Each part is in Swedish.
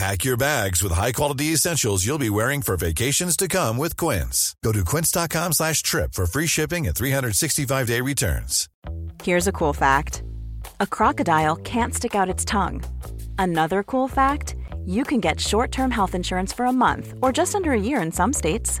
Pack your bags with high-quality essentials you'll be wearing for vacations to come with Quince. Go to quince.com slash trip for free shipping and 365-day returns. Here's a cool fact. A crocodile can't stick out its tongue. Another cool fact, you can get short-term health insurance for a month or just under a year in some states.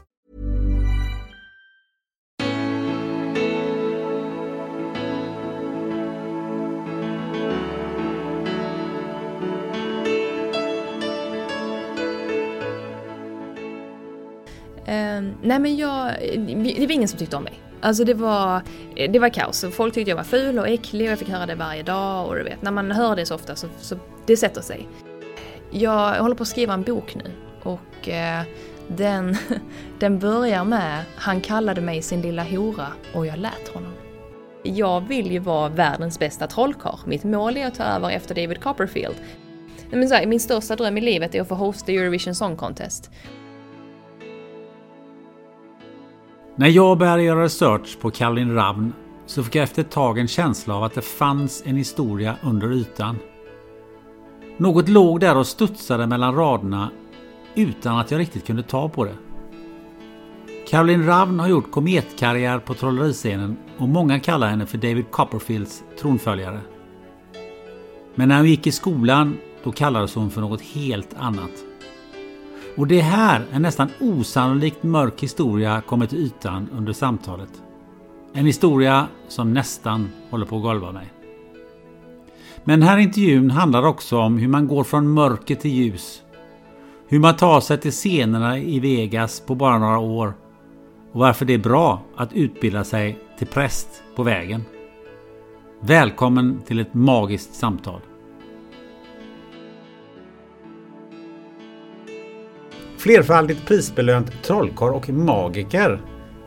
Ehm, nej men jag, det var ingen som tyckte om mig. Alltså det var, det var kaos. Folk tyckte jag var ful och äcklig och jag fick höra det varje dag och du vet, när man hör det så ofta så, så det sätter sig. Jag håller på att skriva en bok nu och eh, den, den börjar med Han kallade mig sin lilla hora och jag lät honom. Jag vill ju vara världens bästa trollkarl. Mitt mål är att ta över efter David Copperfield. Men så här, min största dröm i livet är att få hosta Eurovision Song Contest. När jag började göra research på Caroline Ravn så fick jag efter ett tag en känsla av att det fanns en historia under ytan. Något låg där och studsade mellan raderna utan att jag riktigt kunde ta på det. Caroline Ravn har gjort kometkarriär på trolleriscenen och många kallar henne för David Copperfields tronföljare. Men när hon gick i skolan då kallades hon för något helt annat. Och det är här en nästan osannolikt mörk historia kommer till ytan under samtalet. En historia som nästan håller på att golva mig. Men den här intervjun handlar också om hur man går från mörker till ljus. Hur man tar sig till scenerna i Vegas på bara några år. Och varför det är bra att utbilda sig till präst på vägen. Välkommen till ett magiskt samtal. Flerfaldigt prisbelönt trollkarl och magiker.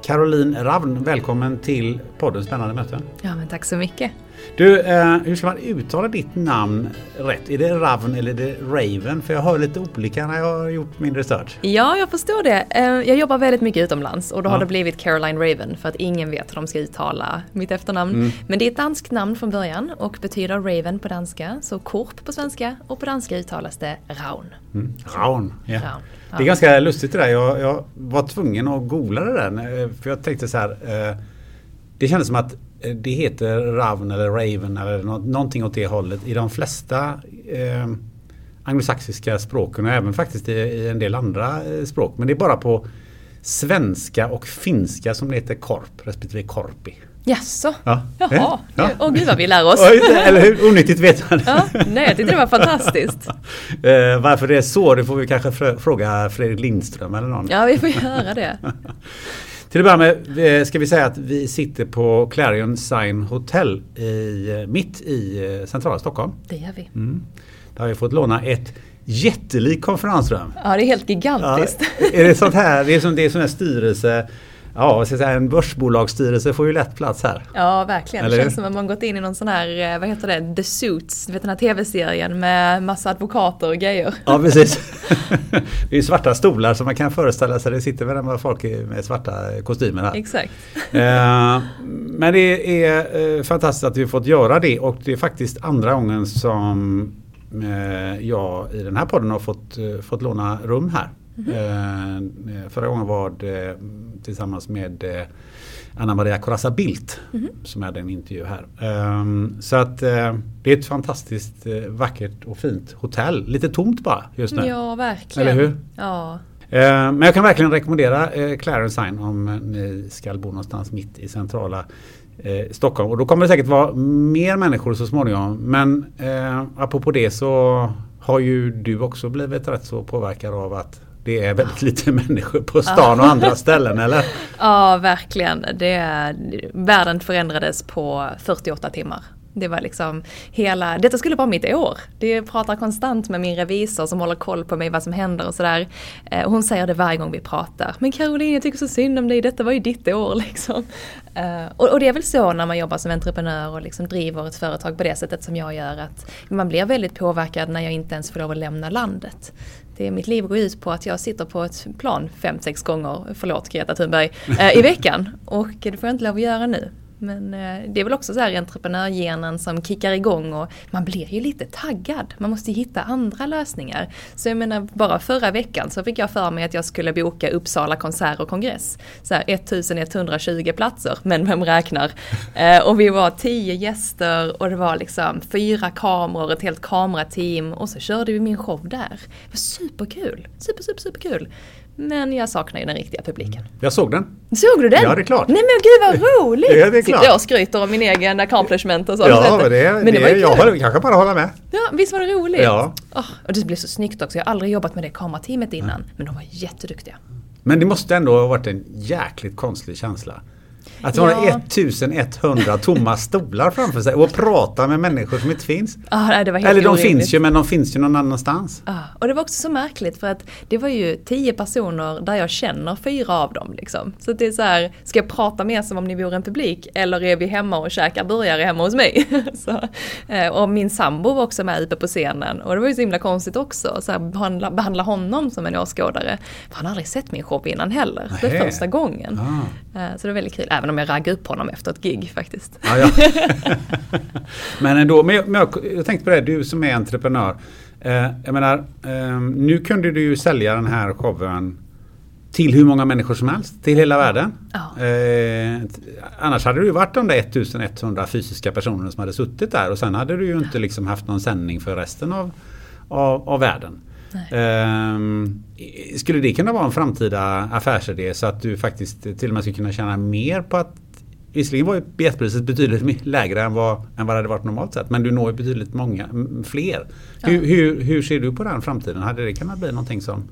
Caroline Ravn, välkommen till podden Spännande möten. Ja, men tack så mycket. Du, eh, hur ska man uttala ditt namn rätt? Är det Ravn eller är det Raven? För jag hör lite olika när jag har gjort min research. Ja, jag förstår det. Eh, jag jobbar väldigt mycket utomlands och då ja. har det blivit Caroline Raven för att ingen vet hur de ska uttala mitt efternamn. Mm. Men det är ett danskt namn från början och betyder Raven på danska, så korp på svenska och på danska uttalas det Raun. Mm. Raun, ja. Raun. Det är ganska lustigt det där. Jag, jag, var tvungen att googla det där. För jag tänkte så här. Eh, det kändes som att eh, det heter Ravn eller Raven eller någonting åt det hållet i de flesta eh, anglosaxiska språken och även faktiskt i, i, en del andra eh, språk. Men det är bara på svenska och finska som det heter korp respektive korpi. Jaså? Ja. Jaha, ja. åh gud vad vi lär oss. Eller hur onyttigt vetande. ja, nej, jag tyckte det var fantastiskt. eh, varför det är så, det får vi kanske fråga Fredrik Lindström eller någon. Ja, vi får göra det. Till att börja med eh, ska vi säga att vi sitter på Clarion Sign Hotel i, eh, mitt i eh, centrala Stockholm. Det gör vi. Mm. Där har vi fått låna ett jättelikt konferensrum. Ja, det är helt gigantiskt. Ja, är det sånt här, det är som det är här styrelse Ja, säga, en börsbolagsstyrelse får ju lätt plats här. Ja, verkligen. Eller? Det känns som att man gått in i någon sån här, eh, vad heter det, The Suits, du vet den här tv-serien med massa advokater och grejer. Ja, precis. Det är ju svarta stolar som man kan föreställa sig, det sitter väl folk med svarta kostymer här. Exakt. Eh, men det är eh, fantastiskt att vi fått göra det och det är faktiskt andra gången som jag i den här podden har fått, fått låna rum här. Mm. Förra gången var det tillsammans med eh, Anna Maria Corazza Bildt mm. som hade en intervju här. Um, så att det är ett fantastiskt vackert och fint hotell. Lite tomt bara just nu. Ja, verkligen. Eller hur? Ja. Uh, men jag kan verkligen rekommendera Clarence Sign om ni ska bo någonstans mitt i centrala Stockholm. Och då kommer det säkert vara mer människor så småningom. Men uh, apropå det så har ju du också blivit rätt så påverkad av att det är väldigt lite människor på stan och andra ställen eller? Ja, verkligen. Det, världen förändrades på 48 timmar. Det var liksom hela, detta skulle vara mitt år. Det pratar konstant med min revisor som håller koll på mig vad som händer och sådär. Eh, hon säger det varje gång vi pratar. Men Caroline jag tycker så synd om dig, detta var ju ditt år liksom. Eh, och, det är väl så när man jobbar som entreprenör och liksom driver ett företag på det sättet som jag gör att man blir väldigt påverkad när jag inte ens får lov att lämna landet. Det, eh, mitt liv går ut på att jag sitter på ett plan fem, sex gånger, förlåt Greta Thunberg, eh, i veckan. Och det får jag inte lov att göra nu. Men eh, det är väl också så här entreprenörgenen som kickar igång och man blir ju lite taggad. Man måste hitta andra lösningar. Så jag menar, bara förra veckan så fick jag för mig att jag skulle boka Uppsala konsert och kongress. Så här 1120 platser, men vem räknar? Eh, och vi var tio gäster och det var liksom fyra kameror, ett helt kamerateam och så körde vi min show där. Det var superkul! Super, super, superkul! Men jag saknar ju den riktiga publiken. Jag såg den. Såg du den? Ja, det är klart. Nej men gud vad roligt! ja, det är. Sitter jag och skryter om min egen accomplishment och så. Ja, men det, men det, det var jag håller, kanske bara hålla med. Ja, visst var det roligt? Ja. Oh, och det blev så snyggt också. Jag har aldrig jobbat med det kamerateamet innan. Mm. Men de var jätteduktiga. Men det måste ändå ha varit en jäkligt konstig känsla. Att man ja. har 1100 tomma stolar framför sig och prata med människor som inte finns. Ah, det var helt Eller de orimligt. finns ju men de finns ju någon annanstans. Ah, och det var också så märkligt för att det var ju tio personer där jag känner fyra av dem. Liksom. Så det är så här, ska jag prata med som om ni vore en publik eller är vi hemma och käkar burgare hemma hos mig? så, eh, och min sambo var också med uppe på scenen och det var ju så himla konstigt också. Så här, behandla, behandla honom som en åskådare. För han har aldrig sett min show innan heller. Det är första gången. Ah. Eh, så det var väldigt kul. Även om jag raggade upp honom efter ett gig faktiskt. Ja, ja. men ändå, men jag, men jag, jag, tänkte på det, du som är entreprenör. Eh, jag menar, eh, nu kunde du ju sälja den här showen till hur många människor som helst, till hela världen. Ja. Eh, annars hade det ju varit de där 1100 fysiska personerna som hade suttit där och sen hade du ju inte liksom haft någon sändning för resten av, av, av världen. Um, skulle det kunna vara en framtida affärsidé så att du faktiskt till och med skulle kunna tjäna mer på att Visserligen var ju biljettpriset betydligt lägre än vad, än vad det hade varit normalt sett men du når ju betydligt många fler. Ja. Hur, hur, hur, ser du på den framtiden? Hade det kunnat bli någonting som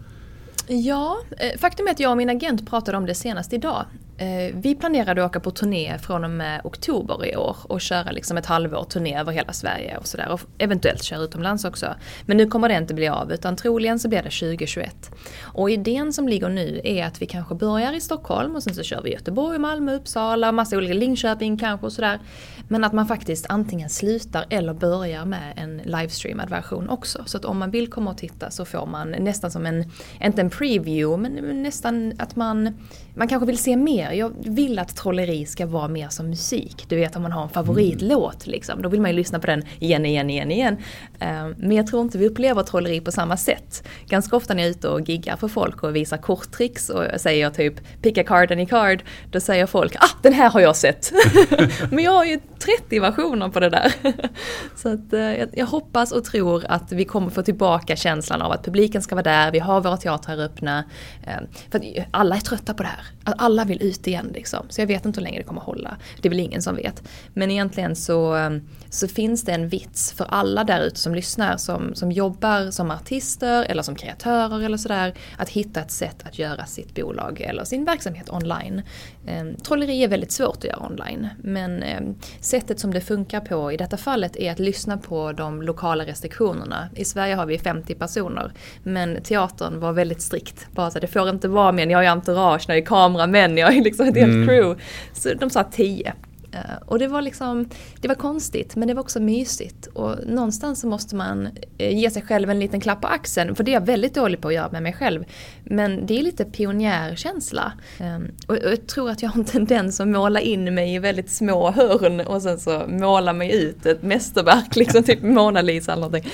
Ja, eh, faktum är att jag och min agent pratade om det senast idag. Eh, vi planerade att åka på turné från och med oktober i år och köra liksom ett halvår turné över hela Sverige och sådär. Och eventuellt köra utomlands också. Men nu kommer det inte bli av utan troligen så blir det 2021. Och idén som ligger nu är att vi kanske börjar i Stockholm och sen så kör vi Göteborg, Malmö, Uppsala, massa olika Linköping kanske och sådär. Men att man faktiskt antingen slutar eller börjar med en livestreamad version också. Så att om man vill komma och titta så får man nästan som en, inte en preview, men nästan att man, man kanske vill se mer. Jag vill att trolleri ska vara mer som musik. Du vet om man har en favoritlåt liksom, då vill man ju lyssna på den igen, igen, igen, igen. Eh, men jag tror inte vi upplever trolleri på samma sätt. Ganska ofta när jag är ute och giggar för folk och visar korttricks och jag säger typ pick a card any card, då säger folk ah den här har jag sett. men jag har ju 30 versioner på det där. Så att, eh, jag hoppas och tror att vi kommer få tillbaka känslan av att publiken ska vara där, vi har våra teatrar öppna. Eh, för alla är trötta på det här. Alla vill ut igen liksom. Så jag vet inte hur länge det kommer hålla. Det är väl ingen som vet. Men egentligen så, um, så finns det en vits för alla där ute som lyssnar som, som jobbar som artister eller som kreatörer eller sådär. Att hitta ett sätt att göra sitt bolag eller sin verksamhet online. Trolleri är väldigt svårt att göra online. Men sättet som det funkar på i detta fallet är att lyssna på de lokala restriktionerna. I Sverige har vi 50 personer men teatern var väldigt strikt. Bara så det får inte vara mer, jag har ju entourage, jag är kameramän, jag är liksom ett helt mm. crew. Så de sa 10. Eh, och det var liksom, det var konstigt men det var också mysigt. Och någonstans så måste man eh, ge sig själv en liten klapp på axeln. För det är jag väldigt dålig på att göra med mig själv. Men det är lite pionjärkänsla. Ehm, och jag tror att jag har en tendens att måla in mig i väldigt små hörn och sen så måla mig ut ett mästerverk, liksom typ Mona Lisa eller någonting.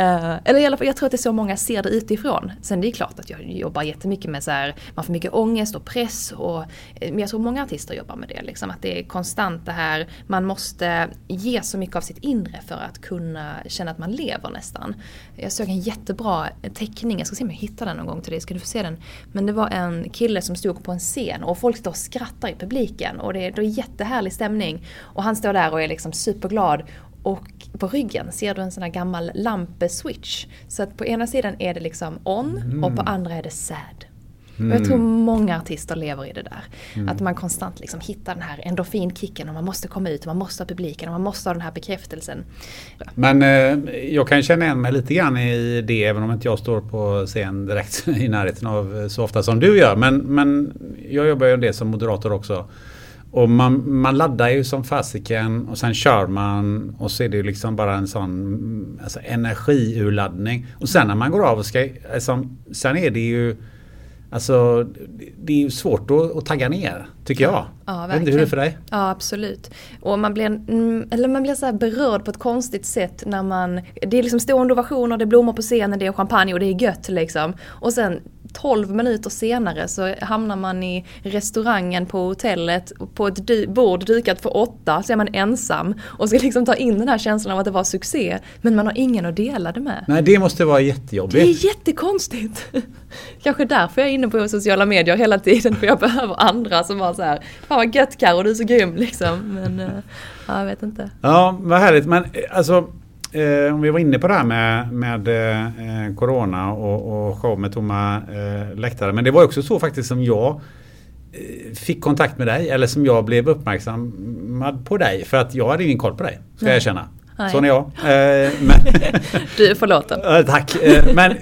Uh, eller i alla fall, jag tror att det är så många ser det utifrån. Sen det är klart att jag jobbar jättemycket med så här, man får mycket ångest och press och eh, men jag tror många artister jobbar med det. Liksom, att det är konstant det här, man måste ge så mycket av sitt inre för att kunna känna att man lever nästan. Jag såg en jättebra eh, teckning, jag ska se om jag hittar den någon gång till dig, ska du få se den. Men det var en kille som stod på en scen och folk står och skrattar i publiken och det är, det är jättehärlig stämning. Och han står där och är liksom superglad och på ryggen ser du en sån här gammal lampeswitch. Så att på ena sidan är det liksom on och på andra är det sad. Och jag tror många artister lever i det där. Att man konstant liksom hittar den här endorfinkicken och man måste komma ut och man måste ha publiken och man måste ha den här bekräftelsen. Men eh, jag kan känna igen mig lite grann i det även om inte jag står på scen direkt i närheten av så ofta som du gör. Men, men jag jobbar ju en del som moderator också. Och man, man laddar ju som fasiken och sen kör man och så är det ju liksom bara en sån alltså, energiurladdning. Och sen när man går av och ska, alltså, sen är det ju Alltså det är ju svårt att, att tagga ner, tycker jag. Ja, jag vet inte hur det är för dig? Ja, absolut. Och man blir, mm, eller man blir så här berörd på ett konstigt sätt när man... Det är liksom stående ovationer, det är blommor på scenen, det är champagne och det är gött liksom. Och sen 12 minuter senare så hamnar man i restaurangen på hotellet på ett dy bord dukat för åtta så är man ensam och ska liksom ta in den här känslan av att det var succé men man har ingen att dela det med. Nej det måste vara jättejobbigt. Det är jättekonstigt. Kanske därför jag är inne på sociala medier hela tiden för jag behöver andra som var så här Fan vad gött Karo, du är så grym liksom. Men eh, ja, jag vet inte. Ja vad härligt men eh, alltså Eh, om vi var inne på det här med, med eh, Corona och, och show med tomma eh, läktare. Men det var också så faktiskt som jag eh, fick kontakt med dig eller som jag blev uppmärksammad på dig. För att jag hade ingen koll på dig, ska Nej. jag erkänna. Nej. Sån är jag. Eh, du är förlåten. tack. men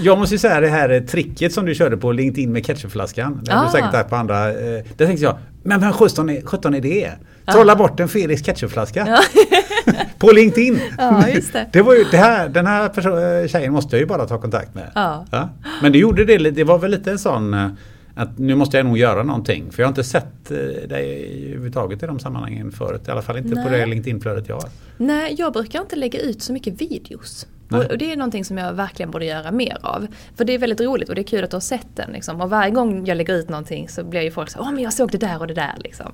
jag måste ju säga det här tricket som du körde på LinkedIn med ketchupflaskan. Det har du säkert haft på andra. Eh, där tänkte jag, men vem 17 är, 17 är det? Trolla bort en Felix ketchupflaska. Ja. på LinkedIn. Ja, just det. det var ju, det här, den här tjejen måste jag ju bara ta kontakt med. Ja. ja. Men det gjorde det, det var väl lite en sån eh, att nu måste jag nog göra någonting. För jag har inte sett eh, dig överhuvudtaget i de sammanhangen förut. I alla fall inte Nej. på det LinkedIn-flödet jag har. Nej, jag brukar inte lägga ut så mycket videos. Och det är någonting som jag verkligen borde göra mer av. För det är väldigt roligt och det är kul att du har sett den. Liksom. Och varje gång jag lägger ut någonting så blir ju folk så åh men jag såg det där och det där. Liksom.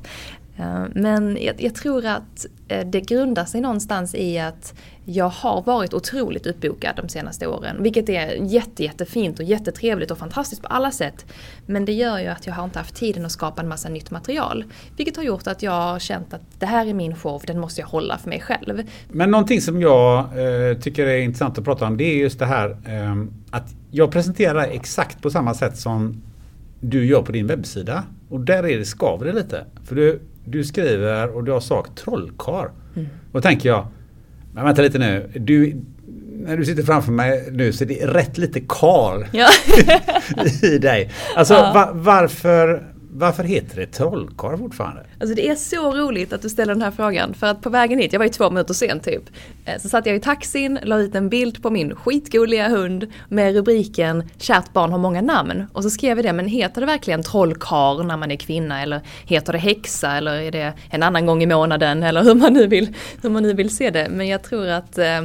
Eh, men jag, jag, tror att eh, det grundar sig någonstans i att jag har varit otroligt uppbokad de senaste åren. Vilket är jätte, jättefint och jättetrevligt och fantastiskt på alla sätt. Men det gör ju att jag har inte haft tiden att skapa en massa nytt material. Vilket har gjort att jag har känt att det här är min show, den måste jag hålla för mig själv. Men någonting som jag eh, tycker är intressant att prata om det är just det här eh, att jag presenterar exakt på samma sätt som du gör på din webbsida. Och där är det skaver det lite. För du, du skriver och du har sagt trollkar. Mm. Och då tänker jag, men vänta lite nu. Du, när du sitter framför mig nu så är det rätt lite kar ja. i dig. Alltså ja. va, varför, varför heter det trollkarl fortfarande? Alltså det är så roligt att du ställer den här frågan. För att på vägen hit, jag var ju två minuter sen typ. Eh, så satt jag i taxin, la ut en bild på min skitgulliga hund med rubriken Kärt barn har många namn. Och så skrev jag det, men heter det verkligen trollkarl när man är kvinna? Eller heter det häxa? Eller är det en annan gång i månaden? Eller hur man nu vill, hur man nu vill se det. Men jag tror att eh,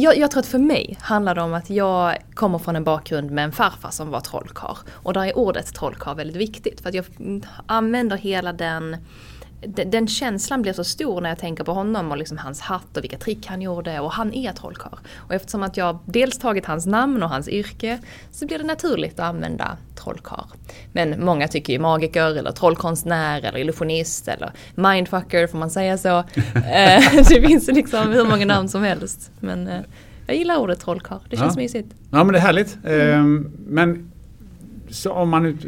jag, jag, tror att för mig handlar det om att jag kommer från en bakgrund med en farfar som var trollkar. Och där är ordet trollkar väldigt viktigt. För att jag använder hela den den känslan blir så stor när jag tänker på honom och liksom hans hatt och vilka trick han gjorde och han är trollkarl. Och eftersom att jag dels tagit hans namn och hans yrke så blir det naturligt att använda trollkarl. Men många tycker ju magiker eller trollkonstnär eller illusionist eller mindfucker, får man säga så? Eh, det finns liksom hur många namn som helst. Men eh, jag gillar ordet trollkarl, det känns ja. mysigt. Ja men det är härligt. Mm. Men så om man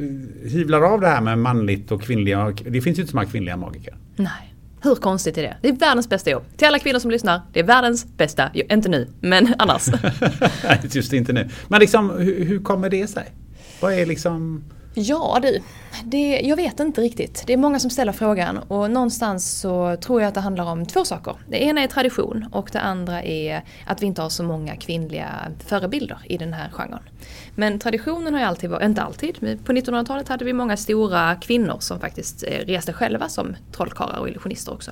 hyvlar av det här med manligt och kvinnliga, det finns ju inte så många kvinnliga magiker. Nej. Hur konstigt är det? Det är världens bästa jobb. Till alla kvinnor som lyssnar, det är världens bästa jobb. Inte nu, men annars. Just inte nu. Men liksom, hur, hur kommer det sig? Vad är liksom... Ja du, det, jag vet inte riktigt. Det är många som ställer frågan och någonstans så tror jag att det handlar om två saker. Det ena är tradition och det andra är att vi inte har så många kvinnliga förebilder i den här genren. Men traditionen har ju alltid varit, inte alltid, men på 1900-talet hade vi många stora kvinnor som faktiskt eh, reste själva som trollkarlar och illusionister också.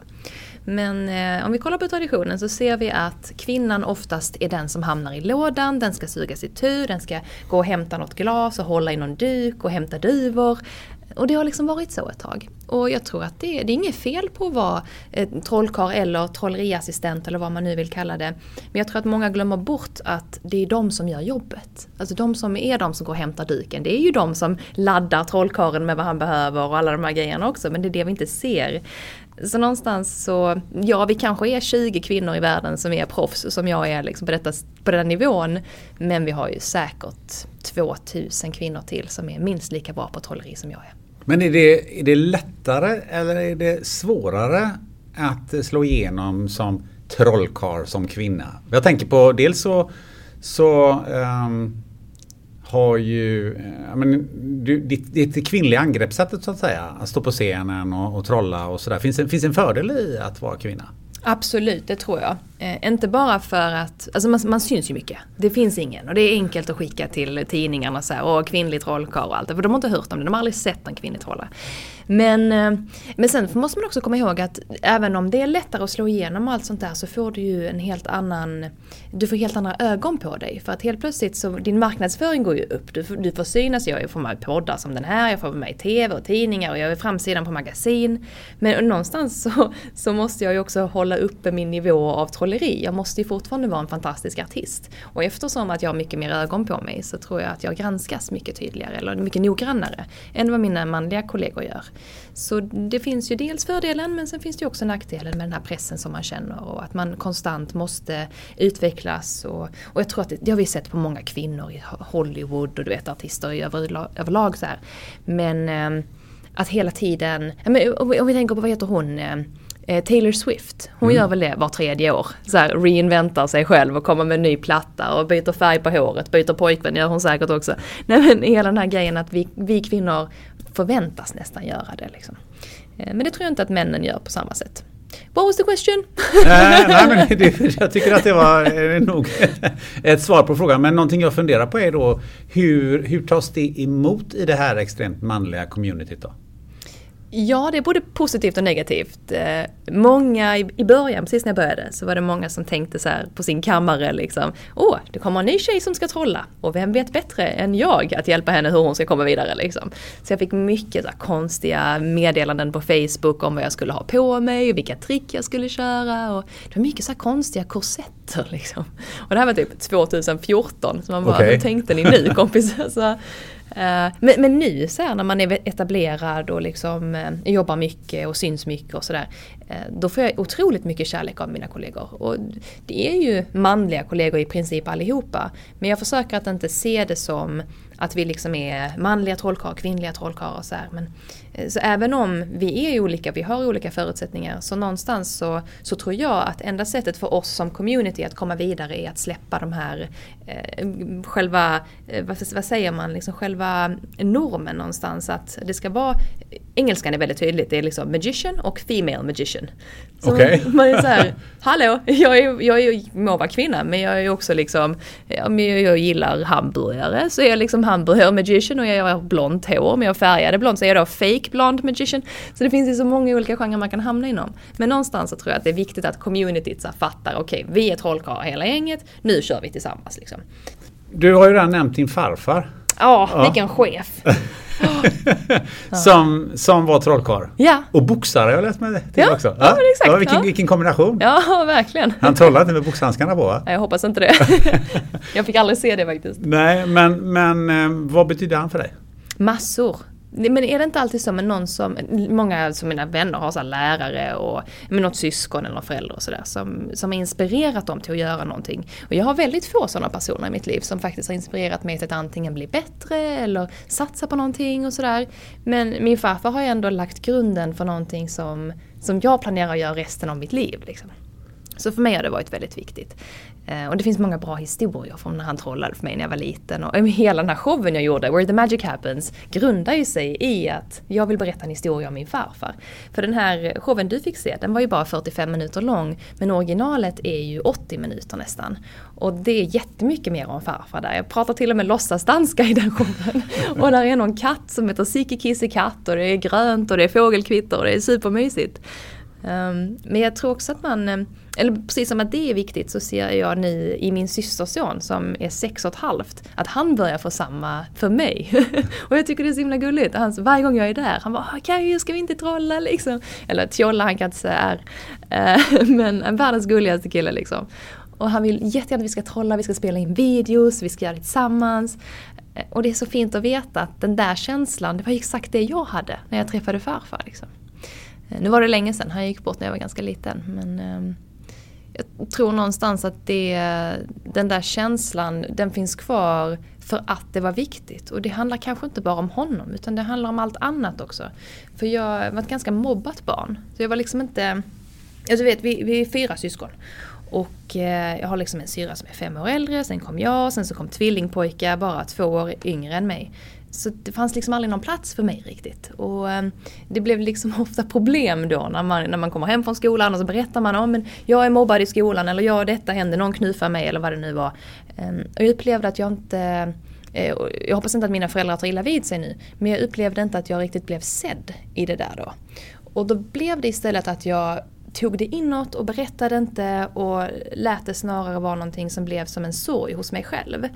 Men eh, om vi kollar på traditionen så ser vi att kvinnan oftast är den som hamnar i lådan, den ska suga sitt tur, den ska gå och hämta något glas och hålla i någon duk och hämta duvor. Och det har liksom varit så ett tag. Och jag tror att det, det är inget fel på att vara eh, trollkarl eller trolleriassistent eller vad man nu vill kalla det. Men jag tror att många glömmer bort att det är de som gör jobbet. Alltså de som är de som går och hämtar duken. Det är ju de som laddar trollkarlen med vad han behöver och alla de här grejerna också. Men det är det vi inte ser. Så någonstans så, ja vi kanske är 20 kvinnor i världen som är proffs som jag är liksom på, detta, på den nivån. Men vi har ju säkert 2000 kvinnor till som är minst lika bra på trolleri som jag är. Men är det, är det lättare eller är det svårare att slå igenom som trollkar som kvinna? Jag tänker på dels så, så um, har ju eh, men, du, ditt, ditt kvinnliga angreppssättet så att säga. Att stå på scenen och, och trolla och sådär. Finns, finns en fördel i att vara kvinna? Absolut, det tror jag. Eh, inte bara för att, alltså man, man, syns ju mycket. Det finns ingen och det är enkelt att skicka till tidningarna så här, och kvinnlig trollkarl och allt. det För de har inte hört om det, de har aldrig sett en kvinnlig trollare. Men, eh, men sen måste man också komma ihåg att även om det är lättare att slå igenom allt sånt där så får du ju en helt annan, du får helt andra ögon på dig. För att helt plötsligt så, din marknadsföring går ju upp. Du, du får synas, jag får med poddar som den här, jag får vara med i TV och tidningar och jag är framsidan på magasin. Men någonstans så, så måste jag ju också hålla uppe min nivå av trolleri. Jag måste ju fortfarande vara en fantastisk artist. Och eftersom att jag har mycket mer ögon på mig så tror jag att jag granskas mycket tydligare eller mycket noggrannare än vad mina manliga kollegor gör. Så det finns ju dels fördelen men sen finns det ju också nackdelen med den här pressen som man känner och att man konstant måste utvecklas. Och, och jag tror att det, det har vi sett på många kvinnor i Hollywood och du vet artister överlag, överlag så här. Men eh, att hela tiden, om vi tänker på vad heter hon? Eh, Eh, Taylor Swift, hon mm. gör väl det var tredje år. Så här, reinventar sig själv och kommer med en ny platta och byter färg på håret, byter pojkvän gör hon säkert också. Nej men hela den här grejen att vi, vi kvinnor förväntas nästan göra det. Liksom. Eh, men det tror jag inte att männen gör på samma sätt. What was the question? nej, nej, men det, jag tycker att det var eh, nog ett svar på frågan. Men någonting jag funderar på är då hur, hur tas det emot i det här extremt manliga communityt då? Ja, det är både positivt och negativt. Eh, många i början, precis när jag började, så var det många som tänkte så på sin kammare liksom. Åh, det kommer en ny tjej som ska trolla. Och vem vet bättre än jag att hjälpa henne hur hon ska komma vidare liksom. Så jag fick mycket så konstiga meddelanden på Facebook om vad jag skulle ha på mig och vilka trick jag skulle köra. Och det var mycket så konstiga korsetter liksom. Och det här var typ 2014, så man bara, okay. hur tänkte ni nu kompisar? Eh, men, men, nu så här, när man är etablerad och liksom eh, jobbar mycket och syns mycket och sådär. Eh, då får jag otroligt mycket kärlek av mina kollegor. Och det är ju manliga kollegor i princip allihopa. Men jag försöker att inte se det som att vi liksom är manliga trollkarlar, kvinnliga trollkarlar och så här. Men, Eh, så även om vi är olika, vi har olika förutsättningar, så någonstans så, så tror jag att enda sättet för oss som community att komma vidare är att släppa de här eh, själva, eh, vad, vad, säger man, liksom själva normen någonstans. Att det ska vara, engelskan är väldigt tydligt, det är liksom magician och female magician. Så okay. man är så här, hallå, jag, är, jag är, må vara kvinna men jag är också liksom, jag, jag gillar hamburgare så är jag liksom hamburgare magician och jag har blont hår men jag färgade blont så är jag då fake blond magician. Så det finns ju så många olika genrer man kan hamna inom. Men någonstans så tror jag att det är viktigt att communityt så fattar, okej okay, vi är trollkarlar hela gänget, nu kör vi tillsammans liksom. Du har ju redan nämnt din farfar. Ja, ja. vilken chef. som, som var trollkarl. Ja. Och boxare har jag läst mig till ja, också. Ja, ja exakt. Ja, vilken, vilken kombination. Ja, verkligen. Han trollade inte med boxhandskarna på va? Jag hoppas inte det. jag fick aldrig se det faktiskt. Nej, men, men eh, vad betyder han för dig? Massor. Men är det inte alltid så med någon som, många som mina vänner har så lärare och med något syskon eller förälder och sådär som, som har inspirerat dem till att göra någonting. Och jag har väldigt få sådana personer i mitt liv som faktiskt har inspirerat mig till att antingen bli bättre eller satsa på någonting och sådär. Men min farfar har ju ändå lagt grunden för någonting som, som jag planerar att göra resten av mitt liv. Liksom. Så för mig har det varit väldigt viktigt. Eh, och det finns många bra historier från när han trollade för mig när jag var liten. Och hela den här showen jag gjorde, Where the Magic Happens, grundar ju sig i att jag vill berätta en historia om min farfar. För den här showen du fick se, den var ju bara 45 minuter lång, men originalet är ju 80 minuter nästan. Och det är jättemycket mer om farfar där. Jag pratar till och med låtsasdanska i den showen. Och där är någon katt som heter Siki Kisse Katt och det är grönt och det är fågelkvitter och det är supermysigt. Um, men jag tror också att man, eh, eller precis som att det är viktigt så ser jag nu i min systerson som är sex och ett halvt att han börjar få samma för mig. och jag tycker det är så himla gulligt. Han, varje gång jag är där, han bara ah, Kaj, ska vi inte trolla liksom? Eller tjolla, han kan inte säga är. Eh, men en världens gulligaste kille liksom. Och han vill jättegärna att vi ska trolla, vi ska spela in videos, vi ska göra det tillsammans. Eh, och det är så fint att veta att den där känslan, det var exakt det jag hade när jag träffade farfar. Liksom. Eh, nu var det länge sedan, han gick bort när jag var ganska liten. Men ehm, jag tror någonstans att det, den där känslan, den finns kvar för att det var viktigt. Och det handlar kanske inte bara om honom utan det handlar om allt annat också. För jag var ett ganska mobbat barn. Så jag var liksom inte... Alltså du vet, vi, vi är fyra syskon. Och eh, jag har liksom en syra som är fem år äldre, sen kom jag, sen så kom tvillingpojkar bara två år yngre än mig. Så det fanns liksom aldrig någon plats för mig riktigt. Och eh, det blev liksom ofta problem då när man, när man kommer hem från skolan och så berättar man om oh, jag är mobbad i skolan eller ja detta hände, någon knuffar mig eller vad det nu var. Ehm, och jag upplevde att jag inte eh, jag hoppas inte att mina föräldrar tar illa vid sig nu. Men jag upplevde inte att jag riktigt blev sedd i det där då. Och då blev det istället att jag tog det inåt och berättade inte och lät det snarare vara någonting som blev som en sorg hos mig själv.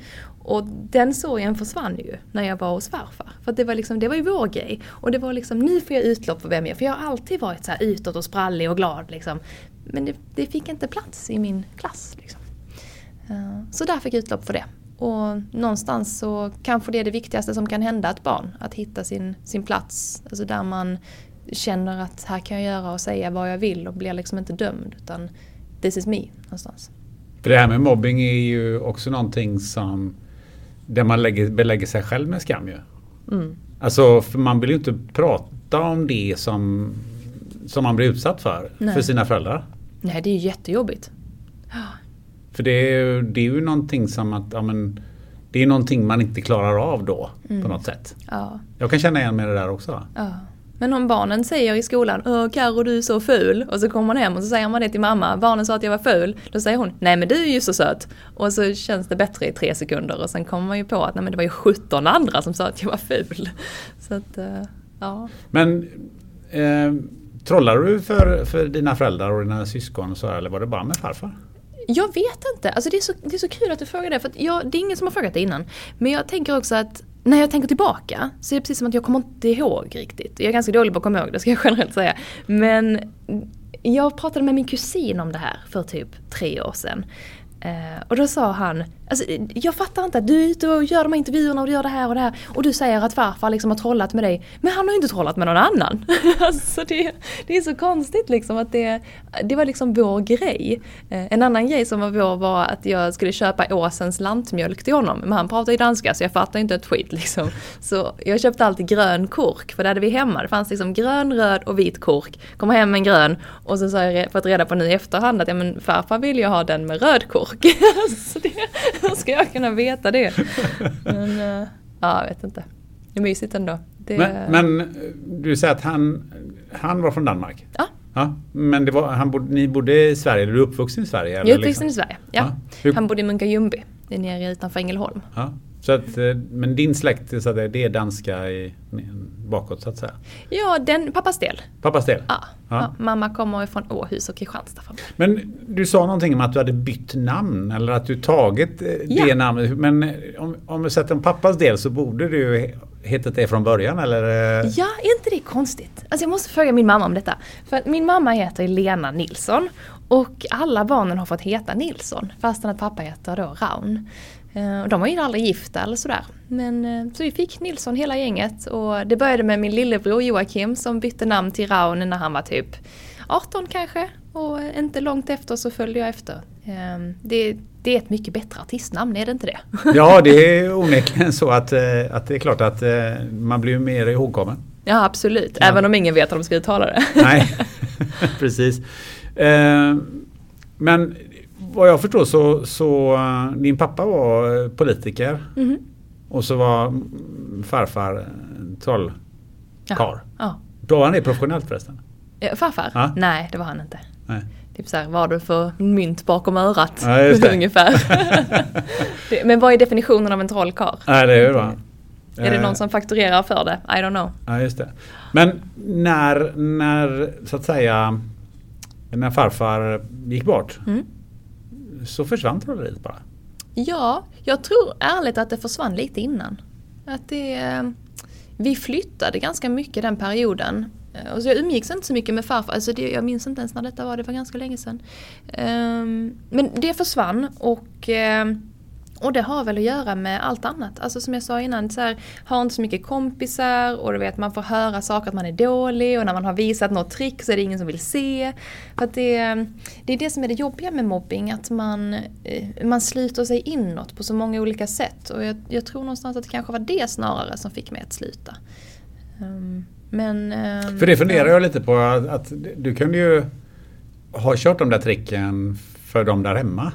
Och den sorgen försvann ju när jag var hos farfar. För det var, liksom, det var ju vår grej. Och det var liksom, nu får jag utlopp för vem jag är. För jag har alltid varit så här utåt och sprallig och glad liksom. Men det, det fick inte plats i min klass. Liksom. Eh, så där fick jag utlopp för det. Och någonstans så kanske det är det viktigaste som kan hända ett barn. Att hitta sin, sin plats. Alltså där man känner att här kan jag göra och säga vad jag vill och blir liksom inte dömd. Utan this is me någonstans. För det här med mobbing är ju också någonting som där man lägger, belägger sig själv med skam ju. Mm. Alltså för man vill ju inte prata om det som, som man blir utsatt för. Nej. För sina föräldrar. Nej det är ju jättejobbigt. För det är, det är ju någonting som att ja, men, det är någonting man inte klarar av då mm. på något sätt. Ja. Jag kan känna igen mig det där också. Ja. Men om barnen säger i skolan Åh Karo du är så ful och så kommer man hem och så säger man det till mamma Barnen sa att jag var ful. Då säger hon Nej men du är ju så söt. Och så känns det bättre i tre sekunder och sen kommer man ju på att nej men det var ju 17 andra som sa att jag var ful. Så att, uh, ja. Men eh, trollar du för, för dina föräldrar och dina syskon så eller var det bara med farfar? Jag vet inte. Alltså det, är så, det är så kul att du frågar det. För jag, det är ingen som har frågat det innan. Men jag tänker också att när jag tänker tillbaka så är det precis som att jag kommer inte ihåg riktigt. Jag är ganska dålig på att komma ihåg, det ska jag generellt säga. Men jag pratade med min kusin om det här för typ tre år sedan. Eh, och då sa han, alltså, jag fattar inte att du är ute och gör de här intervjuerna och du gör det här och det här. Och du säger att farfar liksom har trollat med dig. Men han har ju inte trollat med någon annan. alltså det, det är så konstigt liksom att det, det var liksom vår grej. Eh, en annan grej som var vår var att jag skulle köpa Åsens lantmjölk till honom. Men han pratar ju danska så jag fattar inte ett skit liksom. Så jag köpte alltid grön kork för det hade vi hemma. Det fanns liksom grön, röd och vit kork. Kommer hem med en grön och så har jag fått reda på nu i efterhand att ja, men farfar vill ju ha den med röd kork kork. så det, hur ska jag kunna veta det? Men uh, ja, jag vet inte. Det är mysigt ändå. Det... Men, men, du säger att han, han var från Danmark? Ja. ja men det var, han bod, ni bodde i Sverige, eller du är uppvuxen i Sverige? Jag är uppvuxen liksom? i Sverige, ja. ja. Han bodde i Munka-Ljungby, nere utanför Ängelholm. Ja. Så att, eh, men din släkt, så det är danska i, bakåt så att säga? Ja, den, pappas del. Pappas del? Ja. ja. Mamma kommer från Åhus och Kristianstad. Men du sa någonting om att du hade bytt namn eller att du tagit eh, ja. det namnet. Men eh, om, om vi sätter en pappas del så borde du hetat det från början eller? Ja, är inte det konstigt? Alltså jag måste fråga min mamma om detta. För att min mamma heter Lena Nilsson och alla barnen har fått heta Nilsson fastän att pappa heter då Raun. Eh, de var ju aldrig gifta eller sådär. Men, eh, så vi fick Nilsson hela gänget och det började med min lillebror Joakim som bytte namn till Raun när han var typ 18 kanske. Och inte långt efter så följde jag efter. Ehm, det, det är ett mycket bättre artistnamn, är det inte det? Ja, det är onekligen så att, eh, att det är klart att man blir mer ihågkommen. Ja, absolut. Ja. Även om ingen vet hur de ska uttala det. Nej, precis. Ehm, men vad jag förstår så, så uh, din pappa var politiker. Mm. Och så var farfar trollkarl. Ja. ja. Då var han det professionellt förresten? Farfar? Ja. Nej, det var han inte. Nej. Typ såhär, vad har du för mynt bakom örat? Ja, det. Ungefär. Men vad är definitionen av en trollkarl? Det är bra. Är det någon som fakturerar för det? I don't know. Ja, just det. Men när, när så att säga, när farfar gick bort. Mm så försvann trolleriet bara. Ja, jag tror ärligt att det försvann lite innan. Att det, eh, vi flyttade ganska mycket den perioden. Eh, och så jag umgicks inte så mycket med farfar, alltså det, jag minns inte ens när detta var, det var ganska länge sedan. Ehm, men det försvann och ehm, och det har väl att göra med allt annat. Alltså som jag sa innan, så här, har inte så mycket kompisar och du vet man får höra saker att man är dålig och när man har visat något trick så är det ingen som vill se. För det, det är det som är det jobbiga med mobbing, att man, eh, man sluter sig inåt på så många olika sätt. Och jag, jag tror någonstans att det kanske var det snarare som fick mig att sluta. Um, men, um, För det funderar jag lite på att, att du kunde ju ha kört de där tricken för dem där hemma.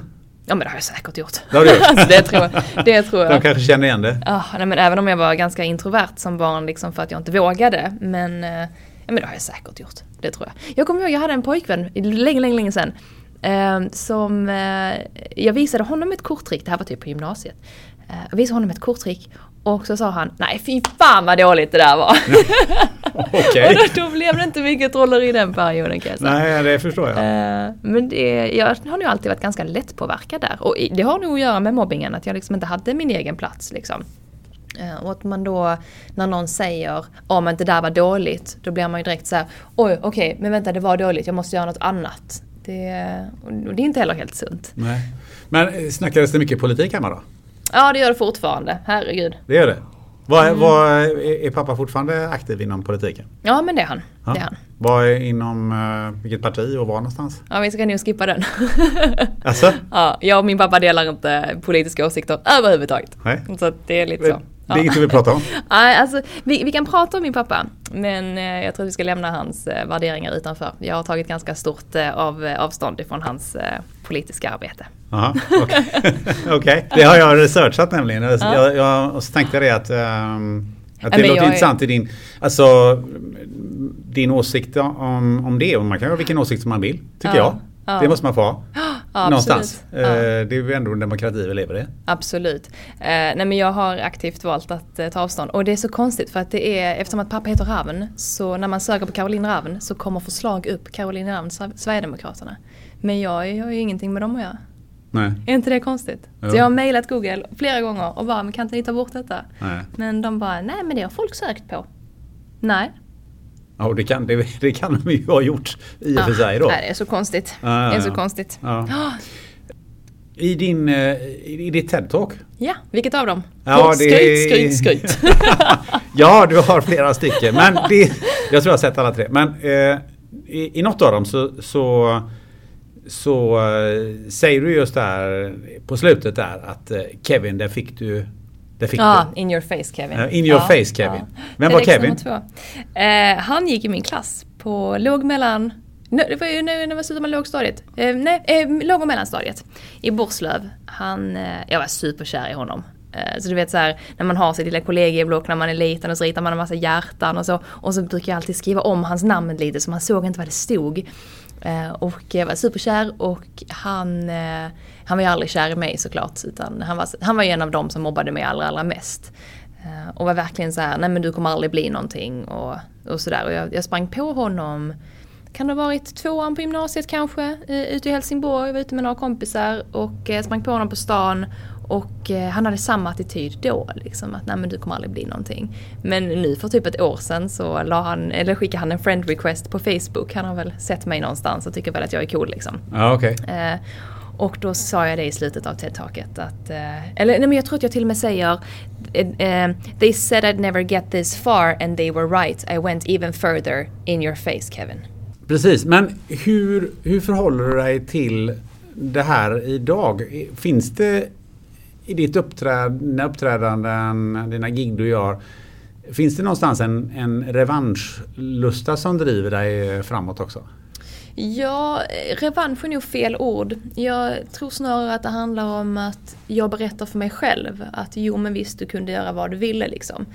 Ja men det har jag säkert gjort. Det, har du gjort. alltså, det, tror, det tror jag. De kanske känner igen det. Ja, nej, men även om jag var ganska introvert som barn liksom för att jag inte vågade. Men, eh, ja, men det har jag säkert gjort. Det tror jag. Jag kommer ihåg, jag hade en pojkvän länge, länge, länge sedan. Eh, som, eh, jag visade honom ett korttrick, det här var typ på gymnasiet. Eh, jag visade honom ett korttrick och så sa han, nej fy fan vad dåligt det där var. Okej. och då, då blev det inte mycket trolleri i den perioden kan jag säga. Nej, det förstår jag. Eh, men det, jag har nog alltid varit ganska lättpåverkad där. Och det har nog att göra med mobbingen, att jag liksom inte hade min egen plats. Liksom. Eh, och att man då, när någon säger om inte det där var dåligt, då blir man ju direkt så här, oj okej, okay, men vänta det var dåligt, jag måste göra något annat. Det, och det är inte heller helt sunt. Nej. Men snackades det mycket politik hemma då? Ja det gör det fortfarande, herregud. Det gör det? Var, mm. var, är pappa fortfarande aktiv inom politiken? Ja men det är han. Ja. Det är han. Var är inom uh, vilket parti och var någonstans? Ja vi ska nog skippa den. alltså? Ja, jag och min pappa delar inte politiska åsikter överhuvudtaget. Nej. Så det är lite så. Det är inget du vill prata om? Nej, alltså, vi, vi, kan prata om min pappa. Men eh, jag tror att vi ska lämna hans eh, värderingar utanför. Jag har tagit ganska stort eh, av, avstånd ifrån hans politiska arbete. Okej, okay. okay. det har jag researchat nämligen. Ja. Jag, jag, och så tänkte jag det att, um, att det låter intressant i din, alltså, din åsikt om, om det. Och man kan ha vilken åsikt som man vill, tycker ja. jag. Ja. Det måste man få ha. Ja, Någonstans. Ja. Eh, det är ju ändå en demokrati vi lever i. Absolut. Eh, nej men jag har aktivt valt att eh, ta avstånd. Och det är så konstigt för att det är, eftersom att pappa heter Ravn, så när man söker på Caroline Ravn så kommer förslag upp Caroline Ravn, Sverigedemokraterna. Men jag, jag har ju ingenting med dem att göra. Nej. Är inte det konstigt? Jo. Så jag har mejlat Google flera gånger och bara, men kan inte ni ta bort detta? Nej. Men de bara, nej men det har folk sökt på. Nej, Ja, det kan, det, det kan de ju ha gjort i och för sig då. Det är så konstigt. Ah, det är så konstigt. Ja. I, din, eh, I ditt TED-talk? Ja, vilket av dem? Ja, det... Skryt, skryt, skryt. ja, du har flera stycken. Men det, jag tror jag har sett alla tre. Men eh, i, i något av dem så, så, så uh, säger du just där på slutet där att uh, Kevin, där fick du det fick ja, du. in your face Kevin. Uh, in your ja, face Kevin. Ja. Vem var Kevin? Uh, han gick i min klass på låg mellan det var ju när jag slutade med lågstadiet. Eh, nej, eh, låg och mellanstadiet. I Borslöv. Han, eh, jag var superkär i honom. Eh, så du vet så här, när man har sitt lilla kollegieblock när man är liten och så ritar man en massa hjärtan och så. Och så brukar jag alltid skriva om hans namn lite så man såg inte vad det stod. Eh, och jag var superkär och han, eh, han var ju aldrig kär i mig såklart. Utan han var, han var ju en av dem som mobbade mig allra, allra mest. Eh, och var verkligen så här, nej men du kommer aldrig bli någonting och, och sådär. Och jag, jag sprang på honom, kan det ha varit tvåan på gymnasiet kanske, ute i Helsingborg. Jag var ute med några kompisar och sprang på honom på stan och eh, han hade samma attityd då, liksom att nej men du kommer aldrig bli någonting. Men nu för typ ett år sedan så la han, eller skickade han en friend request på Facebook. Han har väl sett mig någonstans och tycker väl att jag är cool liksom. Okej. Okay. Eh, och då sa jag det i slutet av TED-taket att, eh, eller nej men jag tror att jag till och med säger eh, eh, They said I'd never get this far and they were right. I went even further in your face Kevin. Precis, men hur, hur förhåller du dig till det här idag? Finns det i ditt uppträd, dina uppträdanden, dina gig du gör. Finns det någonstans en, en revanschlusta som driver dig framåt också? Ja, revansch är nog fel ord. Jag tror snarare att det handlar om att jag berättar för mig själv att jo men visst du kunde göra vad du ville liksom.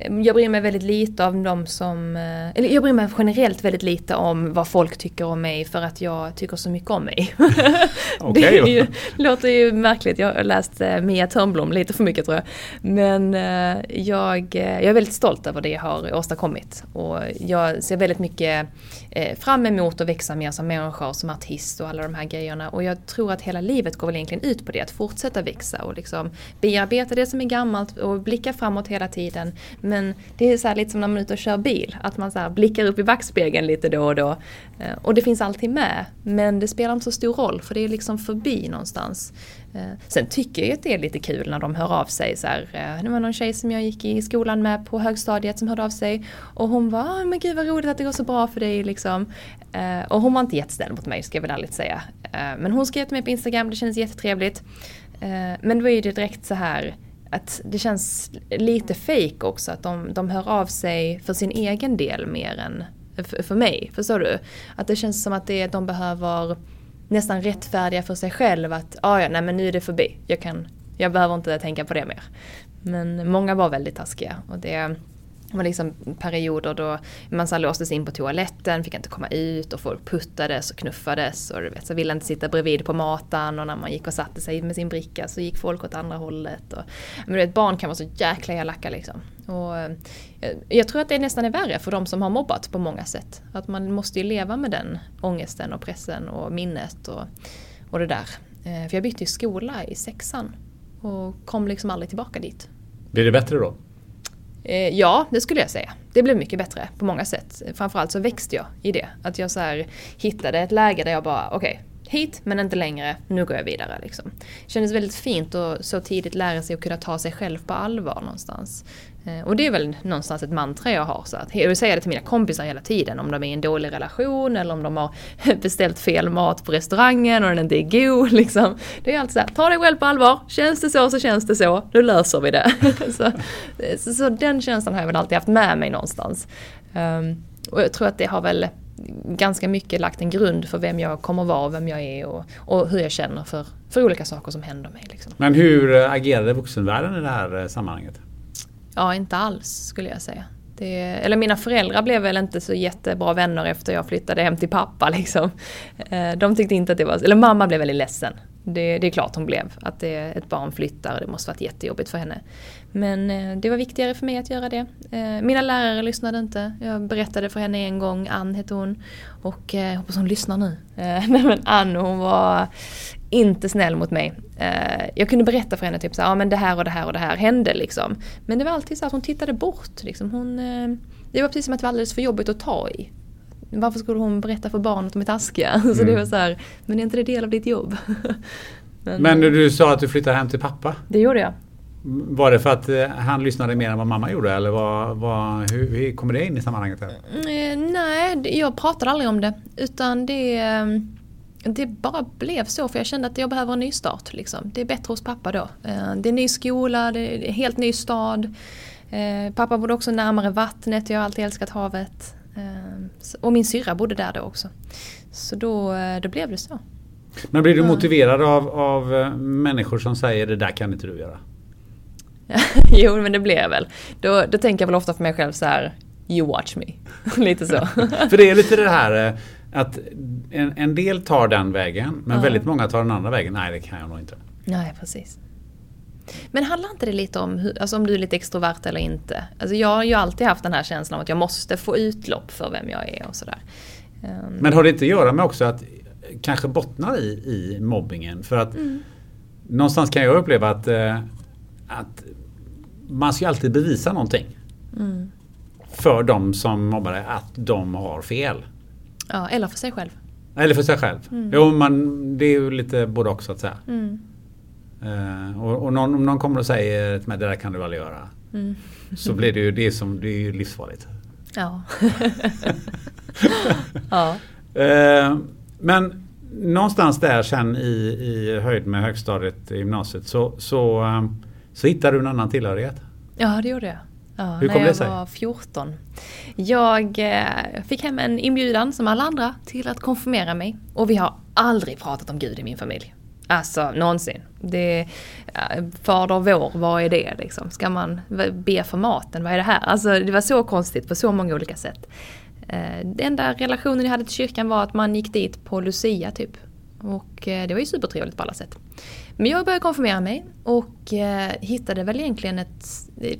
Ehm, jag bryr mig väldigt lite om de som, eh, eller jag bryr mig generellt väldigt lite om vad folk tycker om mig för att jag tycker så mycket om mig. okay, det ju, låter ju märkligt, jag har läst eh, Mia Törnblom lite för mycket tror jag. Men eh, jag, jag är väldigt stolt över det jag har åstadkommit. Och jag ser väldigt mycket Eh, fram emot att växa mer som människa, och som artist och alla de här grejerna. Och jag tror att hela livet går väl egentligen ut på det, att fortsätta växa och liksom bearbeta det som är gammalt och blicka framåt hela tiden. Men det är så lite som när man är ute och kör bil, att man så blickar upp i backspegeln lite då och då. Eh, och det finns alltid med, men det spelar inte så stor roll för det är liksom förbi någonstans. Eh, sen tycker jag att det är lite kul när de hör av sig. Så här, eh, det var någon tjej som jag gick i skolan med på högstadiet som hörde av sig. Och hon var, men gud vad roligt att det går så bra för dig liksom. Eh, och hon var inte jättesnäll mot mig ska jag väl ärligt säga. Men hon skrev till mig på Instagram, det kändes jättetrevligt. Men det är ju direkt så här att det känns lite fake också att de, de hör av sig för sin egen del mer än för, för mig. Förstår du? Att det känns som att det, de behöver nästan rättfärdiga för sig själv att ah, ja, nej men nu är det förbi. Jag, kan, jag behöver inte tänka på det mer. Men många var väldigt taskiga och det det var liksom perioder då man så låstes in på toaletten, fick inte komma ut och folk puttades och knuffades och du vet, så ville inte sitta bredvid på matan och när man gick och satte sig med sin bricka så gick folk åt andra hållet. Och, men du vet, barn kan vara så jäkla elaka liksom. Och, eh, jag tror att det nästan är värre för de som har mobbat på många sätt. Att man måste ju leva med den ångesten och pressen och minnet och, och det där. Eh, för jag bytte ju skola i sexan och kom liksom aldrig tillbaka dit. Blir det bättre då? Eh, ja, det skulle jag säga. Det blev mycket bättre på många sätt. Framförallt så växte jag i det. Att jag så här hittade ett läge där jag bara, okej, okay, hit men inte längre, nu går jag vidare. Liksom. Det kändes väldigt fint att så tidigt lära sig att kunna ta sig själv på allvar någonstans. Eh, och det är väl någonstans ett mantra jag har. Så att, jag vill säga det till mina kompisar hela tiden. Om de är i en dålig relation eller om de har beställt fel mat på restaurangen och den inte är god. Liksom. Det är alltid så här, ta dig själv på allvar. Känns det så så känns det så. Nu löser vi det. så, eh, så, så, den känslan har jag väl alltid haft med mig någonstans. Um, och jag tror att det har väl ganska mycket lagt en grund för vem jag kommer vara, vem jag är och, och hur jag känner för, för olika saker som händer mig. Liksom. Men hur eh, agerade vuxenvärlden i det här sammanhanget? Ja, inte alls skulle jag säga. Det, eller mina föräldrar blev väl inte så jättebra vänner efter jag flyttade hem till pappa. Liksom. Eh, de tyckte inte att det var... Eller mamma blev väldigt ledsen. Det, det är klart hon blev. Att det, ett barn flyttar och det måste varit jättejobbigt för henne. Men eh, det var viktigare för mig att göra det. Eh, mina lärare lyssnade inte. Jag berättade för henne en gång, Ann hette hon. Och jag hoppas hon lyssnar nu. Nej men Ann hon var inte snäll mot mig. Jag kunde berätta för henne typ så ja men det här och det här och det här hände liksom. Men det var alltid så att hon tittade bort liksom. Hon, det var precis som att det var alldeles för jobbigt att ta i varför skulle hon berätta för barnet att de är taskiga? Mm. Så det var så här, men är inte det del av ditt jobb? men, men du sa att du flyttade hem till pappa? Det gjorde jag. Var det för att eh, han lyssnade mer än vad mamma gjorde eller vad, vad, hur, hur kommer det in i sammanhanget? Mm, nej, jag pratade aldrig om det. Utan det, eh, det bara blev så för jag kände att jag behöver en ny start. Liksom. Det är bättre hos pappa då. Det är ny skola, det är en helt ny stad. Pappa bodde också närmare vattnet, jag har alltid älskat havet. Och min syrra bodde där då också. Så då, då blev det så. Men blir du motiverad av, av människor som säger det där kan inte du göra? jo men det blir jag väl. Då, då tänker jag väl ofta för mig själv så här You watch me. lite så. för det är lite det här eh, att en, en del tar den vägen men ja. väldigt många tar den andra vägen. Nej det kan jag nog inte. Nej precis. Men handlar inte det lite om hur, alltså om du är lite extrovert eller inte? Alltså jag har ju alltid haft den här känslan av att jag måste få utlopp för vem jag är och sådär. Um. Men har det inte att göra med också att kanske bottnar i, i mobbingen? För att mm. någonstans kan jag uppleva att, eh, att man ska alltid bevisa någonting. Mm. För de som mobbar dig, att de har fel. Ja, eller för sig själv. Eller för sig själv. Mm. Jo, man, det är ju lite både och så att säga. Mm. Uh, och, och någon, om någon kommer och säger mig det där kan du aldrig göra. Mm. Så blir det ju det som det är ju livsfarligt. Ja. ja. Uh, men någonstans där sen i, i höjd med högstadiet i gymnasiet så, så, um, så hittade du en annan tillhörighet. Ja det gjorde jag. Ja, Hur kom det sig? När jag var 14. Jag eh, fick hem en inbjudan som alla andra till att konfirmera mig. Och vi har aldrig pratat om Gud i min familj. Alltså någonsin. Det, Fader vår, vad är det liksom? Ska man be för maten? Vad är det här? Alltså det var så konstigt på så många olika sätt. Eh, den enda relationen jag hade till kyrkan var att man gick dit på Lucia typ. Och eh, det var ju supertrevligt på alla sätt. Men jag började konfirmera mig och eh, hittade väl egentligen ett,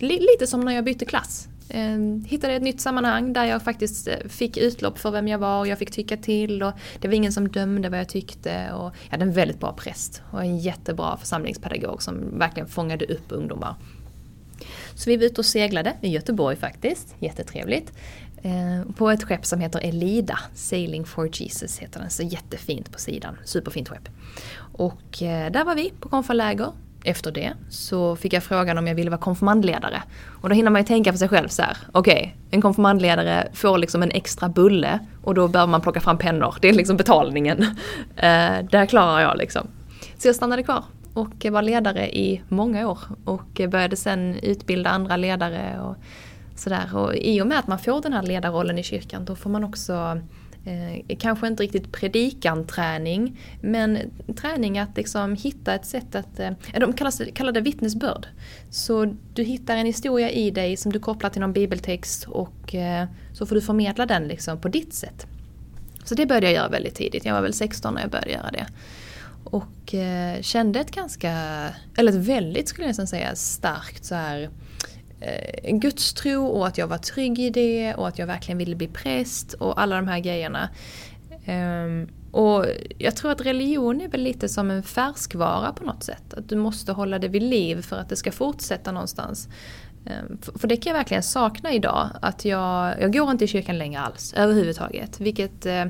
lite som när jag bytte klass. Eh, hittade ett nytt sammanhang där jag faktiskt eh, fick utlopp för vem jag var och jag fick tycka till och det var ingen som dömde vad jag tyckte och jag hade en väldigt bra präst och en jättebra församlingspedagog som verkligen fångade upp ungdomar. Så vi var ute och seglade i Göteborg faktiskt, jättetrevligt. Eh, på ett skepp som heter Elida, Sailing for Jesus heter den, så jättefint på sidan, superfint skepp. Och eh, där var vi på konfaläger. Efter det så fick jag frågan om jag ville vara konfirmandledare. Och då hinner man ju tänka för sig själv så här, okej, okay, en konfirmandledare får liksom en extra bulle och då behöver man plocka fram pennor, det är liksom betalningen. Eh, där klarar jag liksom. Så jag stannade kvar och var ledare i många år och började sen utbilda andra ledare och sådär. Och i och med att man får den här ledarrollen i kyrkan då får man också eh, kanske inte riktigt predikanträning men träning att liksom hitta ett sätt att, eh, de kallas, kallar det vittnesbörd. Så du hittar en historia i dig som du kopplar till någon bibeltext och eh, så får du förmedla den liksom på ditt sätt. Så det började jag göra väldigt tidigt, jag var väl 16 när jag började göra det. Och eh, kände ett ganska, eller ett väldigt skulle jag nästan säga, starkt så här en gudstro och att jag var trygg i det och att jag verkligen ville bli präst och alla de här grejerna. Um, och jag tror att religion är väl lite som en färskvara på något sätt. Att du måste hålla det vid liv för att det ska fortsätta någonstans. Ehm, för det kan jag verkligen sakna idag. Att jag, jag går inte i kyrkan längre alls överhuvudtaget. Vilket eh,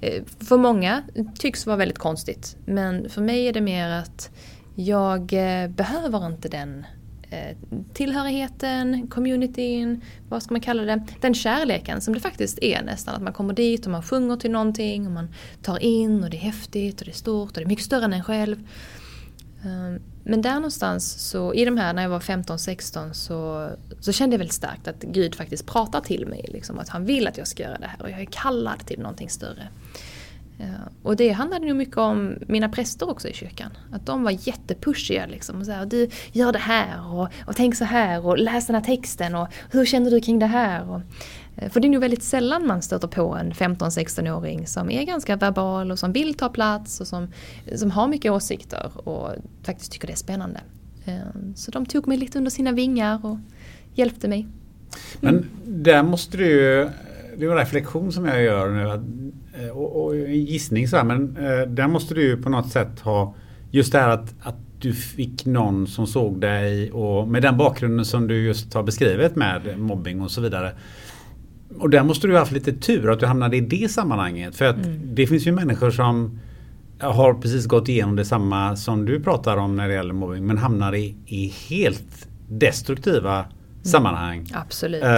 eh, för många tycks vara väldigt konstigt. Men för mig är det mer att jag behöver inte den Eh, tillhörigheten, communityn, vad ska man kalla det? Den kärleken som det faktiskt är nästan. Att man kommer dit och man sjunger till någonting och man tar in och det är häftigt och det är stort och det är mycket större än en själv. Eh, men där någonstans så, i de här när jag var 15-16 så, så kände jag väldigt starkt att Gud faktiskt pratar till mig. Liksom, att han vill att jag ska göra det här och jag är kallad till någonting större. Eh, och det handlade nog mycket om mina präster också i kyrkan. Att de var jättepushiga liksom. Och så här, du gör det här och, och tänk så här och läs den här texten och hur känner du kring det här? Och, eh, för det är nog väldigt sällan man stöter på en 15-16-åring som är ganska verbal och som vill ta plats och som, som har mycket åsikter och faktiskt tycker det är spännande. Eh, så de tog mig lite under sina vingar och hjälpte mig. Men där måste du ju, det är en reflektion som jag gör nu, Eh, och, och gissning så här, men eh, där måste du ju på något sätt ha just det här att, att du fick någon som såg dig och med den bakgrunden som du just har beskrivit med mobbing och så vidare. Och där måste du ha haft lite tur att du hamnade i det sammanhanget. För att mm. det finns ju människor som har precis gått igenom detsamma som du pratar om när det gäller mobbing men hamnar i, i helt destruktiva mm. sammanhang. Absolut. Eh,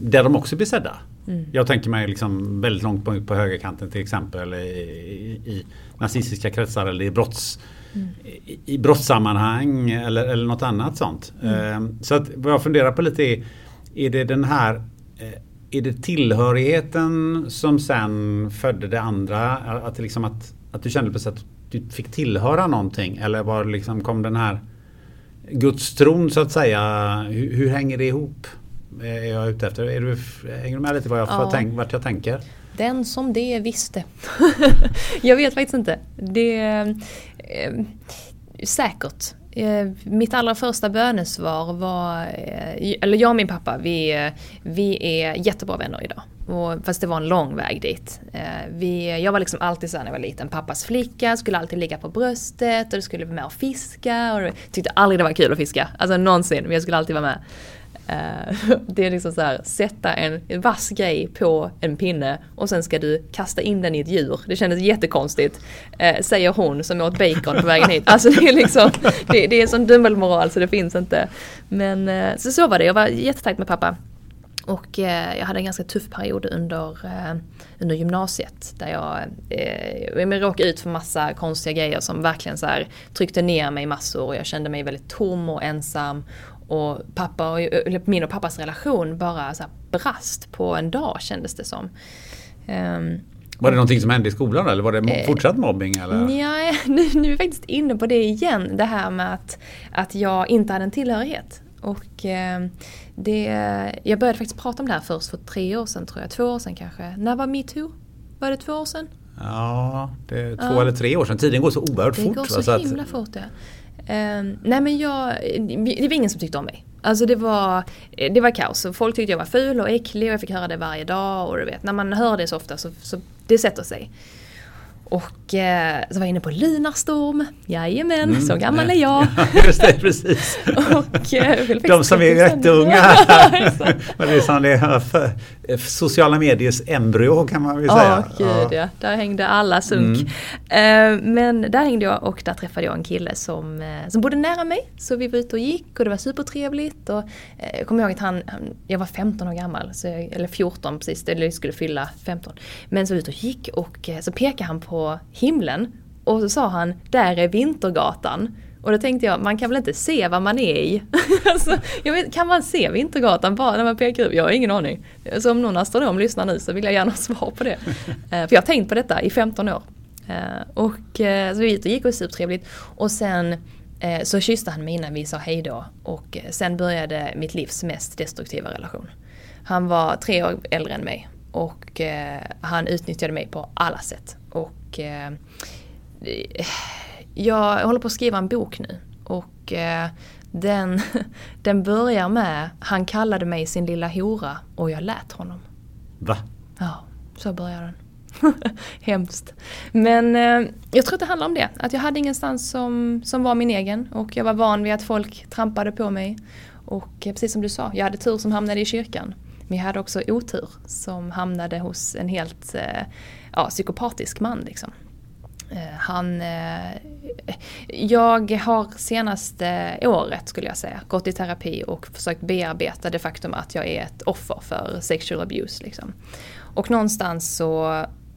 där de också blir sedda. Mm. Jag tänker mig liksom väldigt långt på, på högerkanten till exempel i, i, i nazistiska kretsar eller i brotts mm. i, i brottssammanhang eller, eller något annat sånt. Mm. Eh, så att vad jag funderar på lite är, är det den här eh, är det tillhörigheten som sen födde det andra? Att, liksom att, att du kände på att du fick tillhöra någonting eller var liksom kom den här gudstron så att säga? Hur, hur hänger det ihop? Är jag ute efter. Är du, hänger du med lite vad jag ja. tänk, vart jag tänker? Den som det visste. jag vet faktiskt inte. Det är eh, säkert. Eh, mitt allra första bönesvar var, eh, eller jag och min pappa, vi, vi är jättebra vänner idag. Och, fast det var en lång väg dit. Vi, jag var liksom alltid så när jag var liten, pappas flicka, skulle alltid ligga på bröstet och det skulle vara med och fiska. Och tyckte aldrig det var kul att fiska, alltså någonsin, men jag skulle alltid vara med. Eh, det är liksom så här, sätta en vass grej på en pinne och sen ska du kasta in den i ett djur. Det kändes jättekonstigt, eh, säger hon som åt bacon på vägen hit. Alltså det är liksom, det, det är sån dubbelmoral så det finns inte. Men eh, så, så var det, jag var jättetajt med pappa. Och eh, jag hade en ganska tuff period under, eh, under gymnasiet där jag, jag råkade ut för massa konstiga grejer som verkligen så här, tryckte ner mig massor och jag kände mig väldigt tom och ensam. Och pappa och, min och pappas relation bara så brast på en dag kändes det som. Um, var det någonting som hände i skolan eller var det eh, fortsatt mobbing? Eller? Nej, nu, nu är vi faktiskt inne på det igen. Det här med att, att jag inte hade en tillhörighet. Och eh, det, jag började faktiskt prata om det här först för tre år sedan tror jag. Två år sedan kanske. När var metoo? Var det två år sedan? Ja, det är två ja. eller tre år sedan. Tiden går så oerhört fort. Det går så, så himla fort ja. Um, nej men jag, det var ingen som tyckte om mig. Alltså det var, det var kaos. Folk tyckte jag var ful och äcklig och jag fick höra det varje dag. Och du vet, när man hör det så ofta så, så det sätter sig. Och eh, så var jag inne på Lunarstorm, jajamän, mm. så gammal är jag. Ja, just det, precis. och, eh, De som är jätteunga. det är som det är sociala mediers embryo kan man väl säga. Oh, gud, ja. Där hängde alla sunk. Mm. Eh, men där hängde jag och där träffade jag en kille som, eh, som bodde nära mig. Så vi var ute och gick och det var supertrevligt. Och, eh, jag kommer ihåg att han, han, jag var 15 år gammal, så jag, eller 14 precis, eller jag skulle fylla 15. Men så var vi ute och gick och eh, så pekade han på himlen och så sa han, där är Vintergatan. Och då tänkte jag, man kan väl inte se vad man är i? alltså, vet, kan man se Vintergatan bara när man pekar ut? Jag har ingen aning. Så om någon astronom lyssnar nu så vill jag gärna ha svar på det. Eh, för jag har tänkt på detta i 15 år. Eh, och uh, så vi gick och supertrevligt. Och sen så kysste han mig innan vi sa hejdå. Och sen började mitt livs mest destruktiva relation. Han var tre år äldre än mig. Och han utnyttjade mig på alla sätt. Och jag håller på att skriva en bok nu och eh, den, den börjar med Han kallade mig sin lilla hora och jag lät honom. Va? Ja, så börjar den. Hemskt. Men eh, jag tror att det handlar om det. Att jag hade ingenstans som, som var min egen och jag var van vid att folk trampade på mig. Och eh, precis som du sa, jag hade tur som hamnade i kyrkan. Men jag hade också otur som hamnade hos en helt eh, ja, psykopatisk man. Liksom. Eh, han, eh, jag har senaste året skulle jag säga gått i terapi och försökt bearbeta det faktum att jag är ett offer för sexual abuse. Liksom. Och någonstans så,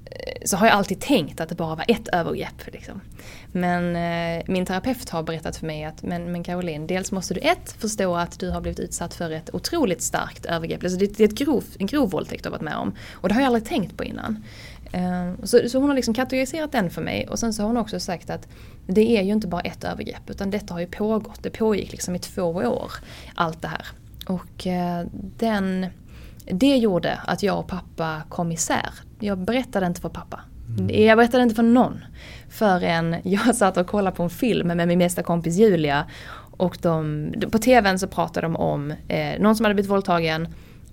eh, så har jag alltid tänkt att det bara var ett övergrepp. Liksom. Men eh, min terapeut har berättat för mig att men, men Caroline, dels måste du ett förstå att du har blivit utsatt för ett otroligt starkt övergrepp. Alltså det, det är ett grov, en grov våldtäkt du har varit med om. Och det har jag aldrig tänkt på innan. Ehm, så, så hon har liksom kategoriserat den för mig och sen så har hon också sagt att det är ju inte bara ett övergrepp utan detta har ju pågått. Det pågick liksom i två år, allt det här. Och eh, den, det gjorde att jag och pappa kom isär. Jag berättade inte för pappa. Mm. Jag berättade inte för någon. Förrän jag satt och kollade på en film med min bästa kompis Julia. Och de, på tvn så pratade de om eh, någon som hade blivit våldtagen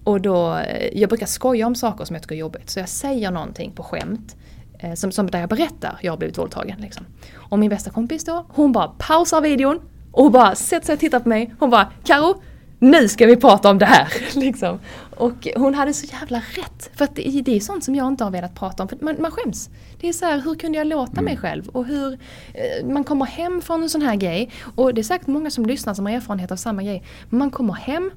och då, eh, jag brukar skoja om saker som jag tycker är jobbigt. Så jag säger någonting på skämt. Eh, som, som där jag berättar, jag har blivit våldtagen. Liksom. Och min bästa kompis då, hon bara pausar videon och bara sätter sig och tittar på mig. Hon bara Karo, nu ska vi prata om det här! liksom. Och hon hade så jävla rätt. För att det, det är sånt som jag inte har velat prata om. För man, man skäms. Det är så här, hur kunde jag låta mm. mig själv? Och hur eh, man kommer hem från en sån här grej. Och det är säkert många som lyssnar som har erfarenhet av samma grej. Man kommer hem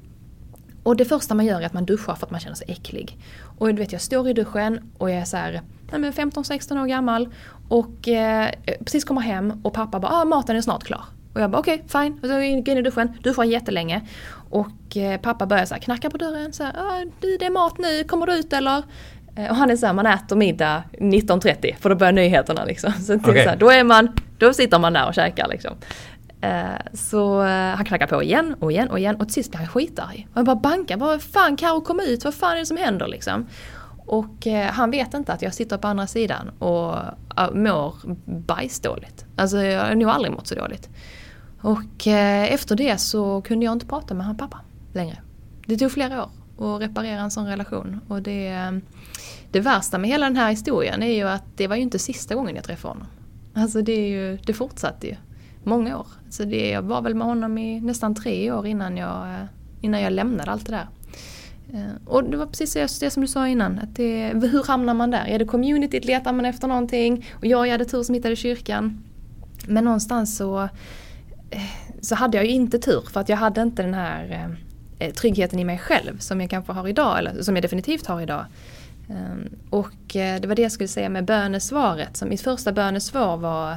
och det första man gör är att man duschar för att man känner sig äcklig. Och du vet, jag står i duschen och jag är så här, 15-16 år gammal och eh, precis kommer hem och pappa bara ah, maten är snart klar. Och jag bara okej, okay, fine. Och så går in i duschen, duschar jättelänge. Och eh, pappa börjar så här, knacka på dörren. Så här, ah, du, det är mat nu, kommer du ut eller? Eh, och han är så här, man äter middag 19.30 för då börjar nyheterna liksom. Så, okay. så här, då, är man, då sitter man där och käkar liksom. Eh, så eh, han knackar på igen och igen och igen och till sist blir han skitarg. Och jag bara bankar, vad fan Karo kom ut, vad fan är det som händer liksom? Och eh, han vet inte att jag sitter på andra sidan och mår bajsdåligt. Alltså jag har nog aldrig mått så dåligt. Och efter det så kunde jag inte prata med hans pappa längre. Det tog flera år att reparera en sån relation. Och det, det värsta med hela den här historien är ju att det var ju inte sista gången jag träffade honom. Alltså det, är ju, det fortsatte ju många år. Så det, jag var väl med honom i nästan tre år innan jag, eh, innan jag lämnade allt det där. Eh, och det var precis det som du sa innan, att det, hur hamnar man där? Är det communityt, letar man efter någonting? Och jag, jag hade tur som hittade kyrkan. Men någonstans så, eh, så hade jag ju inte tur för att jag hade inte den här tryggheten i mig själv som jag kanske har idag, eller som jag definitivt har idag. Ehm, och det var det jag skulle säga med bönesvaret. Så mitt första bönesvar var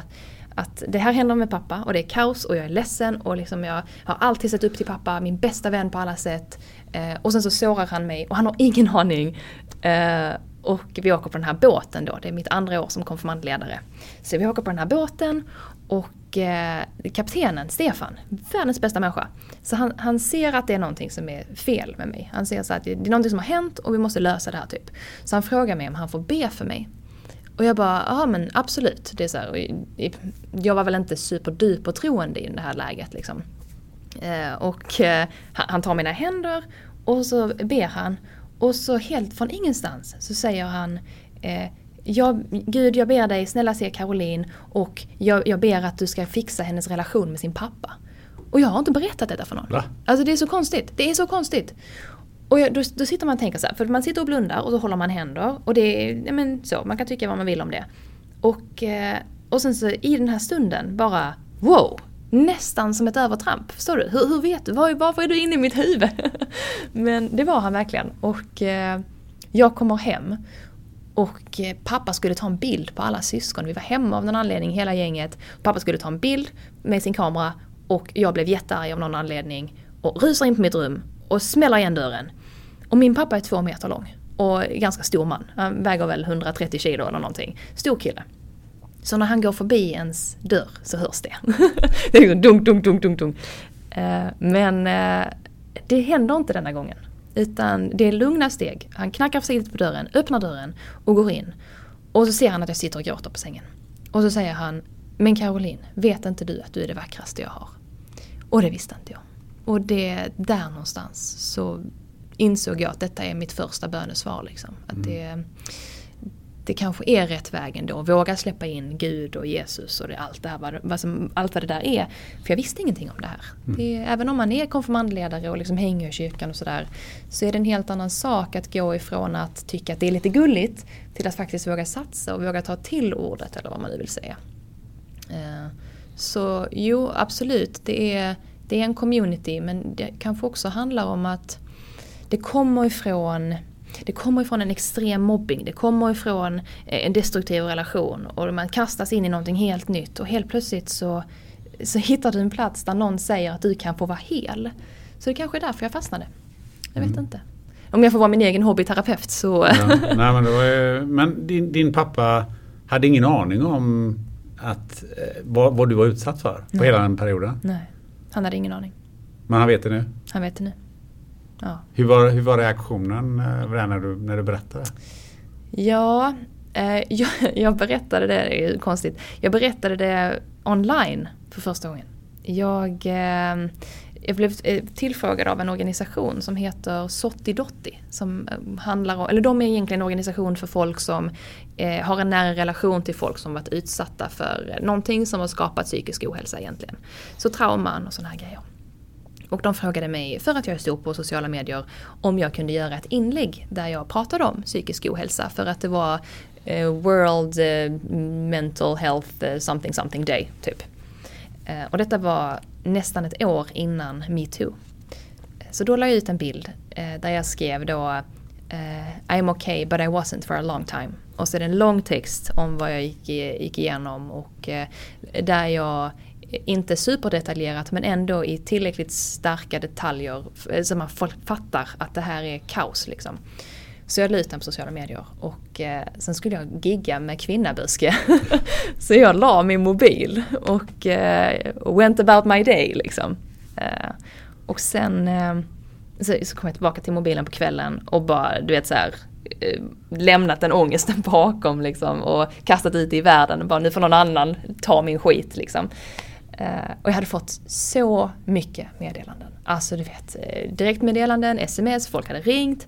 att det här händer med pappa och det är kaos och jag är ledsen och liksom jag har alltid sett upp till pappa, min bästa vän på alla sätt. Eh, och sen så sårar han mig och han har ingen aning. Eh, och vi åker på den här båten då, det är mitt andra år som konfirmandledare. Så vi åker på den här båten och eh, kaptenen, Stefan, världens bästa människa. Så han, han ser att det är någonting som är fel med mig. Han ser så att det är någonting som har hänt och vi måste lösa det här typ. Så han frågar mig om han får be för mig. Och jag bara, ja men absolut. Det är så här, jag var väl inte superduper troende i det här läget liksom. Eh, och eh, han tar mina händer och så ber han. Och så helt från ingenstans så säger han eh, jag, Gud jag ber dig, snälla se Caroline och jag, jag ber att du ska fixa hennes relation med sin pappa. Och jag har inte berättat detta för någon. Va? Alltså det är så konstigt. Det är så konstigt. Och jag, då, då sitter man och tänker så här, för man sitter och blundar och så håller man händer och det är, ja men så, man kan tycka vad man vill om det. Och, eh, och sen så i den här stunden bara, wow! Nästan som ett övertramp, förstår du? Hur, hur vet du? Var, varför är du inne i mitt huvud? men det var han verkligen. Och eh, jag kommer hem och eh, pappa skulle ta en bild på alla syskon. Vi var hemma av någon anledning, hela gänget. Pappa skulle ta en bild med sin kamera och jag blev jättearg av någon anledning och rusar in på mitt rum och smäller igen dörren. Och min pappa är två meter lång och ganska stor man. Han väger väl 130 kilo eller någonting. Stor kille. Så när han går förbi ens dörr så hörs det. det är liksom dunk, dunk, dunk, dunk, dunk. Eh, men eh, det händer inte denna gången. Utan det är lugna steg. Han knackar försiktigt på dörren, öppnar dörren och går in. Och så ser han att jag sitter och gråter på sängen. Och så säger han, men Caroline, vet inte du att du är det vackraste jag har? Och det visste inte jag. Och det, där någonstans så insåg jag att detta är mitt första bönesvar. Liksom. Att Mm. det, det kanske är rätt väg ändå. Våga släppa in Gud och Jesus och det, allt, det här, vad, vad som, allt vad det där är. För jag visste ingenting om det här. Det, även om man är konfirmandledare och liksom hänger i kyrkan och sådär. Så är det en helt annan sak att gå ifrån att tycka att det är lite gulligt till att faktiskt våga satsa och våga ta till ordet eller vad man nu vill säga. Eh, Så jo, absolut. Det är, det är en community men det kanske också handlar om att det kommer ifrån det kommer ifrån en extrem mobbing, det kommer ifrån eh, en destruktiv relation och man kastas in i någonting helt nytt och helt plötsligt så, så hittar du en plats där någon säger att du kan få vara hel. Så det kanske är därför jag fastnade. Jag vet inte. Om jag får vara min egen hobbyterapeut så... Ja, nej, men ju- men din, din pappa hade ingen aning om att, eh, vad, vad du var utsatt för på Nej. hela den perioden? Nej, han hade ingen aning. Men han vet det nu. Han vet det nu. Ja. Hur var, hur var reaktionen eh, när du, när du berättade? Ja, eh, jag, jag berättade det, det är ju konstigt. Jag berättade det online för första gången. Jag, eh, jag blev eh, tillfrågad av en organisation som heter Sotti Dotti. Som eh, handlar om, eller de är egentligen en organisation för folk som eh, har en nära relation till folk som varit utsatta för eh, någonting som har skapat psykisk ohälsa egentligen. Så trauman och sådana här grejer. Och de frågade mig, för att jag är stor på sociala medier, om jag kunde göra ett inlägg där jag pratade om psykisk ohälsa. För att det var eh, World eh, Mental Health eh, something something day, typ. Eh, och detta var nästan ett år innan metoo. Så då la jag ut en bild eh, där jag skrev då eh, I'm okay but I wasn't for a long time. Och så är det en lång text om vad jag gick, gick igenom och eh, där jag inte superdetaljerat men ändå i tillräckligt starka detaljer eh, så man fattar att det här är kaos liksom. Så jag la ut den på sociala medier och eh, sen skulle jag gigga med Kvinnabuske. så jag la min mobil och eh, went about my day liksom. Eh, och sen eh, så, så kom jag tillbaka till mobilen på kvällen och bara, du vet så här, eh, lämnat den ångesten bakom liksom och kastat ut det i världen och bara nu får någon annan ta min skit liksom. Eh, och jag hade fått så mycket meddelanden. Alltså du vet, eh, direktmeddelanden, sms, folk hade ringt.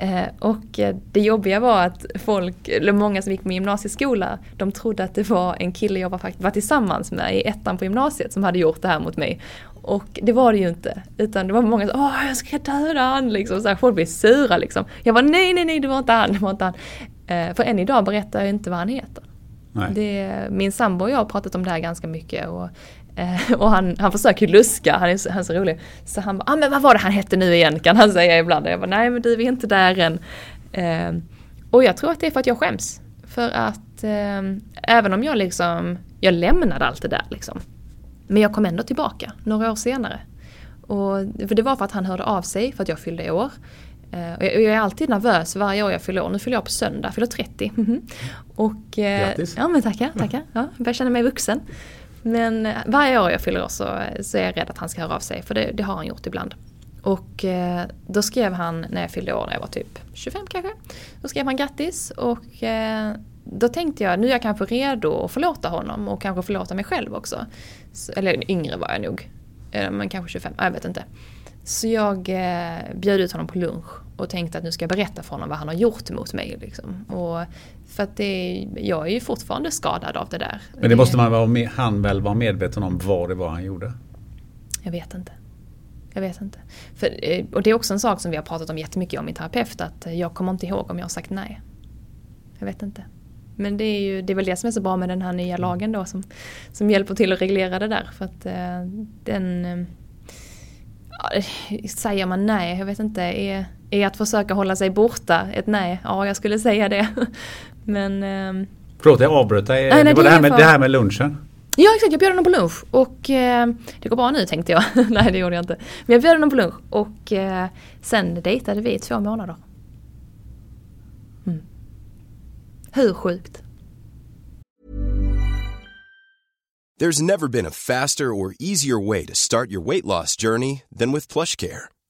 Eh, och eh, det jobbiga var att folk, eller många som gick med gymnasieskola, de trodde att det var en kille jag var, var tillsammans med i ettan på gymnasiet som hade gjort det här mot mig. Och det var det ju inte. Utan det var många som åh jag ska döda han liksom. Så här, folk blev sura liksom. Jag var nej, nej, nej, det var inte han, det var inte han. Eh, för än idag berättar jag inte vad han heter. Nej. Det, min sambo och jag har pratat om det här ganska mycket. Och, och han, han försöker luska, han är, så- han är så rolig. Så han bara, ah, men vad var det han hette nu igen kan han säga ibland. Och jag bara, nej men du vi är inte där än. Eh, och jag tror att det är för att jag skäms. För att eh, även om jag liksom, jag lämnade allt det där liksom. Men jag kom ändå tillbaka några år senare. Och, för det var för att han hörde av sig för att jag fyllde år. Eh, och jag, och jag är alltid nervös varje år jag fyller år. Nu fyller jag på söndag, fyller 30. Mhm. Och, eh, Grattis. Ja men tackar, tackar. Ja, jag börjar känna mig vuxen. Men eh, varje år jag fyller år så, eh, så är jag rädd att han ska höra av sig. För det, det har han gjort ibland. Och eh, då skrev han när jag fyllde år, när jag var typ 25 kanske. Då skrev han grattis och eh, då tänkte jag nu är jag kanske redo att förlåta honom och kanske förlåta mig själv också. Så, eller yngre var jag nog. Eh, men kanske 25, jag vet inte. Så jag eh, bjöd ut honom på lunch och tänkte att nu ska jag berätta för honom vad han har gjort mot mig. Liksom. Och för att det, jag är ju fortfarande skadad av det där. Men det måste man vara med, han väl vara medveten om vad det var han gjorde? Jag vet inte. Jag vet inte. För, eh, och det är också en sak som vi har pratat om jättemycket om i terapeut, att jag kommer inte ihåg om jag har sagt nej. Jag vet inte. Men det är, ju, det är väl det som är så bra med den här nya lagen då som, som hjälper till att reglera det där. För att eh, den... Eh, ja, säger man nej, jag vet inte, är, är att försöka hålla sig borta ett nej? Ja, jag skulle säga det. Men... Eh, Förlåt, jag avbröt dig. Nej, nej, det var det här, med, det här med lunchen. Ja exakt, jag bjöd honom på lunch och eh, det går bra nu tänkte jag. Nej det gjorde jag inte. Men jag bjöd honom på lunch och eh, sen dejtade vi i två månader. Mm. Hur sjukt? There's never been a faster or easier way to start your weight loss journey than with PlushCare.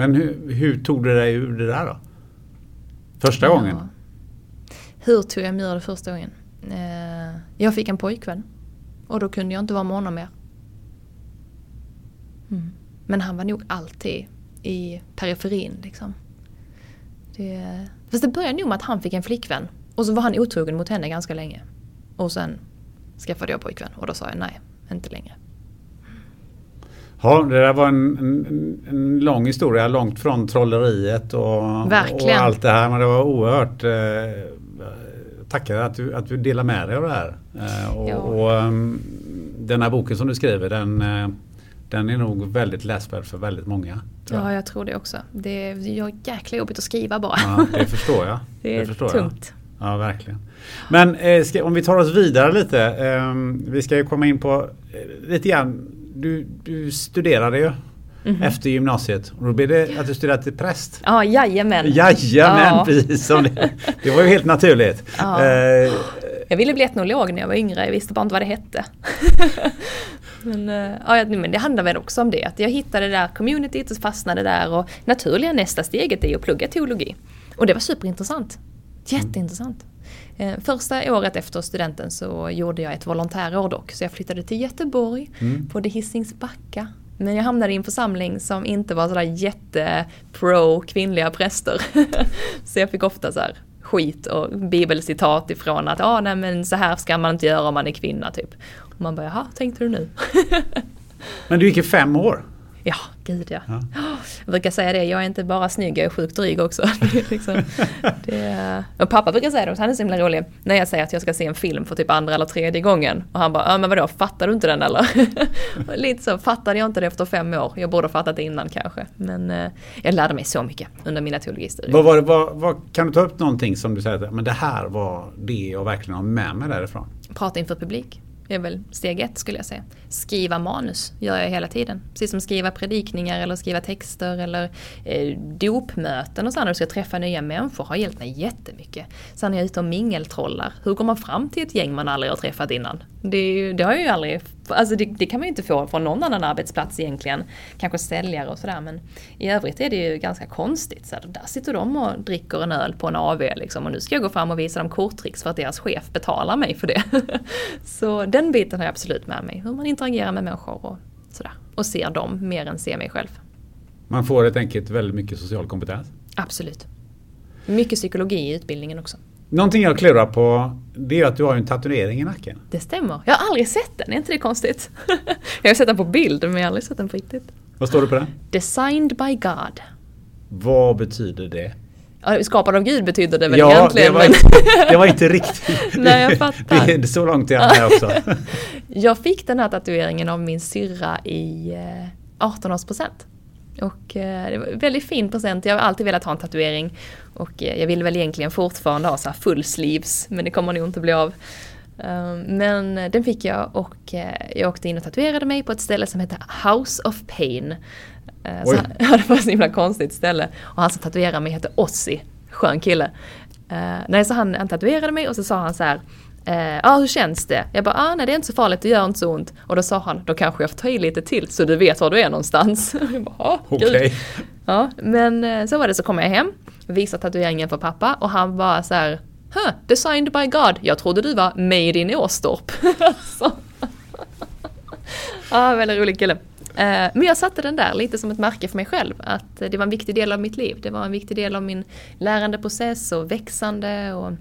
Men hur, hur tog du dig ur det där då? Första ja. gången? Hur tog jag mig ur det första gången? Eh, jag fick en pojkvän. Och då kunde jag inte vara med honom mer. Mm. Men han var nog alltid i periferin liksom. Det, fast det började nog med att han fick en flickvän. Och så var han otrogen mot henne ganska länge. Och sen skaffade jag pojkvän och då sa jag nej, inte längre. Ja, det där var en, en, en lång historia, långt från trolleriet och, och, allt det här. Men det var oerhört eh, tackar att du, att du delar med dig av det här. Eh, och, ja. och um, den här boken som du skriver den eh, den är nog väldigt läsvärd för väldigt många. Jag. Ja, jag tror det också. Det är jäkla jobbigt att skriva bara. Ja, det förstår jag. det är det förstår tungt. Jag. Ja, verkligen. Men eh, ska, om vi tar oss vidare lite. Eh, vi ska ju komma in på eh, lite grann. Du, du studerade ju. Mm -hmm. Efter gymnasiet. Och då blev det att du studerade till präst. Ja, jajamän. Jajamän, ja. precis som det. Det var ju helt naturligt. Ja. Eh, jag ville bli etnolog när jag var yngre, jag visste bara inte vad det hette. men, eh, ja, men det handlar väl också om det, att jag hittade det där communityt och fastnade där och naturliga nästa steget är ju att plugga teologi. Och det var superintressant. Jätteintressant. Eh, första året efter studenten så gjorde jag ett volontärår dock, så jag flyttade till Göteborg, mm. bodde Hisings Backa. Men jag hamnade i en församling som inte var sådär jätte-pro kvinnliga präster. så jag fick ofta så skit och bibelcitat ifrån att ah, nej men så här ska man inte göra om man är kvinna typ. Och man bara jaha, tänkte du nu? men du gick i fem år? Ja, gud ja. ja. Jag brukar säga det, jag är inte bara snygg, jag är sjukt dryg också. liksom, det, och pappa brukar säga det han är så himla rolig. När jag säger att jag ska se en film för typ andra eller tredje gången. Och han bara, ja men vadå, fattar du inte den eller? Lite så, fattade jag inte det efter fem år. Jag borde ha fattat det innan kanske. Men eh, jag lärde mig så mycket under mina teologistudier. Vad var det, vad, vad, kan du ta upp någonting som du säger, men det här var det jag verkligen har med mig därifrån? Prata inför publik det är väl steg ett skulle jag säga. Skriva manus gör jag hela tiden. Precis som skriva predikningar eller skriva texter eller eh, dopmöten och så när du ska träffa nya människor har hjälpt mig jättemycket. Sen när jag är ute och mingeltrollar, hur går man fram till ett gäng man aldrig har träffat innan? Det, det har jag ju aldrig Alltså det, det, kan man ju inte få från någon annan arbetsplats egentligen. Kanske säljare och sådär men i övrigt är det ju ganska konstigt. Så där sitter de och dricker en öl på en AV liksom och nu ska jag gå fram och visa dem korttricks för att deras chef betalar mig för det. så den biten har jag absolut med mig. Hur man interagerar med människor och sådär. Och ser dem mer än ser mig själv. Man får helt enkelt väldigt mycket social kompetens. Absolut. Mycket psykologi i utbildningen också. Någonting jag klurar på det är att du har en tatuering i nacken. Det stämmer. Jag har aldrig sett den, är inte det konstigt? jag har sett den på bild men jag har aldrig sett den på riktigt. Vad står det på den? Designed by God. Vad betyder det? Ja, skapad av Gud betyder det väl ja, egentligen. Det var, men... det var inte riktigt. Nej, jag fattar. Det är så långt är jag med också. jag fick den här tatueringen av min syrra i 18-årspresent. Och eh, det var en väldigt fin present. Jag har alltid velat ha en tatuering. Och eh, jag vill väl egentligen fortfarande ha så här full sleeves, men det kommer nog inte bli av. Um, men den fick jag och eh, jag åkte in och tatuerade mig på ett ställe som heter House of Pain. Så, ja, det var ett så himla konstigt ställe. Och han som tatuerade mig heter Ossi, skön kille. Nej, så han, han tatuerade mig och så sa han så här Ja, ah, hur känns det? Jag bara, ah, nej det är inte så farligt, det gör inte så ont. Och då sa han, då kanske jag får ta i lite till så du vet var du är någonstans. Okej. Okay. Ja, men så var det så kom jag hem, visar tatueringen för pappa och han var så här, huh, designed by God, jag trodde du var made in Åstorp. ja, ah, väldigt rolig kille. Eh, men jag satte den där lite som ett märke för mig själv, att det var en viktig del av mitt liv. Det var en viktig del av min lärandeprocess och växande och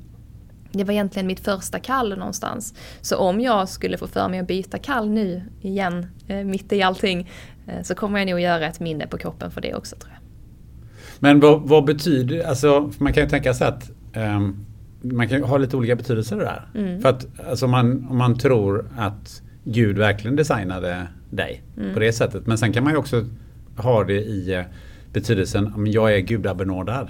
det var egentligen mitt första kall någonstans. Så om jag skulle få för mig att byta kall nu igen, eh, mitt i allting, eh, så kommer jag nog göra ett minne på kroppen för det också tror jag. Men vad, vad betyder, alltså man kan ju tänka sig att um, man kan ha lite olika betydelser där. Mm. För att alltså, man, om man tror att Gud verkligen designade dig mm. på det sättet. Men sen kan man ju också ha det i eh, betydelsen om jag är gudabenådad.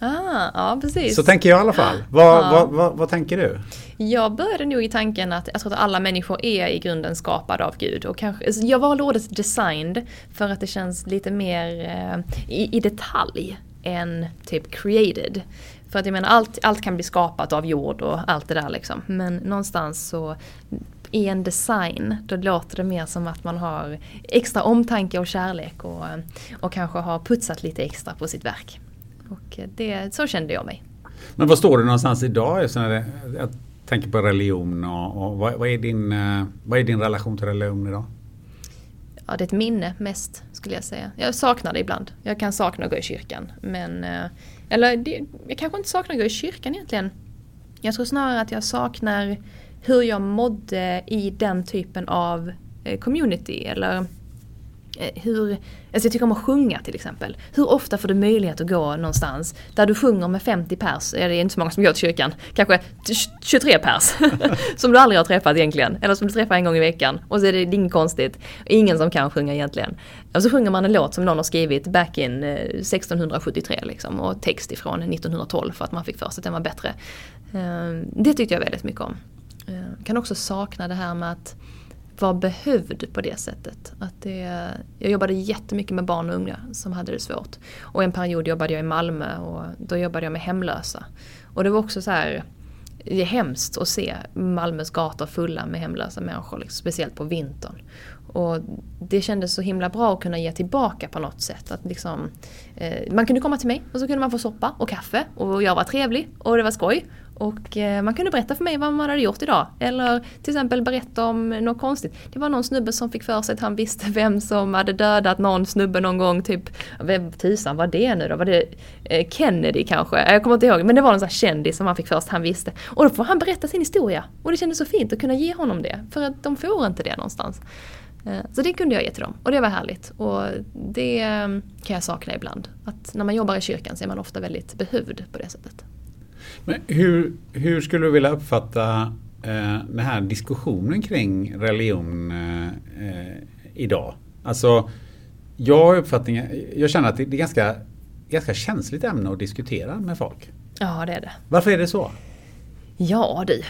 Ah, ja, precis. Så tänker jag i alla fall. Vad, ja. vad, vad, vad, tänker du? Jag började nog i tanken att jag tror att alla människor är i grunden skapade av Gud. Och kanske, alltså, jag valde ordet designed för att det känns lite mer eh, i, i, detalj än typ created. För att jag menar allt, allt kan bli skapat av jord och allt det där liksom. Men någonstans så i en design, då låter det mer som att man har extra omtanke och kärlek och, och kanske har putsat lite extra på sitt verk. Och det, så kände jag mig. Men var står du någonstans idag? Jag tänker på religion och, och vad, vad, är din, eh, vad är din relation till religion idag? Ja, det är ett minne mest skulle jag säga. Jag saknar det ibland. Jag kan sakna att gå i kyrkan. Men, eh, eller det, jag kanske inte saknar att gå i kyrkan egentligen. Jag tror snarare att jag saknar hur jag mådde i den typen av eh, community. Eller Eh, Eh, hur, alltså jag tycker om att sjunga till exempel. Hur ofta får du möjlighet att gå någonstans där du sjunger med 50 pers, det är inte så många som går till kyrkan, kanske 23 pers. som du aldrig har träffat egentligen, eller som du träffar en gång i veckan. Och så är det, inget konstigt, ingen som kan sjunga egentligen. Och så sjunger man en låt som någon har skrivit back in eh, 1673 liksom, och text ifrån 1912 för att man fick för sig att den var bättre. Eh, det tyckte jag väldigt mycket om. Jag kan också sakna det här med att var behövd på det sättet. Att det, jag jobbade jättemycket med barn och unga som hade det svårt. Och en period jobbade jag i Malmö och då jobbade jag med hemlösa. Och det var också så här, det är hemskt att se Malmös gator fulla med hemlösa människor, liksom, speciellt på vintern. Och det kändes så himla bra att kunna ge tillbaka på något sätt. Att liksom, eh, man kunde komma till mig och så kunde man få soppa och kaffe och jag var trevlig och det var skoj. Och eh, man kunde berätta för mig vad man hade gjort idag. Eller till exempel berätta om något konstigt. Det var någon snubbe som fick för sig att han visste vem som hade dödat någon snubbe någon gång. Typ, vem tusan var det nu då? Var det eh, Kennedy kanske? Jag kommer inte ihåg. Men det var någon sån här kändis som han fick för sig att han visste. Och då får han berätta sin historia. Och det kändes så fint att kunna ge honom det. För att de får inte det någonstans. Eh, så det kunde jag ge till dem och det var härligt. Och det kan jag sakna ibland. Att när man jobbar i kyrkan så är man ofta väldigt behövd på det sättet. Men hur, hur skulle du vilja uppfatta eh, den här diskussionen kring religion eh, eh, idag? Alltså, jag har uppfattningen, jag känner att det är ganska, ganska känsligt ämne att diskutera med folk. Ja, det är det. Varför är det så? Ja du,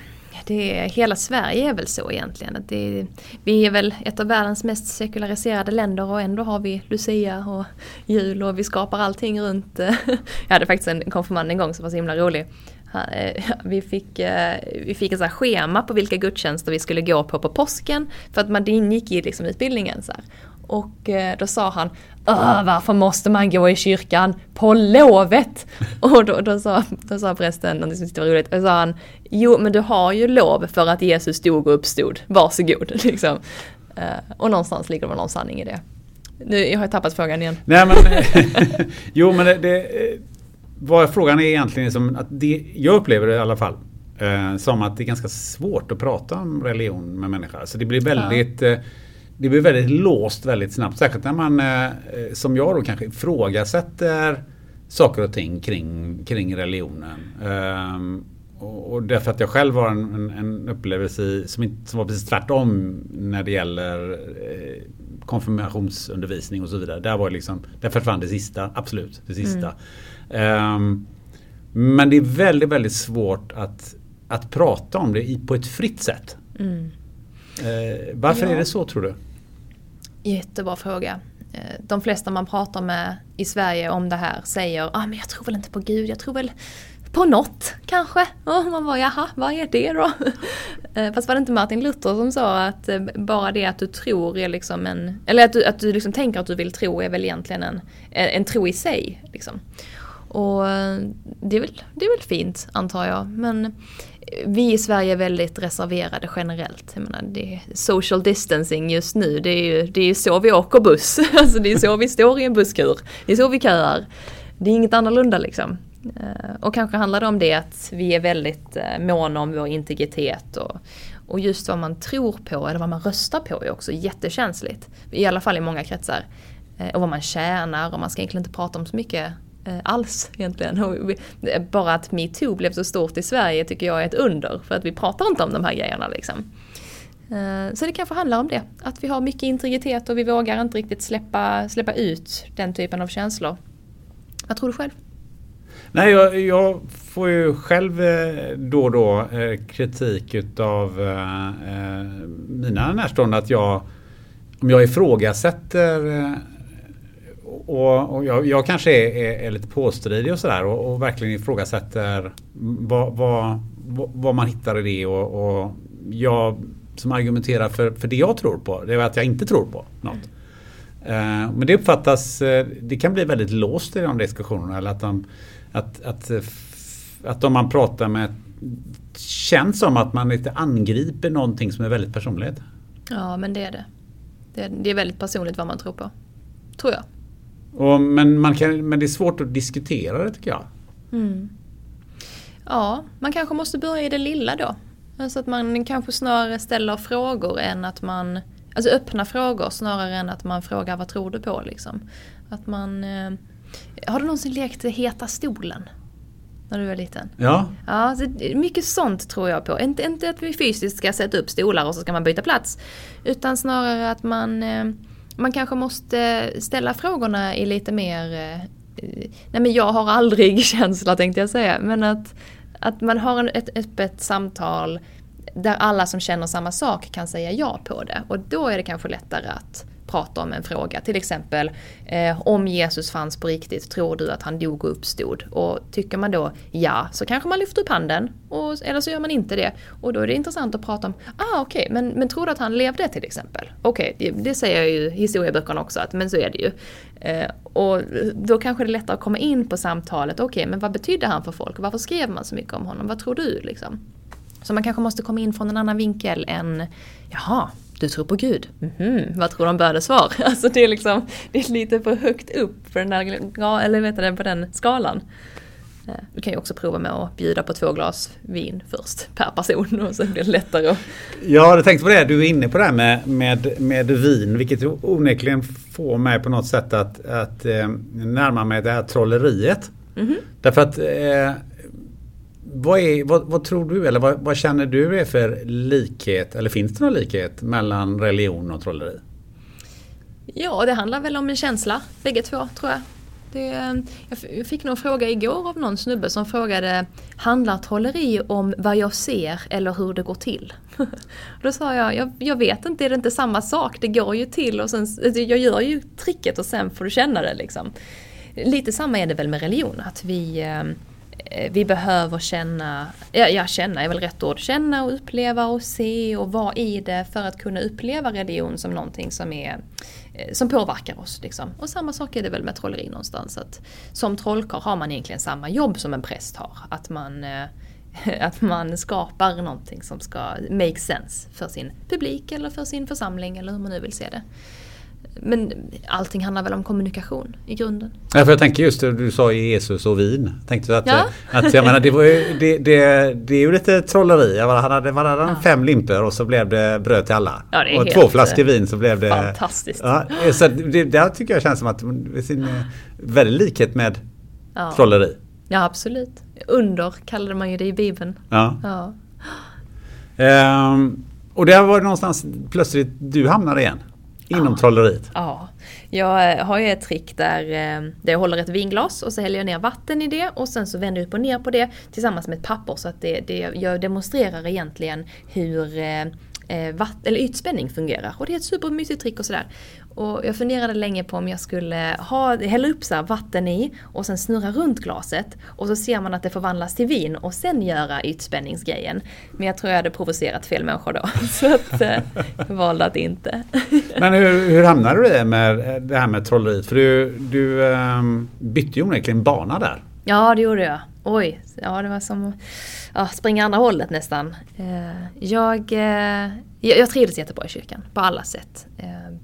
det är, hela Sverige är väl så egentligen. Att det, vi är väl ett av världens mest sekulariserade länder och ändå har vi Lucia och jul och vi skapar allting runt. Jag hade faktiskt en konfirmand en gång som var så himla rolig. Eh, vi fick, eh, vi fick ett så schema på vilka gudstjänster vi skulle gå på på påsken. För att man, ingick i liksom utbildningen. Så här. Och eh, då sa han varför måste man gå i kyrkan på lovet? Och då, då, sa, då sa prästen något som var roligt, och sa han Jo men du har ju lov för att Jesus dog och uppstod, varsågod. Liksom. Och någonstans ligger det någon sanning i det. Nu, jag har tappat frågan igen. Nej men, jo men det, det vad frågan är egentligen som att det, jag upplever det i alla fall eh, som att det är ganska svårt att prata om religion med människor. Så det blir väldigt ja. eh, det blir väldigt låst väldigt snabbt. Särskilt när man eh, som jag då kanske ifrågasätter saker och ting kring, kring religionen. Ehm, och, och därför att jag själv har en, en, en upplevelse i, som, inte, som var precis tvärtom när det gäller eh, konfirmationsundervisning och så vidare. Där, var liksom, där försvann det sista, absolut det sista. Mm. Um, men det är väldigt, väldigt svårt att, att prata om det på ett fritt sätt. Mm. Uh, varför ja. är det så tror du? Jättebra fråga. Eh, de flesta man pratar med i Sverige om det här säger ah, men jag tror väl inte på Gud, jag tror väl på något kanske. Och man bara jaha, vad är det då? Eh, fast var det inte Martin Luther som sa att bara det att du tror är liksom en, eller att du, att du liksom tänker att du vill tro är väl egentligen en, en tro i sig. Liksom. Och det är, väl, det är väl fint antar jag. Men vi i Sverige är väldigt reserverade generellt. Jag menar, det är social distancing just nu. Det är ju det är så vi åker buss. Alltså det är så vi står i en busskur. Det är så vi köar. Det är inget annorlunda liksom. Eh, och kanske handlar det om det att vi är väldigt eh, måna om vår integritet och, och just vad man tror på eller vad man röstar på är också jättekänsligt. I alla fall i många kretsar. Eh, och vad man tjänar och man ska egentligen inte prata om så mycket Eh, alls egentligen. bara att metoo blev så stort i Sverige tycker jag är ett under. För att vi pratar inte om de här grejerna liksom. Eh, så det kanske handlar om det. Att vi har mycket integritet och vi vågar inte riktigt släppa, släppa ut den typen av känslor. Vad tror du själv? Nej, jag, jag, får ju själv eh, då och då kritik utav mina närstående att jag om jag ifrågasätter och, och jag, jag, kanske är, är, är, lite påstridig och sådär och, och verkligen ifrågasätter vad, vad, vad, man hittar i det och, och jag som argumenterar för, för det jag tror på, det är att jag inte tror på något. Mm. men det uppfattas, eh, det kan bli väldigt låst i de diskussionerna. Eller att, de, att, att, att om man pratar med känns som att man lite angriper någonting som är väldigt personligt. Ja men det är det. Det är, det är väldigt personligt vad man tror på. Tror jag. Och, men, man kan, men det är svårt att diskutera det tycker jag. Mm. Ja, man kanske måste börja i det lilla då. Alltså att man kanske snarare ställer frågor än att man Alltså öppna frågor snarare än att man frågar vad tror du på liksom. Att man eh, Har du någonsin lekt Heta stolen? När du var liten? Ja. ja mycket sånt tror jag på. Inte, inte att vi fysiskt ska sätta upp stolar och så ska man byta plats. Utan snarare att man eh, man kanske måste ställa frågorna i lite mer, eh, nej men jag har aldrig känsla tänkte jag säga, men att, att man har ett öppet samtal där alla som känner samma sak kan säga ja på det. Och då är det kanske lättare att prata om en fråga. Till exempel eh, om Jesus fanns på riktigt, tror du att han dog och uppstod? Och tycker man då ja, så kanske man lyfter upp handen. Och, eller så gör man inte det. Och då är det intressant att prata om, ah okej, okay, men, men tror du att han levde till exempel? Okej, okay, det, det, säger ju historieböckerna också, att, men så är det ju. Eh, och då kanske det är lättare att komma in på samtalet, okej, okay, men vad betydde han för folk? Varför skrev man så mycket om honom? Vad tror du liksom? Så man kanske måste komma in från en annan vinkel än, jaha, du tror på Gud? Mm -hmm. Vad tror de började svar? Alltså det är liksom, det är lite för högt upp på den, där, eller vet du, på den skalan. Eh, du kan ju också prova med att bjuda på två glas vin först per person och så blir det lättare att... Jag hade tänkt på det, du är inne på det här med, med, med vin vilket onekligen får mig på något sätt att, att eh, närma mig det här trolleriet. Mm -hmm. Därför att eh, vad, är, vad, vad, tror du eller vad, vad, känner du är för likhet eller finns det någon likhet mellan religion och trolleri? Ja, det handlar väl om en känsla bägge två tror jag. Det, jag fick någon fråga igår av någon snubbe som frågade Handlar trolleri om vad jag ser eller hur det går till? Då sa jag, jag, jag vet inte, är det inte samma sak? Det går ju till och sen, alltså, jag gör ju tricket och sen får du känna det liksom. Lite samma är det väl med religion, att vi eh, Eh, vi behöver känna, ja, ja känna är väl rätt ord, känna och uppleva och se och vara i det för att kunna uppleva religion som någonting som är eh, som påverkar oss. Liksom. Och samma sak är det väl med trolleri någonstans. Att som trollkarl har man egentligen samma jobb som en präst har. Att man, eh, att man skapar någonting som ska make sense för sin publik eller för sin församling eller hur man nu vill se det. Men allting handlar väl om kommunikation i grunden. Ja, för jag tänker just det du sa Jesus och vin. Tänkte att, ja. att jag menar, det, var ju, det, det, det är ju lite trolleri. Han hade, han hade ja. fem limper och så blev det bröd till alla. Ja, och två flaskor vin så blev det... Fantastiskt. Ja, så det, det tycker jag känns som att det är sin väldigt likhet med ja. trolleri. Ja absolut. Under kallade man ju det i Bibeln. Ja. ja. Ehm, och där var det någonstans plötsligt du hamnade igen. Inom ja. trolleriet? Ja. Jag har ju ett trick där, eh, där jag håller ett vinglas och så häller jag ner vatten i det och sen så vänder jag upp och ner på det tillsammans med ett papper så att det, det, jag demonstrerar egentligen hur eh, eh vatt, eller ytspänning fungerar. Och det är ett supermysigt trick och sådär. Och jag funderade länge på om jag skulle ha, hälla upp så vatten i och sen snurra runt glaset och så ser man att det förvandlas till vin och sen göra ytspänningsgrejen. Men jag tror jag hade provocerat fel människor då. Så att eh, jag valde att inte. Men hur, hur hamnade du i med det här med trolleriet? För du, du um, bytte ju onekligen bana där. Ja det gjorde jag. Oj, ja det var som att springa andra hållet nästan. Eh, jag, eh, jag, jag trivdes jättebra i kyrkan på alla sätt. Eh,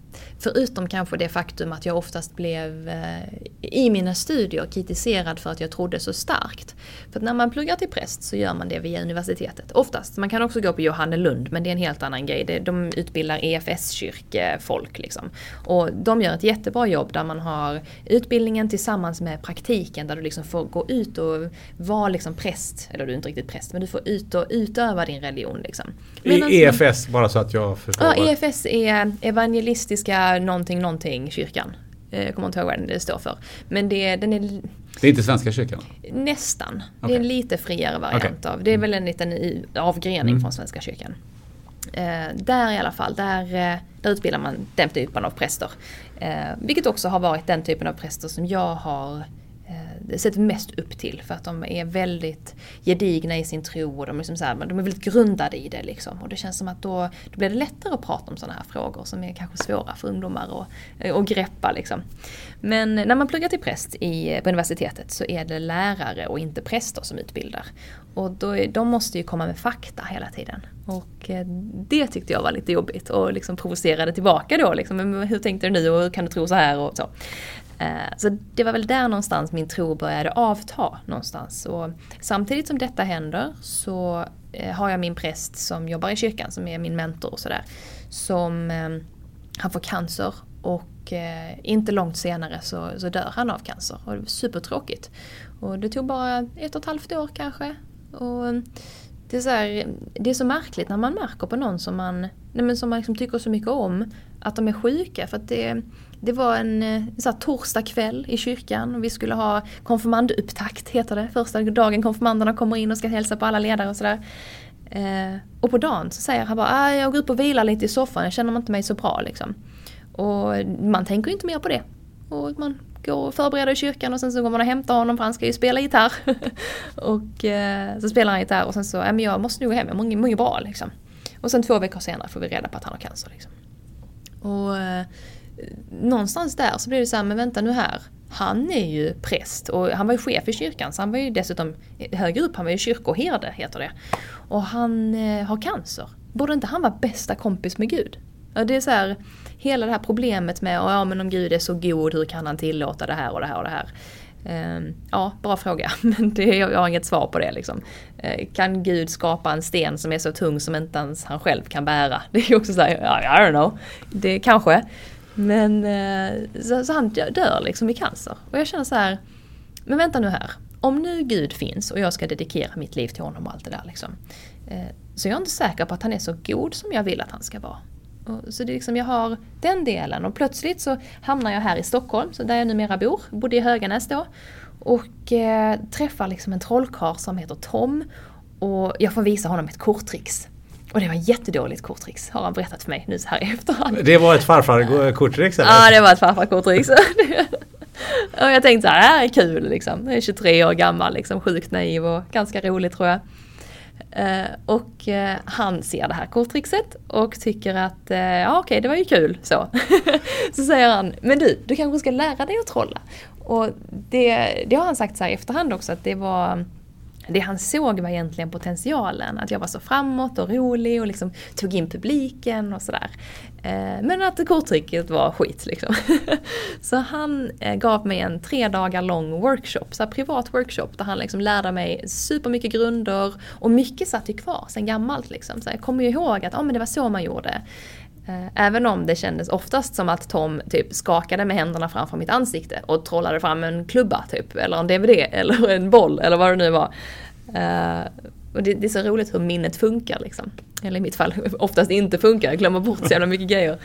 Förutom kanske det faktum att jag oftast blev eh, i mina studier kritiserad för att jag trodde så starkt. För att när man pluggar till präst så gör man det via universitetet. Oftast. Man kan också gå på Johannelund men det är en helt annan grej. De utbildar EFS-kyrkefolk liksom. Och de gör ett jättebra jobb där man har utbildningen tillsammans med praktiken där du liksom får gå ut och vara liksom präst. Eller du är inte riktigt präst men du får ut och utöva din religion. Liksom. I EFS bara så att jag förstår? Ja, EFS är evangelistiska någonting någonting kyrkan. Eh, jag kommer inte ihåg vad det står för. Men det, den är... Det är inte Svenska kyrkan? Nästan. Okay. Det är en lite friare variant okay. av. Det är väl en liten avgrening mm. från Svenska kyrkan. Eh, där i alla fall, där, eh, där utbildar man den typen av präster. Eh, vilket också har varit den typen av präster som jag har sett mest upp till för att de är väldigt gedigna i sin tro och de är, liksom så här, de är väldigt grundade i det. Liksom. Och det känns som att då, då blir det lättare att prata om sådana här frågor som är kanske svåra för ungdomar att greppa. Liksom. Men när man pluggar till präst i, på universitetet så är det lärare och inte präster som utbildar. Och då, de måste ju komma med fakta hela tiden. Och eh, det tyckte jag var lite jobbigt och liksom provocerade tillbaka då. Liksom, hur tänkte du nu och hur kan du tro så här? Och så. Eh, så det var väl där någonstans min tro började avta någonstans. Och samtidigt som detta händer så eh, har jag min präst som jobbar i kyrkan, som är min mentor och sådär. Som, ehm, han får cancer och eh, inte långt senare så, så dör han av cancer. Och det var supertråkigt. Och det tog bara ett och ett halvt år kanske. Och det, är så här, det är så märkligt när man märker på någon som man, nej men som man liksom tycker så mycket om att de är sjuka. För att det, det var en, eh, en så torsdag kväll i kyrkan och vi skulle ha konfirmandupptakt, heter det. Första dagen konfirmanderna kommer in och ska hälsa på alla ledare och sådär. Eh, och på dagen så säger han bara, ah, jag går upp och vilar lite i soffan, jag känner inte mig så bra liksom. Och man tänker inte mer på det. Och man går och förbereder i kyrkan och sen så går man och hämtar honom för han ska ju spela gitarr. och eh, så spelar han gitarr och sen så, ja men jag måste nog gå hem, jag mår, ju bra liksom. Och sen två veckor senare får vi reda på att han har cancer liksom. Och eh, någonstans där så blir det så här, men vänta nu här. Han är ju präst och han var ju chef i kyrkan så han var ju dessutom högre upp, han var ju kyrkoherde heter det. Och han eh, har cancer. Borde inte han vara bästa kompis med Gud? Ja, det är så här, hela det här problemet med, ja men om Gud är så god, hur kan han tillåta det här och det här och det här? Eh, ja, bra fråga, men det, jag har inget svar på det. Liksom. Eh, kan Gud skapa en sten som är så tung som inte ens han själv kan bära? Det är ju också såhär, I don't know. Det kanske. Men eh, så, så, han dör liksom i cancer. Och jag känner så här, men vänta nu här. Om nu Gud finns och jag ska dedikera mitt liv till honom och allt det där liksom. Eh, så jag är inte säker på att han är så god som jag vill att han ska vara. Så det är liksom, jag har den delen och plötsligt så hamnar jag här i Stockholm, så där jag numera bor, bodde i Höganäs då. Och eh, träffar liksom en trollkarl som heter Tom. Och jag får visa honom ett korttricks. Och det var jättedåligt korttricks, har han berättat för mig nu så här i efterhand. Det var ett farfar-korttricks eller? Ja, det var ett farfar-korttricks. och jag tänkte så här, det här är kul liksom. Jag är 23 år gammal, liksom, sjukt naiv och ganska rolig tror jag. Uh, och uh, han ser det här korttrixet och tycker att uh, ja okej okay, det var ju kul så. så säger han, men du, du kanske ska lära dig att trolla. Och det, det har han sagt så här i efterhand också att det var det han såg var egentligen potentialen, att jag var så framåt och rolig och liksom tog in publiken och sådär. Eh, men att korttricket var skit liksom. Så han eh, gav mig en tre dagar lång workshop, så privat workshop där han liksom lärde mig supermycket grunder och mycket satt ju kvar sen gammalt liksom. Så jag kommer ju ihåg att oh, men det var så man gjorde. Eh, även om det kändes oftast som att Tom typ skakade med händerna framför mitt ansikte och trollade fram en klubba typ, eller en DVD eller en boll eller vad det nu var. Uh, och det, det, är så roligt hur minnet funkar liksom. Eller i mitt fall oftast inte funkar, jag glömmer bort så jävla mycket grejer.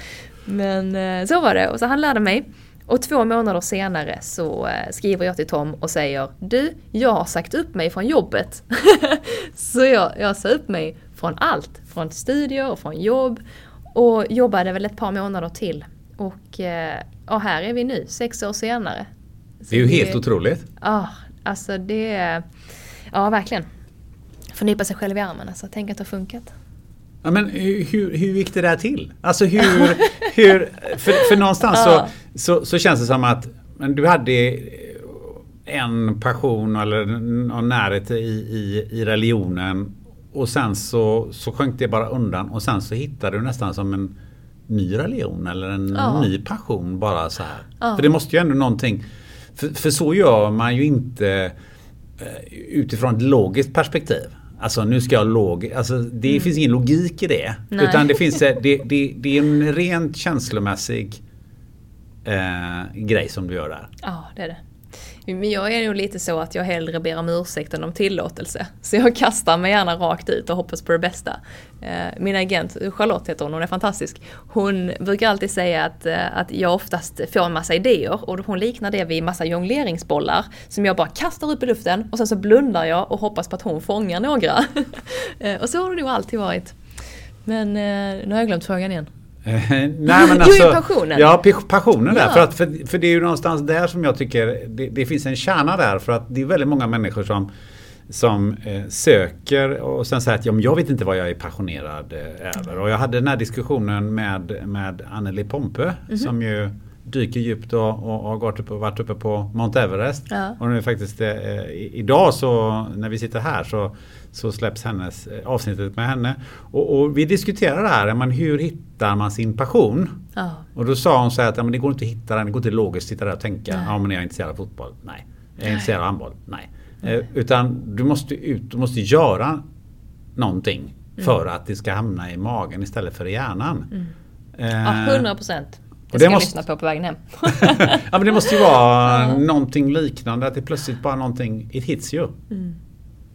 Men uh, så var det, och så han lärde mig. Och två månader senare så skriver jag till Tom och säger Du, jag har sagt upp mig från jobbet. så jag, jag sa upp mig från allt. Från studier och från jobb och jobbade väl ett par månader till. Och, eh, och här är vi nu, sex år senare. Så det är ju helt det, otroligt. Ja, alltså det... Ja, verkligen. Förnypa sig själv i armen, alltså. Tänk att det har funkat. Ja, men hur, hur gick det där till? Alltså hur... hur för, för någonstans ja. så, så, så, känns det som att men du hade en passion eller någon närhet i, i, i religionen och sen så, så sjönk det bara undan och sen så hittade du nästan som en ny religion eller en ja. ny passion bara så här. Ja. För det måste ju ändå någonting för, för så gör man ju inte eh, utifrån ett logiskt perspektiv. Alltså nu ska jag log... Alltså det mm. finns ingen logik i det. Nej. Utan det finns det, det, det är en rent känslomässig eh, grej som du gör där. Ja, det är det. Men jag är nog lite så att jag hellre ber om ursäkt än om tillåtelse. Så jag kastar mig gärna rakt ut och hoppas på det bästa. Eh, min agent, Charlotte heter hon, hon är fantastisk. Hon brukar alltid säga att, eh, att jag oftast får en massa idéer och hon liknar det vid massa jongleringsbollar som jag bara kastar upp i luften och sen så blundar jag och hoppas på att hon fångar några. Eh, och så har det nog alltid varit. Men nu har jag glömt frågan igen. Nej, men alltså, jo, passionen. Ja, passionen där. Ja. För, att, för, för det är ju någonstans där som jag tycker det, det, finns en kärna där. För att det är väldigt många människor som, som eh, söker och sen säger att ja, men jag vet inte vad jag är passionerad eh, över. Och jag hade den här diskussionen med, med Anneli Pompe mm -hmm. som ju dyker djupt och, och, och har gått upp, varit uppe på Mount Everest. Ja. Och nu faktiskt eh, idag så när vi sitter här så så släpps hennes, eh, avsnittet med henne. Och, och vi diskuterar det här, men hur hittar man sin passion? Ja. Och då sa hon så här att ja, men det går inte att hitta den, det går inte logiskt att sitta där och tänka, Nej. ja men jag är intresserad av fotboll. Nej. Jag är intresserad av handboll. Nej. Eh, utan du måste ut, du måste göra någonting mm. för att det ska hamna i magen istället för i hjärnan. Mm. Eh, ja, 100 procent. Det ska jag måste... lyssna på på vägen hem. ja men det måste ju vara ja. någonting liknande, att det plötsligt bara någonting, it hits you. Mm.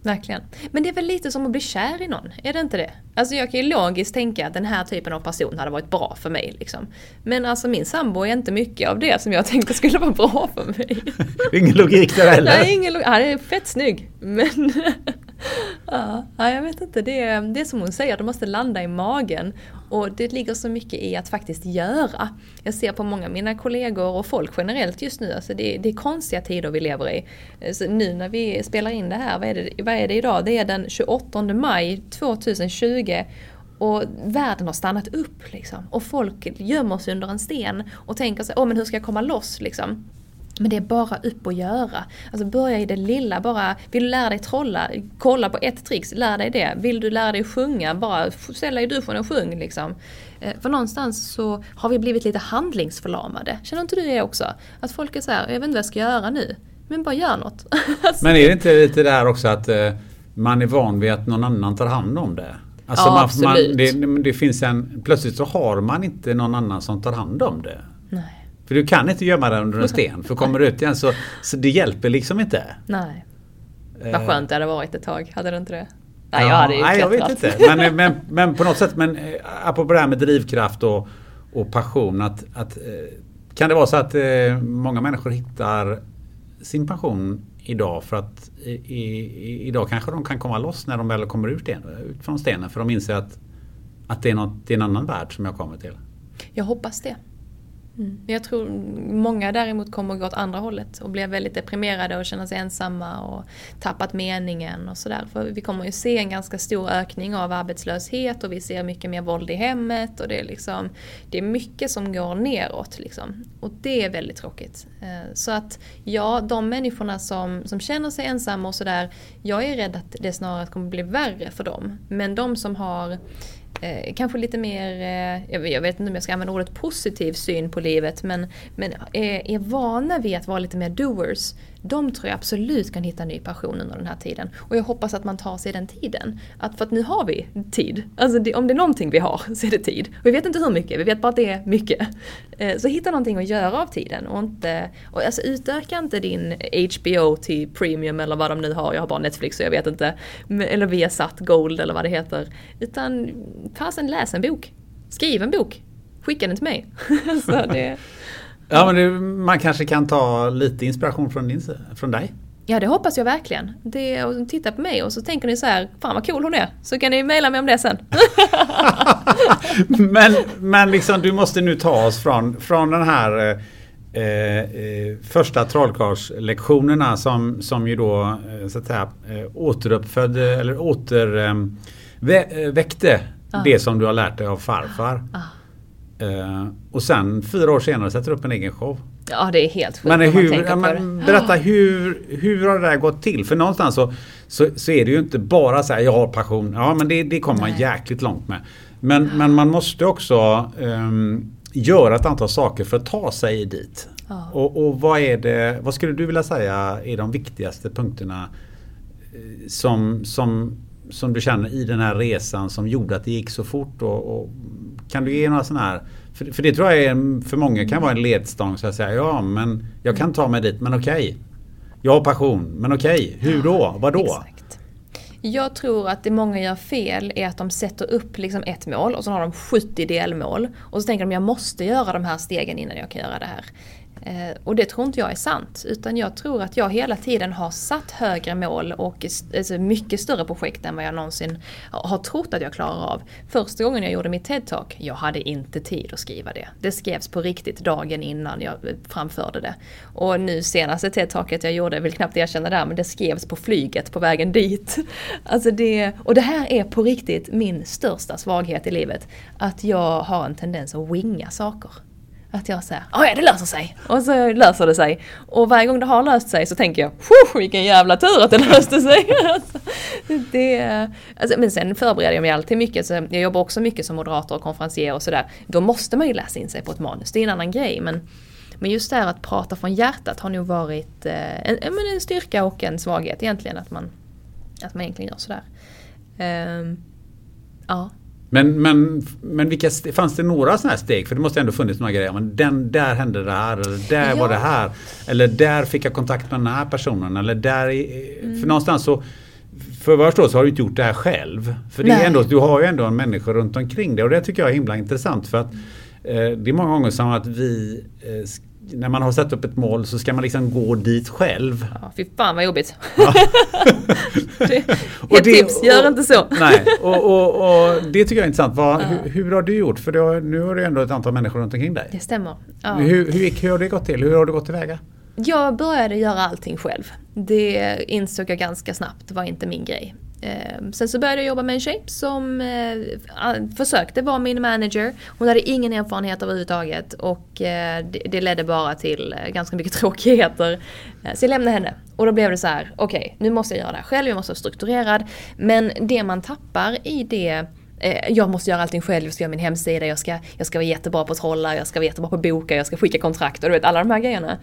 Verkligen. Men det är väl lite som att bli kär i någon? Är det inte det? Alltså jag kan ju logiskt tänka att den här typen av person hade varit bra för mig. Liksom. Men alltså min sambo är inte mycket av det som jag tänkte skulle vara bra för mig. ingen logik där heller? Nej, ingen logik. Han är fett snygg. Men ja, jag vet inte. Det är, det är som hon säger, det måste landa i magen. Och det ligger så mycket i att faktiskt göra. Jag ser på många av mina kollegor och folk generellt just nu, alltså det, det är konstiga tider vi lever i. Så nu när vi spelar in det här, vad är det, vad är det idag? Det är den 28 maj 2020 och världen har stannat upp liksom. Och folk gömmer sig under en sten och tänker sig, åh men hur ska jag komma loss liksom? Men det är bara upp och göra. Alltså börja i det lilla, bara vill du lära dig trolla, kolla på ett trix, lär dig det. Vill du lära dig sjunga, bara ställ dig i duschen och sjung liksom. Eh, för någonstans så har vi blivit lite handlingsförlamade. Känner inte du det också? Att folk är så här, jag vet inte vad jag ska göra nu. Men bara gör något. alltså. Men är det inte lite det här också att eh, man är van vid att någon annan tar hand om det? Alltså ja, man, absolut. Man, det, det, finns en, plötsligt så har man inte någon annan som tar hand om det. För du kan inte gömma den under en sten. För kommer du ut igen så, så det hjälper liksom inte. Nej. Vad eh. skönt det hade varit ett tag. Hade det inte det? Nej, jag hade ju Nej, jag vet inte. Men, men, men på något sätt, men eh, apropå det här med drivkraft och, och passion. Att, att, eh, kan det vara så att många människor hittar sin passion idag för att i, i, idag kanske de kan komma loss när de väl kommer ut, ut från stenen. För de inser att, att det, är något, det är en annan värld som jag kommer till. Jag hoppas det. Mm. Jag tror många däremot kommer att gå åt andra hållet och blir väldigt deprimerade och känna sig ensamma och tappat meningen och sådär. För vi kommer ju se en ganska stor ökning av arbetslöshet och vi ser mycket mer våld i hemmet och det är liksom Det är mycket som går neråt liksom. Och det är väldigt tråkigt. Eh, så att ja, de människorna som, som känner sig ensamma och sådär Jag är rädd att det snarare kommer bli värre för dem. Men de som har eh, kanske lite mer, eh, jag vet inte om jag ska använda ordet positiv syn på livet, men, men är, är vana vid att vara lite mer doers de tror jag absolut kan hitta ny passion under den här tiden. Och jag hoppas att man tar sig den tiden. Att, för att nu har vi tid. Alltså det, om det är någonting vi har så är det tid. Och vi vet inte hur mycket, vi vet bara att det är mycket. Eh, så hitta någonting att göra av tiden och inte... Och alltså utöka inte din HBO till Premium eller vad de nu har. Jag har bara Netflix så jag vet inte. Eller Viasat Gold eller vad det heter. Utan fasen läs en bok. Skriv en bok. Skicka den till mig. så det, Ja, men det, man kanske kan ta lite inspiration från, din, från dig. Ja det hoppas jag verkligen. Det, och titta på mig och så tänker ni så här, fan vad cool hon är. Så kan ni mejla mig om det sen. men men liksom, du måste nu ta oss från, från den här eh, eh, första trollkarlslektionerna som, som ju då eh, så att säga, eh, återuppfödde eller åter eh, vä det som du har lärt dig av farfar. Ah. Uh, och sen fyra år senare sätter du upp en egen show. Ja det är helt sjukt men hur, ja, men Berätta hur, hur har det där gått till? För någonstans så, så, så är det ju inte bara så här jag har passion. Ja men det, det kommer man jäkligt långt med. Men, ja. men man måste också um, göra ett antal saker för att ta sig dit. Ja. Och, och vad är det, vad skulle du vilja säga är de viktigaste punkterna eh, som, som, som du känner i den här resan som gjorde att det gick så fort? Och, och kan du ge några sådana här för, för det tror jag är, för många kan vara en ledstång så att säga ja men jag kan ta mig dit men okej. Jag har passion men okej, hur då? Vadå? Exakt. Jag tror att det många gör fel är att de sätter upp liksom ett mål och så har de 70 delmål. Och så tänker de jag måste göra de här stegen innan jag kan göra det här. Eh, och det tror inte jag är sant. Utan jag tror att jag hela tiden har satt högre mål och alltså mycket större projekt än vad jag någonsin har trott att jag klarar av. Första gången jag gjorde mitt TED-talk, jag hade inte tid att skriva det. Det skrevs på riktigt dagen innan jag eh, framförde det. Och nu senaste TED-talket jag gjorde, jag vill knappt erkänna det här, men det skrevs på flyget på vägen dit. Alltså det, och det här är på riktigt min största svaghet i livet. Att jag har en tendens att winga saker. Att jag säger ja det löser sig. Och så löser det sig. Och varje gång det har löst sig så tänker jag vilken jävla tur att det löste sig. det, alltså, men sen förbereder jag mig alltid mycket. Så jag jobbar också mycket som moderator och konferencier och sådär. Då måste man ju läsa in sig på ett manus. Det är en annan grej. Men, men just det här att prata från hjärtat har nog varit eh, en, en styrka och en svaghet egentligen. Att man, att man egentligen gör sådär. Um, ja. Men, men, men vilka, fanns det några sådana här steg? För det måste ändå funnits några grejer. Men den, där hände det här, eller där ja. var det här. Eller där fick jag kontakt med den här personen. Eller där, mm. För någonstans så för vad jag förstår så har du inte gjort det här själv. För det är ändå, du har ju ändå en människa runt omkring dig. Och det tycker jag är himla intressant. För att eh, det är många gånger som att vi eh, när man har satt upp ett mål så ska man liksom gå dit själv. Ja, fy fan vad jobbigt. Ja. det, ett tips, gör inte så. Nej, och, och, och, det tycker jag är intressant. Vad, ja. hur, hur, har du gjort? För har, nu har du ändå ett antal människor runt omkring dig. Det stämmer. Ja. Hur, hur, hur har det gått till? Hur har du gått tillväga? Jag började göra allting själv. Det insåg jag ganska snabbt, det var inte min grej. Ehm, sen så började jag jobba med en tjej som eh, försökte vara min manager. Hon hade ingen erfarenhet överhuvudtaget och eh, det, ledde bara till eh, ganska mycket tråkigheter. Så jag lämnade henne och då blev det så här: okej okay, nu måste jag göra det här själv, jag måste vara strukturerad. Men det man tappar i det jag måste göra allting själv, jag ska göra min hemsida, jag ska, jag ska vara jättebra på att trolla, jag ska vara jättebra på att boka, jag ska skicka kontrakt och du vet alla de här grejerna.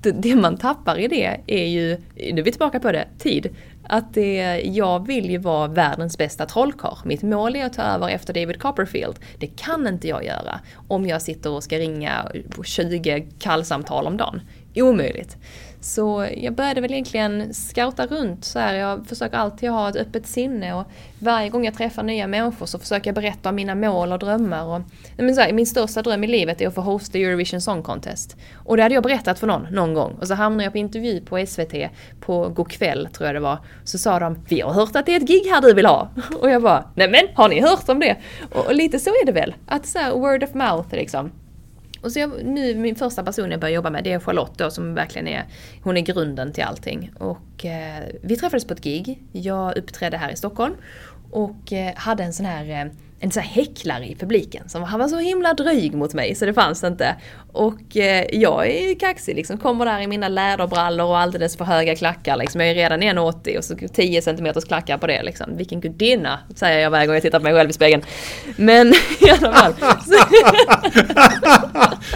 Det, det man tappar i det är ju, nu är vi tillbaka på det, tid. Att det, jag vill ju vara världens bästa trollkarl. Mitt mål är att ta över efter David Copperfield. Det kan inte jag göra om jag sitter och ska ringa 20 kallsamtal om dagen. Omöjligt. Så jag började väl egentligen scouta runt så här. Jag försöker alltid ha ett öppet sinne och varje gång jag träffar nya människor så försöker jag berätta om mina mål och drömmar. Och, men så här, min största dröm i livet är att få hosta Eurovision Song Contest. Och det hade jag berättat för någon, någon gång. Och så hamnade jag på intervju på SVT på Go'kväll tror jag det var. Så sa de, vi har hört att det är ett gig här du vill ha. Och jag bara, nej men har ni hört om det? Och, och lite så är det väl. Att så här, word of mouth liksom och så jag, nu, min första person jag börjar jobba med det är Charlotte då som verkligen är, hon är grunden till allting. Och eh, vi träffades på ett gig, jag uppträdde här i Stockholm och eh, hade en sån här eh, en här häcklare i publiken. Som, han var så himla dryg mot mig så det fanns inte. Och eh, jag är ju kaxig liksom, kommer där i mina läderbrallor och alldeles för höga klackar liksom. Jag är redan 1,80 och så 10 cm klackar på det liksom. Vilken gudinna, säger jag varje gång jag tittar på mig själv i spegeln. Men i alla fall.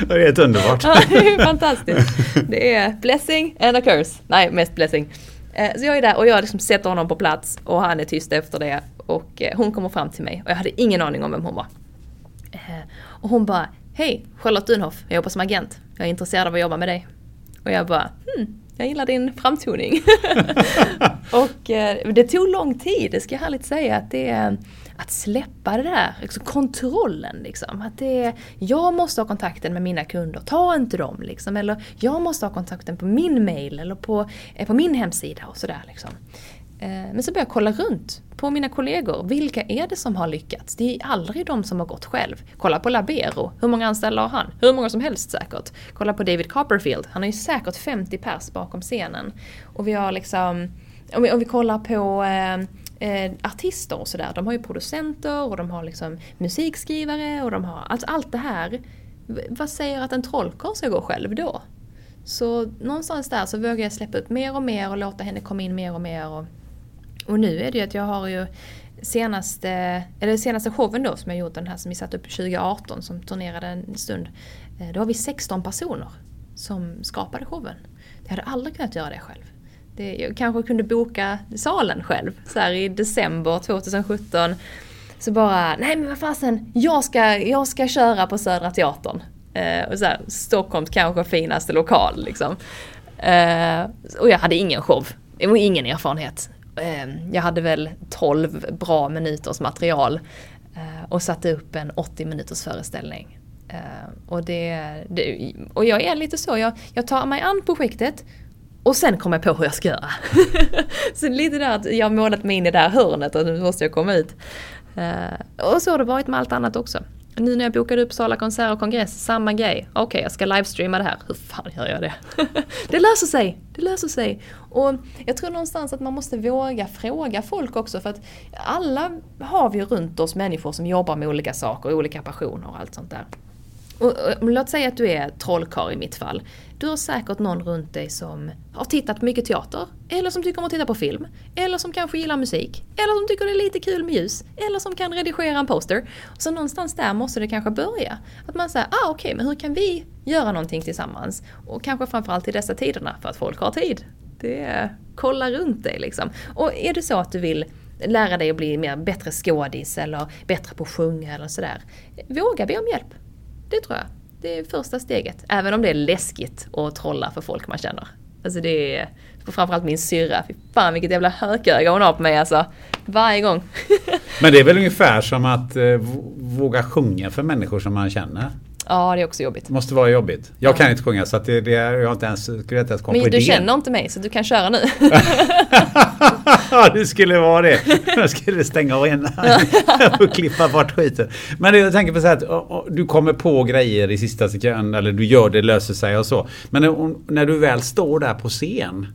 det är helt underbart. ja, det är fantastiskt. Det är blessing and a curse. Nej, mest blessing. Eh, så jag är där och jag liksom sätter honom på plats och han är tyst efter det. Och eh, hon kommer fram till mig och jag hade ingen aning om vem hon var. Eh, och hon bara, hej Charlotte Dunhoff, jag jobbar som agent. Jag är intresserad av att jobba med dig. Och jag bara, hmm, jag gillar din framtoning. och eh, det tog lång tid, det ska jag härligt säga. Att det, att släppa det där, liksom kontrollen liksom. Att det är, jag måste ha kontakten med mina kunder, ta inte dem liksom. Eller jag måste ha kontakten på min mail eller på, på min hemsida och sådär liksom. Eh, men så började jag kolla runt på mina kollegor. Vilka är det som har lyckats? Det är aldrig de som har gått själv. Kolla på Labero. Hur många anställda har han? Hur många som helst säkert. Kolla på David Copperfield. Han har ju säkert 50 pers bakom scenen. Och vi har liksom, om vi, om vi kollar på eh, eh, artister och sådär. De har ju producenter och de har liksom musikskrivare och de har alltså allt det här. Vad säger att en trollkarl ska gå själv då? Så någonstans där så vågar jag släppa upp mer och mer och låta henne komma in mer och mer. Och, och nu är det ju att jag har ju senaste, eller senaste showen då som jag gjort, den här som vi satte upp 2018 som turnerade en stund. Eh, då har vi 16 personer som skapade showen. Jag hade aldrig kunnat göra det själv. Det, jag kanske kunde boka salen själv så här i december 2017. Så bara, nej men vad fasen, jag ska, jag ska köra på Södra Teatern. Eh, och så här, Stockholms kanske finaste lokal liksom. Eh, och jag hade ingen show, ingen erfarenhet. Eh, jag hade väl 12 bra minuters material eh, och satte upp en 80 minuters föreställning. Eh, och, det, det, och jag är lite så, jag, jag tar mig an projektet och sen kom jag på hur jag ska göra. så lite där att jag har målat mig in i det här hörnet och nu måste jag komma ut. Eh, och så har det varit med allt annat också. Nu när jag bokade upp Sala konsert och kongress, samma grej. Okej, okay, jag ska livestreama det här. Hur fan gör jag det? det löser sig! Det löser sig. Och jag tror någonstans att man måste våga fråga folk också för att alla har vi runt oss människor som jobbar med olika saker, olika passioner och allt sånt där. Och, och, låt säga att du är trollkarl i mitt fall. Du har säkert någon runt dig som har tittat på mycket teater, eller som tycker om att titta på film, eller som kanske gillar musik, eller som tycker det är lite kul med ljus, eller som kan redigera en poster. Så någonstans där måste det kanske börja. Att man säger, ah okej, okay, men hur kan vi göra någonting tillsammans? Och kanske framförallt i dessa tiderna, för att folk har tid. Det är, kolla runt dig liksom. Och är det så att du vill lära dig att bli mer, bättre skådis eller bättre på att sjunga eller sådär. Våga be om hjälp. Det tror jag. Det är första steget. Även om det är läskigt att trolla för folk man känner. Alltså det är framförallt min syrra. Fy fan vilket jävla hököga hon har på mig alltså. Varje gång. Men det är väl ungefär som att eh, våga sjunga för människor som man känner. Ja, det är också jobbigt. Måste vara jobbigt. Jag ja. kan inte sjunga så att det, det, jag inte ens, skulle inte ens komma Men på du idén. känner inte mig så du kan köra nu. Ja, det skulle vara det. Jag skulle stänga av en och klippa bort skiten. Men jag tänker på så här att du kommer på grejer i sista sekund eller du gör det, löser sig och så. Men när du väl står där på scen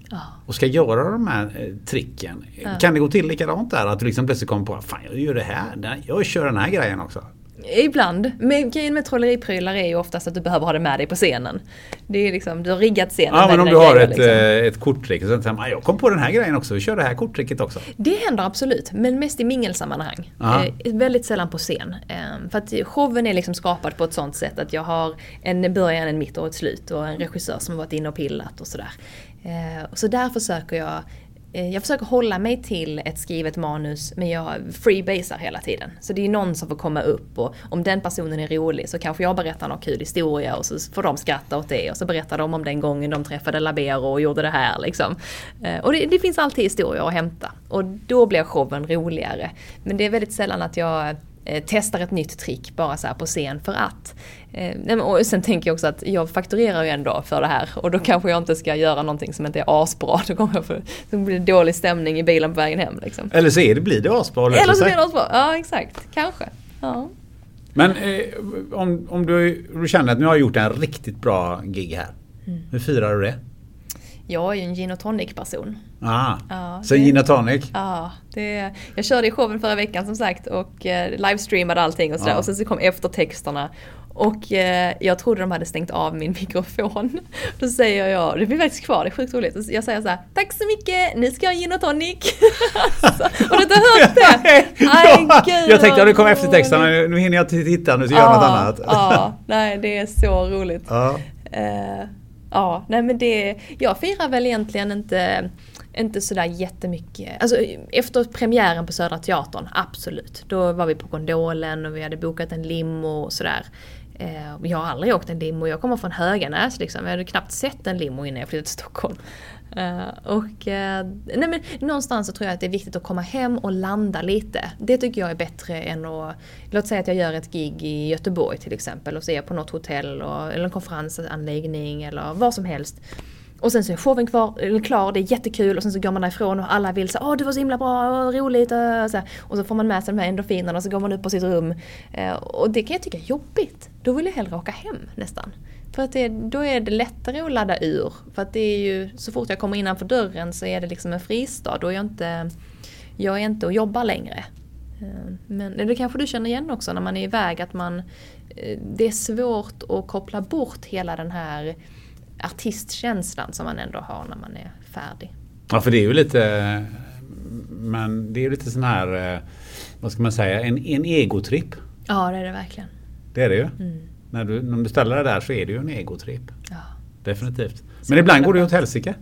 och ska göra de här eh, tricken. Kan det gå till likadant där? Att du liksom plötsligt kommer på, fan jag gör det här, jag kör den här grejen också. Ibland. Men grejen med trolleriprylar är ju oftast att du behöver ha det med dig på scenen. Det är liksom, du har riggat scenen Ja men om du har ett, liksom. Eh, ett korttrick och sen säger man, jag kom på den här grejen också, vi kör det här korttricket också. Det händer absolut, men mest i mingelsammanhang. Eh, väldigt sällan på scen. Eh, för att showen är liksom skapad på ett sånt sätt att jag har en början, en mitt och ett slut och en regissör som har varit inne och pillat och sådär. Eh, så där försöker jag Eh, jag försöker hålla mig till ett skrivet manus men jag freebasar hela tiden. Så det är någon som får komma upp och om den personen är rolig så kanske jag berättar någon kul historia och så får de skratta åt det och så berättar de om den gången de träffade Labero och gjorde det här liksom. Eh, och det, det finns alltid historier att hämta och då blir showen roligare. Men det är väldigt sällan att jag testar ett nytt trick bara så på scen för att. Eh, och sen tänker jag också att jag fakturerar ju ändå för det här och då kanske jag inte ska göra någonting som inte är asbra. Då kommer jag få, så blir det dålig stämning i bilen på vägen hem. Liksom. Eller så är det, blir det asbra. Eller så blir det asbra, ja exakt, kanske. Ja. Men eh, om, om du, du känner att nu har jag gjort en riktigt bra gig här. Mm. Hur firar du det? Jag är ju en gin och tonic person. Ah, Ja, så det- gin och tonic? Ja, det, jag körde i showen förra veckan som sagt och eh, livestreamade allting och sådär Ja. och sen så kom eftertexterna. Och eh, jag trodde de hade stängt av min mikrofon. Då säger jag, det blir faktiskt kvar, det är sjukt roligt. Jag säger så här, tack så mycket, nu ska jag ha gin och tonic. alltså, har du inte hört det? Aj, ja, gud, jag tänkte att det kom eftertexterna, nu hinner jag titta, nu ska jag göra något annat. Ja, nej det är så roligt. Ja. Eh, ja, nej men det, jag firar väl egentligen inte, inte sådär jättemycket. Alltså efter premiären på Södra Teatern, absolut. Då var vi på Gondolen och vi hade bokat en limo och sådär. Eh, jag har aldrig åkt en limo, jag kommer från Höganäs liksom. Jag hade knappt sett en limo innan jag flyttade till Stockholm. Eh, och eh, nej men någonstans så tror jag att det är viktigt att komma hem och landa lite. Det tycker jag är bättre än att, låt säga att jag gör ett gig i Göteborg till exempel och så är jag på något hotell och, eller en konferensanläggning eller vad som helst. Och sen så är showen kvar, eller klar, det är jättekul och sen så går man därifrån och alla vill säga åh du var så himla bra, åh, roligt. Och så här. Och så får man med sig de här endorfinerna och så går man upp på sitt rum. Eh, och det kan jag tycka är jobbigt. Då vill jag hellre åka hem nästan. För att det, då är det lättare att ladda ur. För att det är ju, så fort jag kommer innanför dörren så är det liksom en fristad. Då är jag inte, jag är inte och jobbar längre. Eh, men det kanske du känner igen också när man är iväg att man, det är svårt att koppla bort hela den här artistkänslan som man ändå har när man är färdig. Ja, för det är ju lite... Men det är ju lite sån här... eh, Vad ska man säga? En, en egotripp. Ja det är det verkligen. Det är det ju. Mm. När, du, när du ställer det där så är det ju en egotripp. Ja. Definitivt. Men ibland går det åt helsike.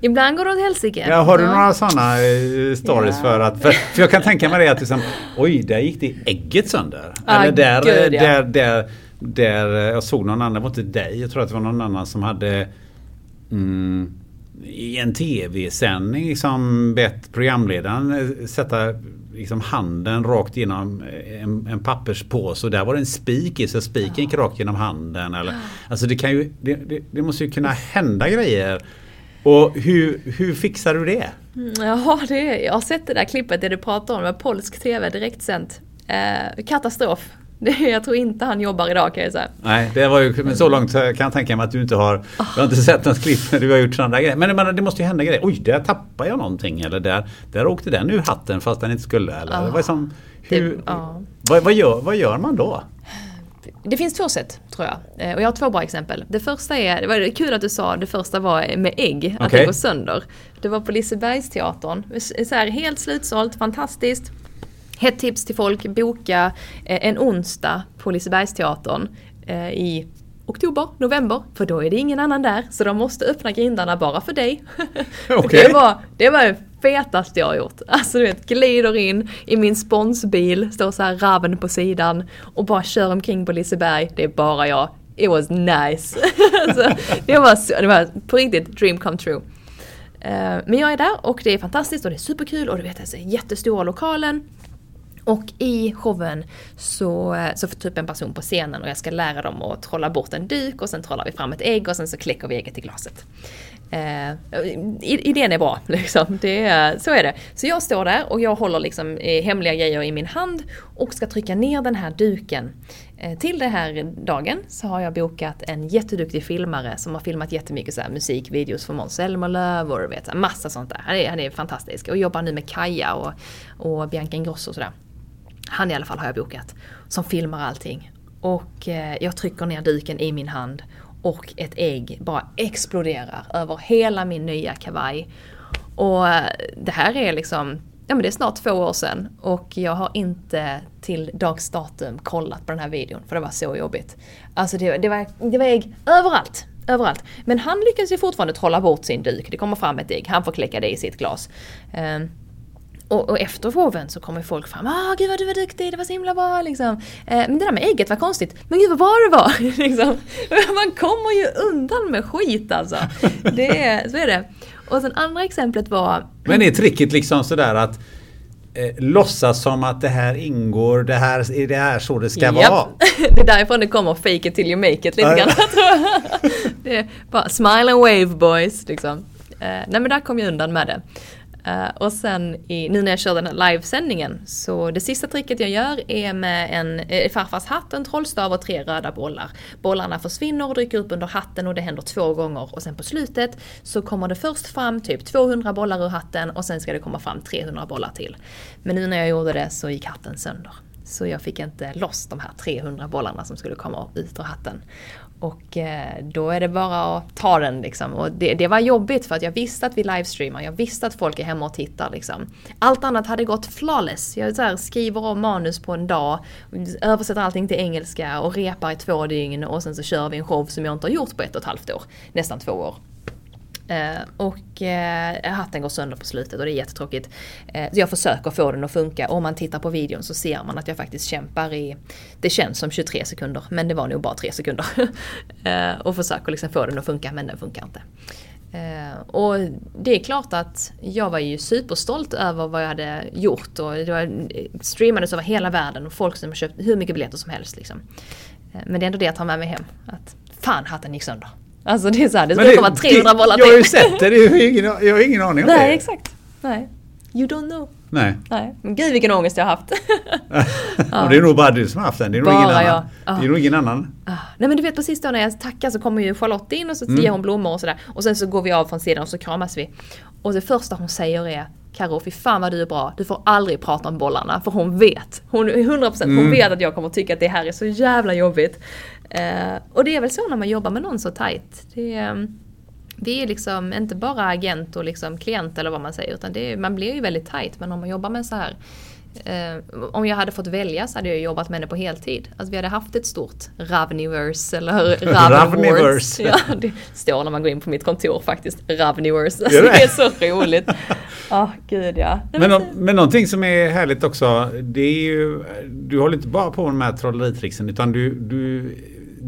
Ibland går det åt helsike. Ja, har du några sådana eh, stories Ja. för att... För, för jag kan tänka mig det att liksom, oj, där gick det ägget sönder. Ah, Eller där, gud, ja. där, där, där, eh, jag såg någon annan, det var inte dig, jag tror att det var någon annan som hade mm, i en tv-sändning liksom bett programledaren eh, sätta liksom handen rakt genom eh, en, en papperspåse och där var det en spik i så spiken gick rakt genom handen. Eller, alltså det, kan ju, det, det, det måste ju kunna hända grejer. Och hur, hur fixar du det? Ja, det jag har sett det där klippet det du pratar om, med polsk tv direktsänt. Eh, katastrof. Jag tror inte han jobbar idag kan jag säga. Nej, det var ju, men så långt kan jag tänka mig att du inte har, jag har inte sett något klipp när du har gjort sådana grejer. Men menar, det måste ju hända grejer. Oj, där tappade jag någonting. Eller där, där åkte den ur hatten fast den inte skulle. Eller, det var som, hur, Det- ja. vad, vad, gör, vad gör man då? Det finns två sätt tror jag. Eh, Och jag har två bra exempel. Det första är, det var kul att du sa det första var med ägg, att Okej. det går sönder. Det var på Lisebergsteatern. Så här, helt slutsålt, fantastiskt. Hett tips till folk, boka eh, en onsdag på Lisebergsteatern eh, i oktober, november, för då är det ingen annan där. Så de måste öppna grindarna bara för dig. Okej. Det, var, det var det fetaste jag har gjort. Alltså du vet, glider in i min sponsbil, står så här raven på sidan och bara kör omkring på Liseberg. Det är bara jag. It was nice. alltså, det, var så, det var på riktigt dream come true. Eh, Men jag är där och det är fantastiskt och det är superkul och du vet, alltså, jättestora lokalen. Och i showen så, eh, så får typ en person på scenen och jag ska lära dem att trolla bort en duk och sen trollar vi fram ett ägg och sen så kläcker vi ägget i glaset. Eh, idén är bra, liksom. det så är det. Så jag står där och jag håller liksom eh, hemliga grejer i min hand och ska trycka ner den här duken. Eh, till den här dagen så har jag bokat en jätteduktig filmare som har filmat jättemycket så här musikvideos för Måns Zelmerlöw och vet, massa sånt där. Han är, han är fantastisk och jobbar nu med Kaja och, och Bianca Ingrosso och sådär. Han i alla fall har jag bokat. Som filmar allting. Och eh, jag trycker ner duken i min hand och ett ägg bara exploderar över hela min nya kavaj. Och eh, det här är liksom, ja men det är snart två år sedan och jag har inte till dags datum kollat på den här videon för det var så jobbigt. Alltså det, det, var, det var ägg överallt. Överallt. Men han lyckas ju fortfarande trolla bort sin duk. Det kommer fram ett ägg, han får kläcka det i sitt glas. Ehm, och, och efter showen så kommer folk fram. Ah, gud vad du var duktig, det var så himla bra liksom. Eh, men det där med ägget var konstigt. Men gud vad bra det var! liksom. Man kommer ju undan med skit alltså. Det är, så är det. Och sen andra exemplet var... Men är tricket liksom sådär att eh, låtsas som att det här ingår, det här är det här så det ska vara? Japp. Det är därifrån det kommer fake it till you make it lite grann. Det är bara smile and wave boys liksom. Eh, nej men där kom jag undan med det. Uh, och sen i, nu när jag kör den här livesändningen så det sista tricket jag gör är med en eh, farfars hatt, en trollstav och tre röda bollar. Bollarna försvinner och dyker upp under hatten och det händer två gånger och sen på slutet så kommer det först fram typ 200 bollar ur hatten och sen ska det komma fram 300 bollar till. Men nu när jag gjorde det så gick hatten sönder. Så jag fick inte loss de här 300 bollarna som skulle komma ut ur hatten. Och eh, då är det bara att ta den liksom. Och det, det, var jobbigt för att jag visste att vi livestreamar, jag visste att folk är hemma och tittar liksom. Allt annat hade gått flawless. Jag här, skriver om manus på en dag, översätter allting till engelska och repar i två dygn och sen så kör vi en show som jag inte har gjort på ett och ett halvt år. Nästan två år. Eh, och eh, hatten går sönder på slutet och det är jättetråkigt. Eh, jag försöker få den att funka om man tittar på videon så ser man att jag faktiskt kämpar i, det känns som 23 sekunder men det var nog bara 3 sekunder. Eh, och försöker liksom få den att funka men den funkar inte. Eh, och det är klart att jag var ju superstolt över vad jag hade gjort och det var, eh, streamades över hela världen och folk som köpt hur mycket biljetter som helst. Liksom. Men det är ändå det jag tar med mig hem. Att fan hatten gick sönder. Alltså det är så här, det skulle komma 300 bollar till. Jag har ju sett det, det är ingen, jag har ingen aning om Nej, det. Nej, exakt. Nej. You don't know. Nej. Nej. Men gud vilken ångest jag har haft. ja. Det är nog bara du som har haft den. Det är nog ingen annan. Ah. Det är nog ingen annan. Ah. Nej men du vet precis då när jag tackar så kommer ju Charlotte in och så mm. ger hon blommor och sådär. Och sen så går vi av från sidan och så kramas vi. Och det första hon säger är Karo, fy fan vad du är bra. Du får aldrig prata om bollarna. För hon vet. Hon 100% hon mm. vet att jag kommer tycka att det här är så jävla jobbigt. Uh, och det är väl så när man jobbar med någon så tight. Det, um, det är liksom inte bara agent och liksom klient eller vad man säger. Utan är, man blir ju väldigt tight. Men om man jobbar med så här Eh, om jag hade fått välja så hade jag jobbat med henne på heltid. Alltså vi hade haft ett stort Ravniverse eller Ravniverse. ja, det står när man går in på mitt kontor faktiskt. Ravniverse. Alltså, det? det är så roligt. Oh, gud ja. Men, men någonting som är härligt också. Det är ju, du håller inte bara på med de här trolleritricksen utan du, du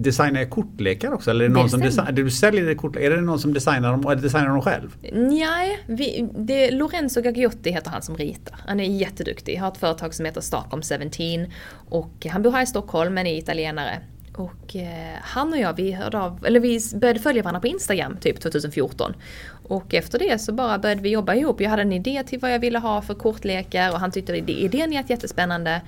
designar kortlekar också? Eller är det någon som design, du säljer kort, är det någon som designar dem, eller designar dem själv? Nej, vi, det, Lorenzo Gagliotti heter han som ritar. Han är jätteduktig, har ett företag som heter Stockholm 17 och han bor här i Stockholm men är italienare. Och eh, han och jag, vi hörde av, eller vi började följa varandra på Instagram typ 2014. Och efter det så bara började vi jobba ihop. Jag hade en idé till vad jag ville ha för kortlekar och han tyckte idén lät jättespännande.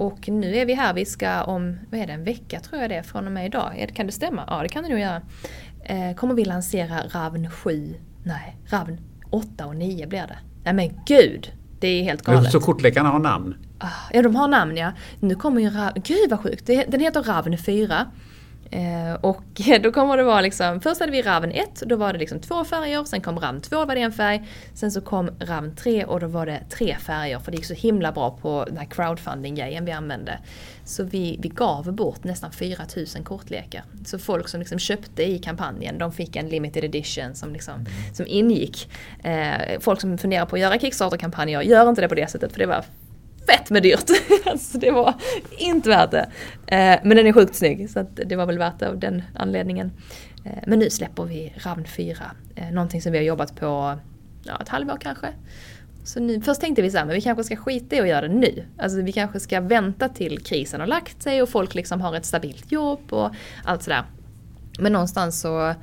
Och nu är vi här, vi ska om, vad är det, en vecka tror jag det är från och med idag. Kan det stämma? Ja det kan det nog göra. Eh, kommer vi lansera Ravn 7, nej Ravn 8 och 9 blir det. Nej men gud! Det är helt galet. Så kortlekarna har namn? Ah, ja de har namn ja. Nu kommer ju Ravn, gud vad sjukt, den heter Ravn 4. Eh, och då kommer det vara liksom, först hade vi Ravn 1, då var det liksom två färger, sen kom Ravn 2, var det en färg. Sen så kom Ravn 3 och då var det tre färger för det gick så himla bra på den här crowdfunding-grejen vi använde. Så vi, vi gav bort nästan 4000 kortlekar. Så folk som liksom köpte i kampanjen, de fick en limited edition som, liksom, mm. som ingick. Eh, folk som funderar på att göra Kickstarter-kampanjer, gör inte det på det sättet för det var fett med dyrt. alltså det var inte värt det. Eh, men den är sjukt snygg så det var väl värt det av den anledningen. Eh, men nu släpper vi Ravn 4. Eh, någonting som vi har jobbat på ja, ett halvår kanske. Så nu, först tänkte vi så här, men vi kanske ska skita i att göra det nu. Alltså vi kanske ska vänta till krisen har lagt sig och folk liksom har ett stabilt jobb och allt sådär. Men någonstans så,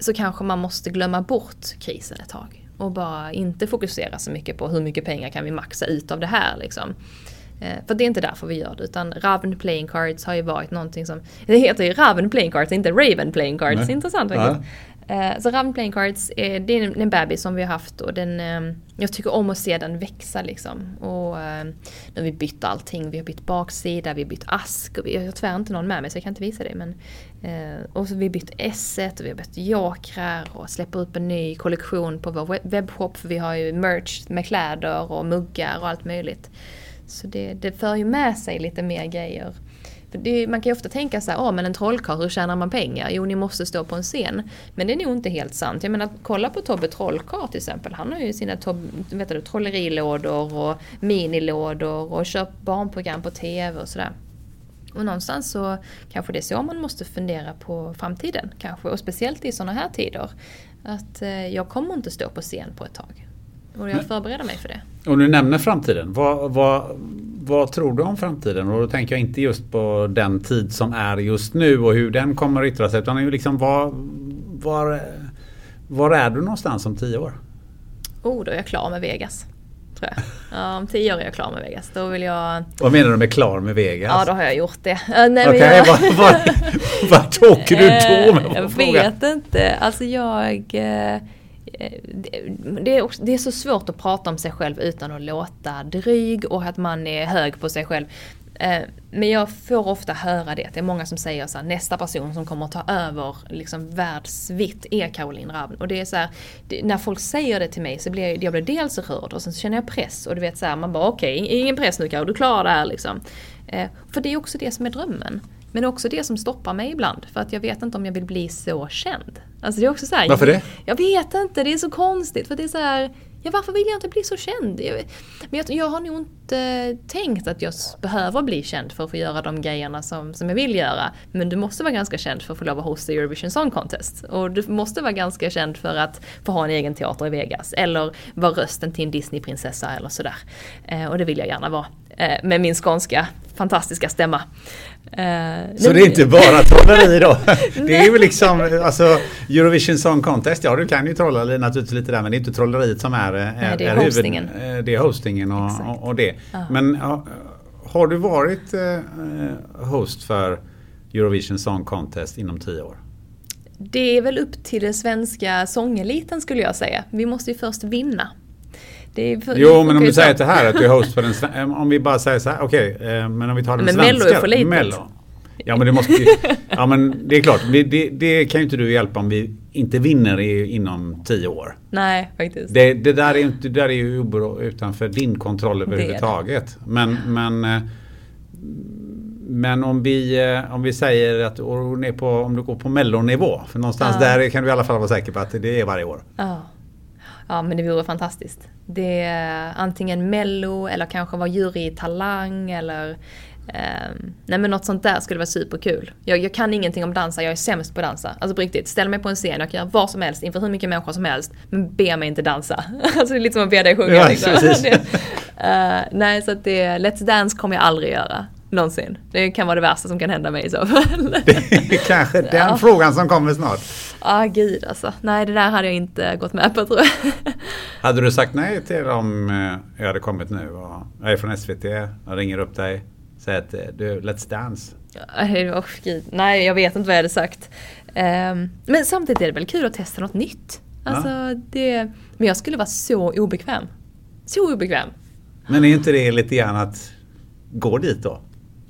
så kanske man måste glömma bort krisen ett tag och bara inte fokusera så mycket på hur mycket pengar kan vi maxa ut av det här liksom. Eh, för det är inte därför vi gör det, utan Raven Playing Cards har ju varit någonting som... Det heter ju Raven Playing Cards, inte Raven Playing Cards. Nej. Intressant faktiskt. Eh, så Ravn Playing Cards, är, det är en bebis som vi har haft och den... Eh, jag tycker om att se den växa liksom. Och eh, nu har vi bytt allting. Vi har bytt baksida, vi har bytt ask. Och vi, jag har tyvärr inte någon med mig så jag kan inte visa det. Men, eh, och så har vi bytt esset och vi har bytt jakrar och släpper upp en ny kollektion på vår webbshop. För vi har ju merch med kläder och muggar och allt möjligt. Så det, det för ju med sig lite mer grejer. Det, man kan ju ofta tänka så här, oh, men en trollkarl, hur tjänar man pengar? Jo, ni måste stå på en scen. Men det är nog inte helt sant. Jag menar, kolla på Tobbe Trollkarl till exempel. Han har ju sina vet du, trollerilådor och minilådor och kör barnprogram på TV och sådär. Och någonstans så kanske det är så man måste fundera på framtiden kanske. Och speciellt i sådana här tider. Att eh, jag kommer inte stå på scen på ett tag. Och jag förbereder mig för det. Och du nämner framtiden. Vad, vad, vad tror du om framtiden? Och då tänker jag inte just på den tid som är just nu och hur den kommer att yttra sig. Utan liksom var, var, var är du någonstans om tio år? Oh, då är jag klar med Vegas. Tror jag. Ja, om tio år är jag klar med Vegas. Då vill jag... Vad menar du med klar med Vegas? Ja, då har jag gjort det. Nej, Okej, jag... vart var, vart åker du då? Eh, Jag vet inte. Alltså jag... Eh, det- är, också, det är så svårt att prata om sig själv utan att låta dryg och att man är hög på sig själv. Eh, men jag får ofta höra det, det är många som säger så här, nästa person som kommer att ta över liksom världsvitt är Caroline Ravn. Och det är så här, när folk säger det till mig så blir jag, jag blir dels rörd och sen så känner jag press. Och du vet så här, man bara okej, ingen press nu Caro, du klarar det här liksom. Eh, för det är också det som är drömmen. Men också det som stoppar mig ibland, för att jag vet inte om jag vill bli så känd. Alltså det är också så här, Varför det? Jag vet inte, det är så konstigt. För det är så här, ja varför vill jag inte bli så känd? Jag, men jag, jag har nog inte tänkt att jag behöver bli känd för att få göra de grejerna som, som jag vill göra. Men du måste vara ganska känd för att få lov att hosta Eurovision Song Contest. Och du måste vara ganska känd för att få ha en egen teater i Vegas. Eller vara rösten till en Disneyprinsessa eller sådär. Eh, och det vill jag gärna vara. Eh, med min skånska fantastiska stämma. Eh, Så nej, det är inte bara trolleri då? Det är ju liksom, alltså Eurovision Song Contest, ja du kan ju trolla li- naturligtvis lite där men det är inte trolleriet som är, är, det är huvud- hostingen. eh, det är hostingen och, och, och det. Ja. Men ja, har du varit eh, host för Eurovision Song Contest inom tio år? Det är väl upp till den svenska sångeliten skulle jag säga. Vi måste ju först vinna. För, Jo men om du säger det här att du är host för den eh, Om vi bara säger så här, okej, eh, men om vi tar den Men svenska. Mello är för litet. Mello. Ja men det måste ju, Ja men det är klart, det, det, det kan ju inte du hjälpa om vi inte vinner i, inom tio år. Nej, faktiskt. Det, det, där är inte, det där är ju utanför din kontroll överhuvudtaget. Men, men, eh, men om vi, om vi säger att om du går på mellonivå. För någonstans Ja. där kan du i alla fall vara säker på att det är varje år. Ja. Ja, men det vore fantastiskt. Det är antingen mello eller kanske vara jury i Talang eller ehm, nej men något sånt där skulle vara superkul. Jag, jag kan ingenting om dansa, jag är sämst på att dansa. Alltså på riktigt, ställ mig på en scen, jag kan göra vad som helst inför hur mycket människor som helst. Men be mig inte dansa. Alltså det är lite som att be dig sjunga. Ja, liksom. Det, eh, nej så att det, Let's Dance kommer jag aldrig göra. Någonsin. Det kan vara det värsta som kan hända mig i så fall. Det är kanske den Ja. frågan som kommer snart. Ah, gud alltså. Nej det där hade jag inte gått med på tror jag. Hade du sagt nej till om eh, jag hade kommit nu och jag är från SVT, jag ringer upp dig, säger att eh, du, Let's Dance. Oh, gud. Nej, jag vet inte vad jag hade sagt. Ehm, men samtidigt är det väl kul att testa något nytt. Alltså, det, men jag skulle vara så obekväm. Så obekväm. Men är inte det lite grann att gå dit då?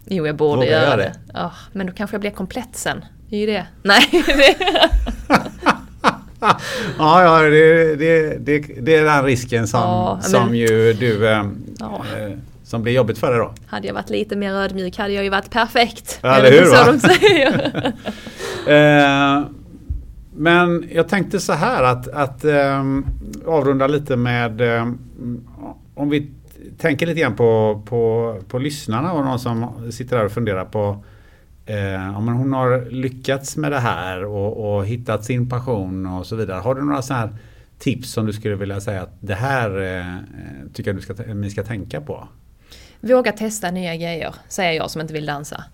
Jo, jag borde Vågar göra det. det? Ja, men då kanske jag blir komplett sen. Det är ju det. Nej, det, Ja, ja det, det, det, det är den risken som, Ja, men- som ju du eh, Ja. eh, som blir jobbigt för dig då. hade jag varit lite mer ödmjuk hade jag ju varit perfekt. Ja, eller hur, så va? de säger? Eh, men jag tänkte så här att, att eh, avrunda lite med eh, om vi tänker lite grann på, på, på lyssnarna och någon som sitter där och funderar på eh, om hon har lyckats med det här och, och hittat sin passion och så vidare. Har du några sådana här tips som du skulle vilja säga att det här eh, eh tycker jag du ska, ni ska tänka på? Våga testa nya grejer, säger jag som inte vill dansa.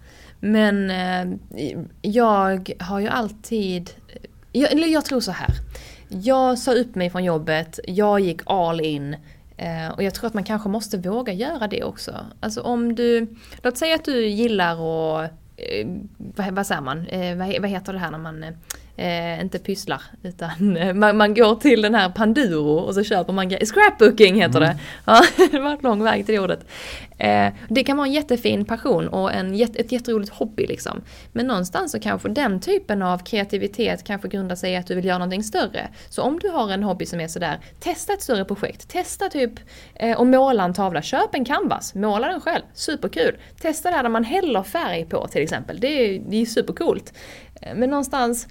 Men eh, jag har ju alltid... Eh, jag, eller jag tror så här. Jag sa upp mig från jobbet, jag gick all in. Eh, och jag tror att man kanske måste våga göra det också. Alltså om du... Låt säga att du gillar att... Eh, vad, vad säger man? Eh, vad, vad heter det här när man... Eh, Eh, inte pysslar, utan eh, man, man går till den här Panduro och så köper man. Scrapbooking heter det. Ja, det var en lång väg till det ordet. Eh, det kan vara en jättefin passion och en, ett jätteroligt hobby liksom. Men någonstans så kanske den typen av kreativitet kanske grundar sig i att du vill göra någonting större. Så om du har en hobby som är sådär, testa ett större projekt. Testa typ eh, att måla en tavla. Köp en canvas, måla den själv. Superkul. Testa det här där man häller färg på till exempel. Det är, det är supercoolt. Eh, Men någonstans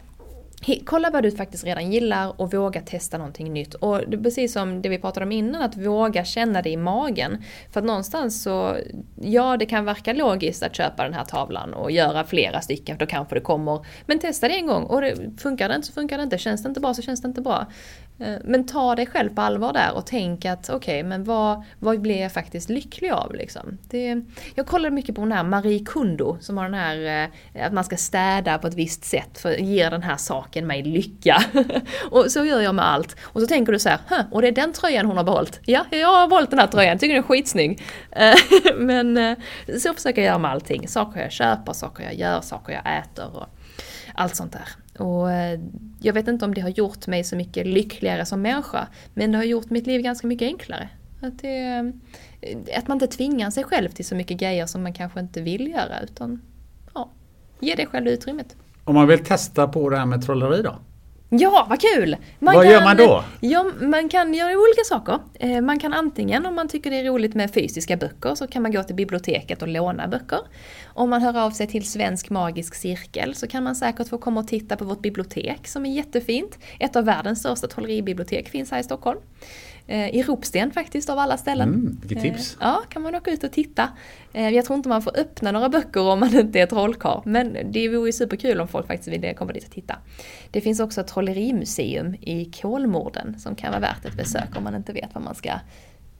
Kolla vad du faktiskt redan gillar och våga testa någonting nytt. Och det är precis som det vi pratade om innan, att våga känna det i magen. För att någonstans så, ja det kan verka logiskt att köpa den här tavlan och göra flera stycken för då kanske det kommer. Men testa det en gång och det, funkar det inte så funkar det inte. Känns det inte bra så känns det inte bra. Eh, men ta dig själv på allvar där och tänk att okej, men vad, vad blir jag faktiskt lycklig av liksom? Det, jag kollade mycket på den här Marie Kondo som har den här eh, att man ska städa på ett visst sätt för ger den här saken mig lycka. och så gör jag med allt. Och så tänker du så här, och det är den tröjan hon har behållit. Ja, jag har valt den här tröjan, tycker den är skitsnygg. Eh, men så försöker jag göra med allting. Saker jag köper, saker jag gör, saker jag äter och allt sånt där. Och eh, jag vet inte om det har gjort mig så mycket lyckligare som människa, men det har gjort mitt liv ganska mycket enklare. Att, det, eh, att man inte tvingar sig själv till så mycket grejer som man kanske inte vill göra, utan ja, ge dig själv utrymmet. Om man vill testa på det här med trolleri då? Ja, vad kul! Man Vad gör man då? Ja, man kan göra olika saker. Eh, Man kan antingen, om man tycker det är roligt med fysiska böcker, så kan man gå till biblioteket och låna böcker. Om man hör av sig till Svensk Magisk Cirkel så kan man säkert få komma och titta på vårt bibliotek som är jättefint. Ett av världens största trolleribibliotek finns här i Stockholm. Eh, I Ropsten faktiskt, av alla ställen. Mm, vilket tips. Eh, Ja, kan man åka ut och titta. Eh, Jag tror inte man får öppna några böcker om man inte är trollkarl, men det vore ju superkul om folk faktiskt vill komma dit och titta. Det finns också ett trollerimuseum i Kolmården som kan vara värt ett besök om man inte vet vad man ska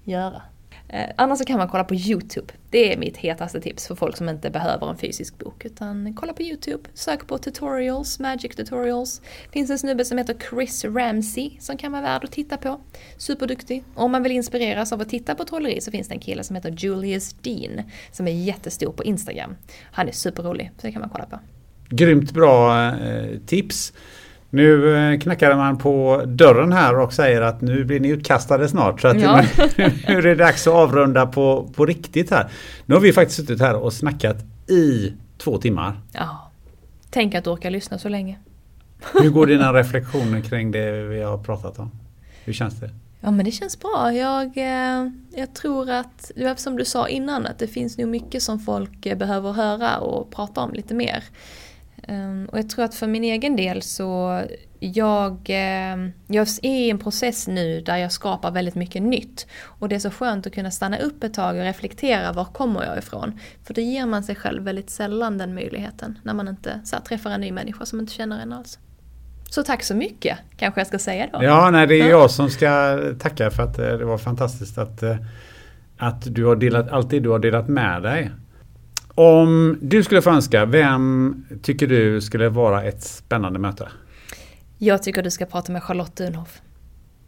göra. Eh, annars så kan man kolla på YouTube. Det är mitt hetaste tips för folk som inte behöver en fysisk bok. Utan kolla på YouTube, sök på tutorials, magic tutorials. finns en snubbe som heter Chris Ramsey som kan vara värd att titta på. Superduktig. Och om man vill inspireras av att titta på trolleri så finns det en kille som heter Julius Dean som är jättestor på Instagram. Han är superrolig, så det kan man kolla på. Grymt bra eh, tips. Nu eh, knackade man på dörren här och säger att nu blir ni utkastade snart. Så att Ja. nu, nu är det dags att avrunda på, på riktigt här. Nu har vi faktiskt suttit här och snackat i två timmar. Ja. Tänk att du orkar lyssna så länge. Hur går dina reflektioner kring det vi har pratat om? Hur känns det? Ja men det känns bra. Jag, eh, jag tror att, som du sa innan, att det finns nog mycket som folk eh, behöver höra och prata om lite mer. Ehm, Och jag tror att för min egen del så, jag, eh, jag är i en process nu där jag skapar väldigt mycket nytt. Och det är så skönt att kunna stanna upp ett tag och reflektera, var kommer jag ifrån? För då ger man sig själv väldigt sällan den möjligheten, när man inte så här, träffar en ny människa som inte känner en alls. Så tack så mycket, kanske jag ska säga då. Ja, nej, det är Ja. jag som ska tacka för att eh, det var fantastiskt att, eh, att du har delat allt det du har delat med dig. Om du skulle få önska, vem tycker du skulle vara ett spännande möte? Jag tycker du ska prata med Charlotte Dunhoff.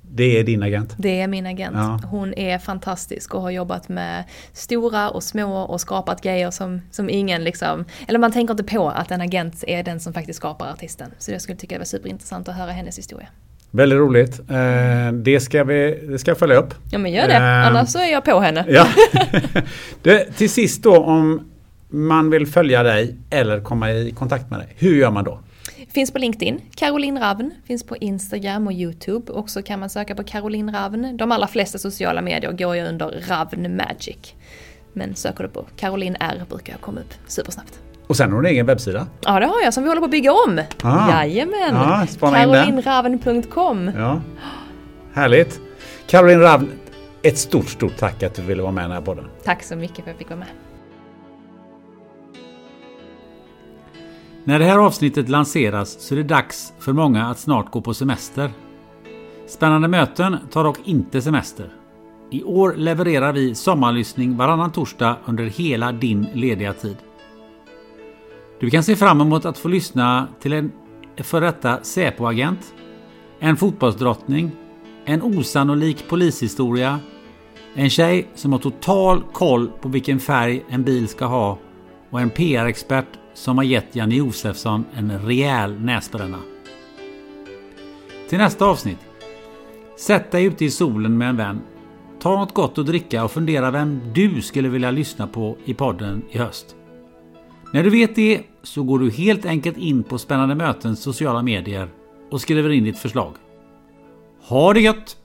Det är din agent. Det är min agent. Ja. Hon är fantastisk och har jobbat med stora och små och skapat grejer som, som ingen liksom... Eller man tänker inte på att en agent är den som faktiskt skapar artisten. Så jag skulle tycka det var superintressant att höra hennes historia. Väldigt roligt. Eh, Det ska vi det ska jag följa upp. Ja men gör det, Ehm. annars så är jag på henne. Ja. det, till sist då om man vill följa dig eller komma i kontakt med dig. Hur gör man då? Finns på LinkedIn, Caroline Ravn. Finns på Instagram och YouTube. Och så kan man söka på Caroline Ravn. De allra flesta sociala medier går ju under Ravn Magic. Men söker du på Caroline R brukar jag komma upp supersnabbt. Och sen har du en egen webbsida. Ja det har jag som vi håller på att bygga om. Ah. Jajamän! Den. Carolinraven.com Ja. Härligt. Caroline Ravn, ett stort, stort tack att du ville vara med i den här podden. Tack så mycket för att jag fick vara med. När det här avsnittet lanseras så är det dags för många att snart gå på semester. Spännande möten tar dock inte semester. I år levererar vi sommarlyssning varannan torsdag under hela din lediga tid. Du kan se fram emot att få lyssna till en före detta Säpo-agent, en fotbollsdrottning, en osannolik polishistoria, en tjej som har total koll på vilken färg en bil ska ha och en PR-expert som har gett Janne Josefsson en rejäl näsbränna. Till nästa avsnitt. Sätt dig ute i solen med en vän. Ta något gott att dricka och fundera vem du skulle vilja lyssna på i podden i höst. När du vet det så går du helt enkelt in på Spännande Mötens sociala medier och skriver in ditt förslag. Ha det gött!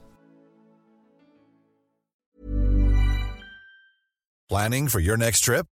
Planning for your next trip?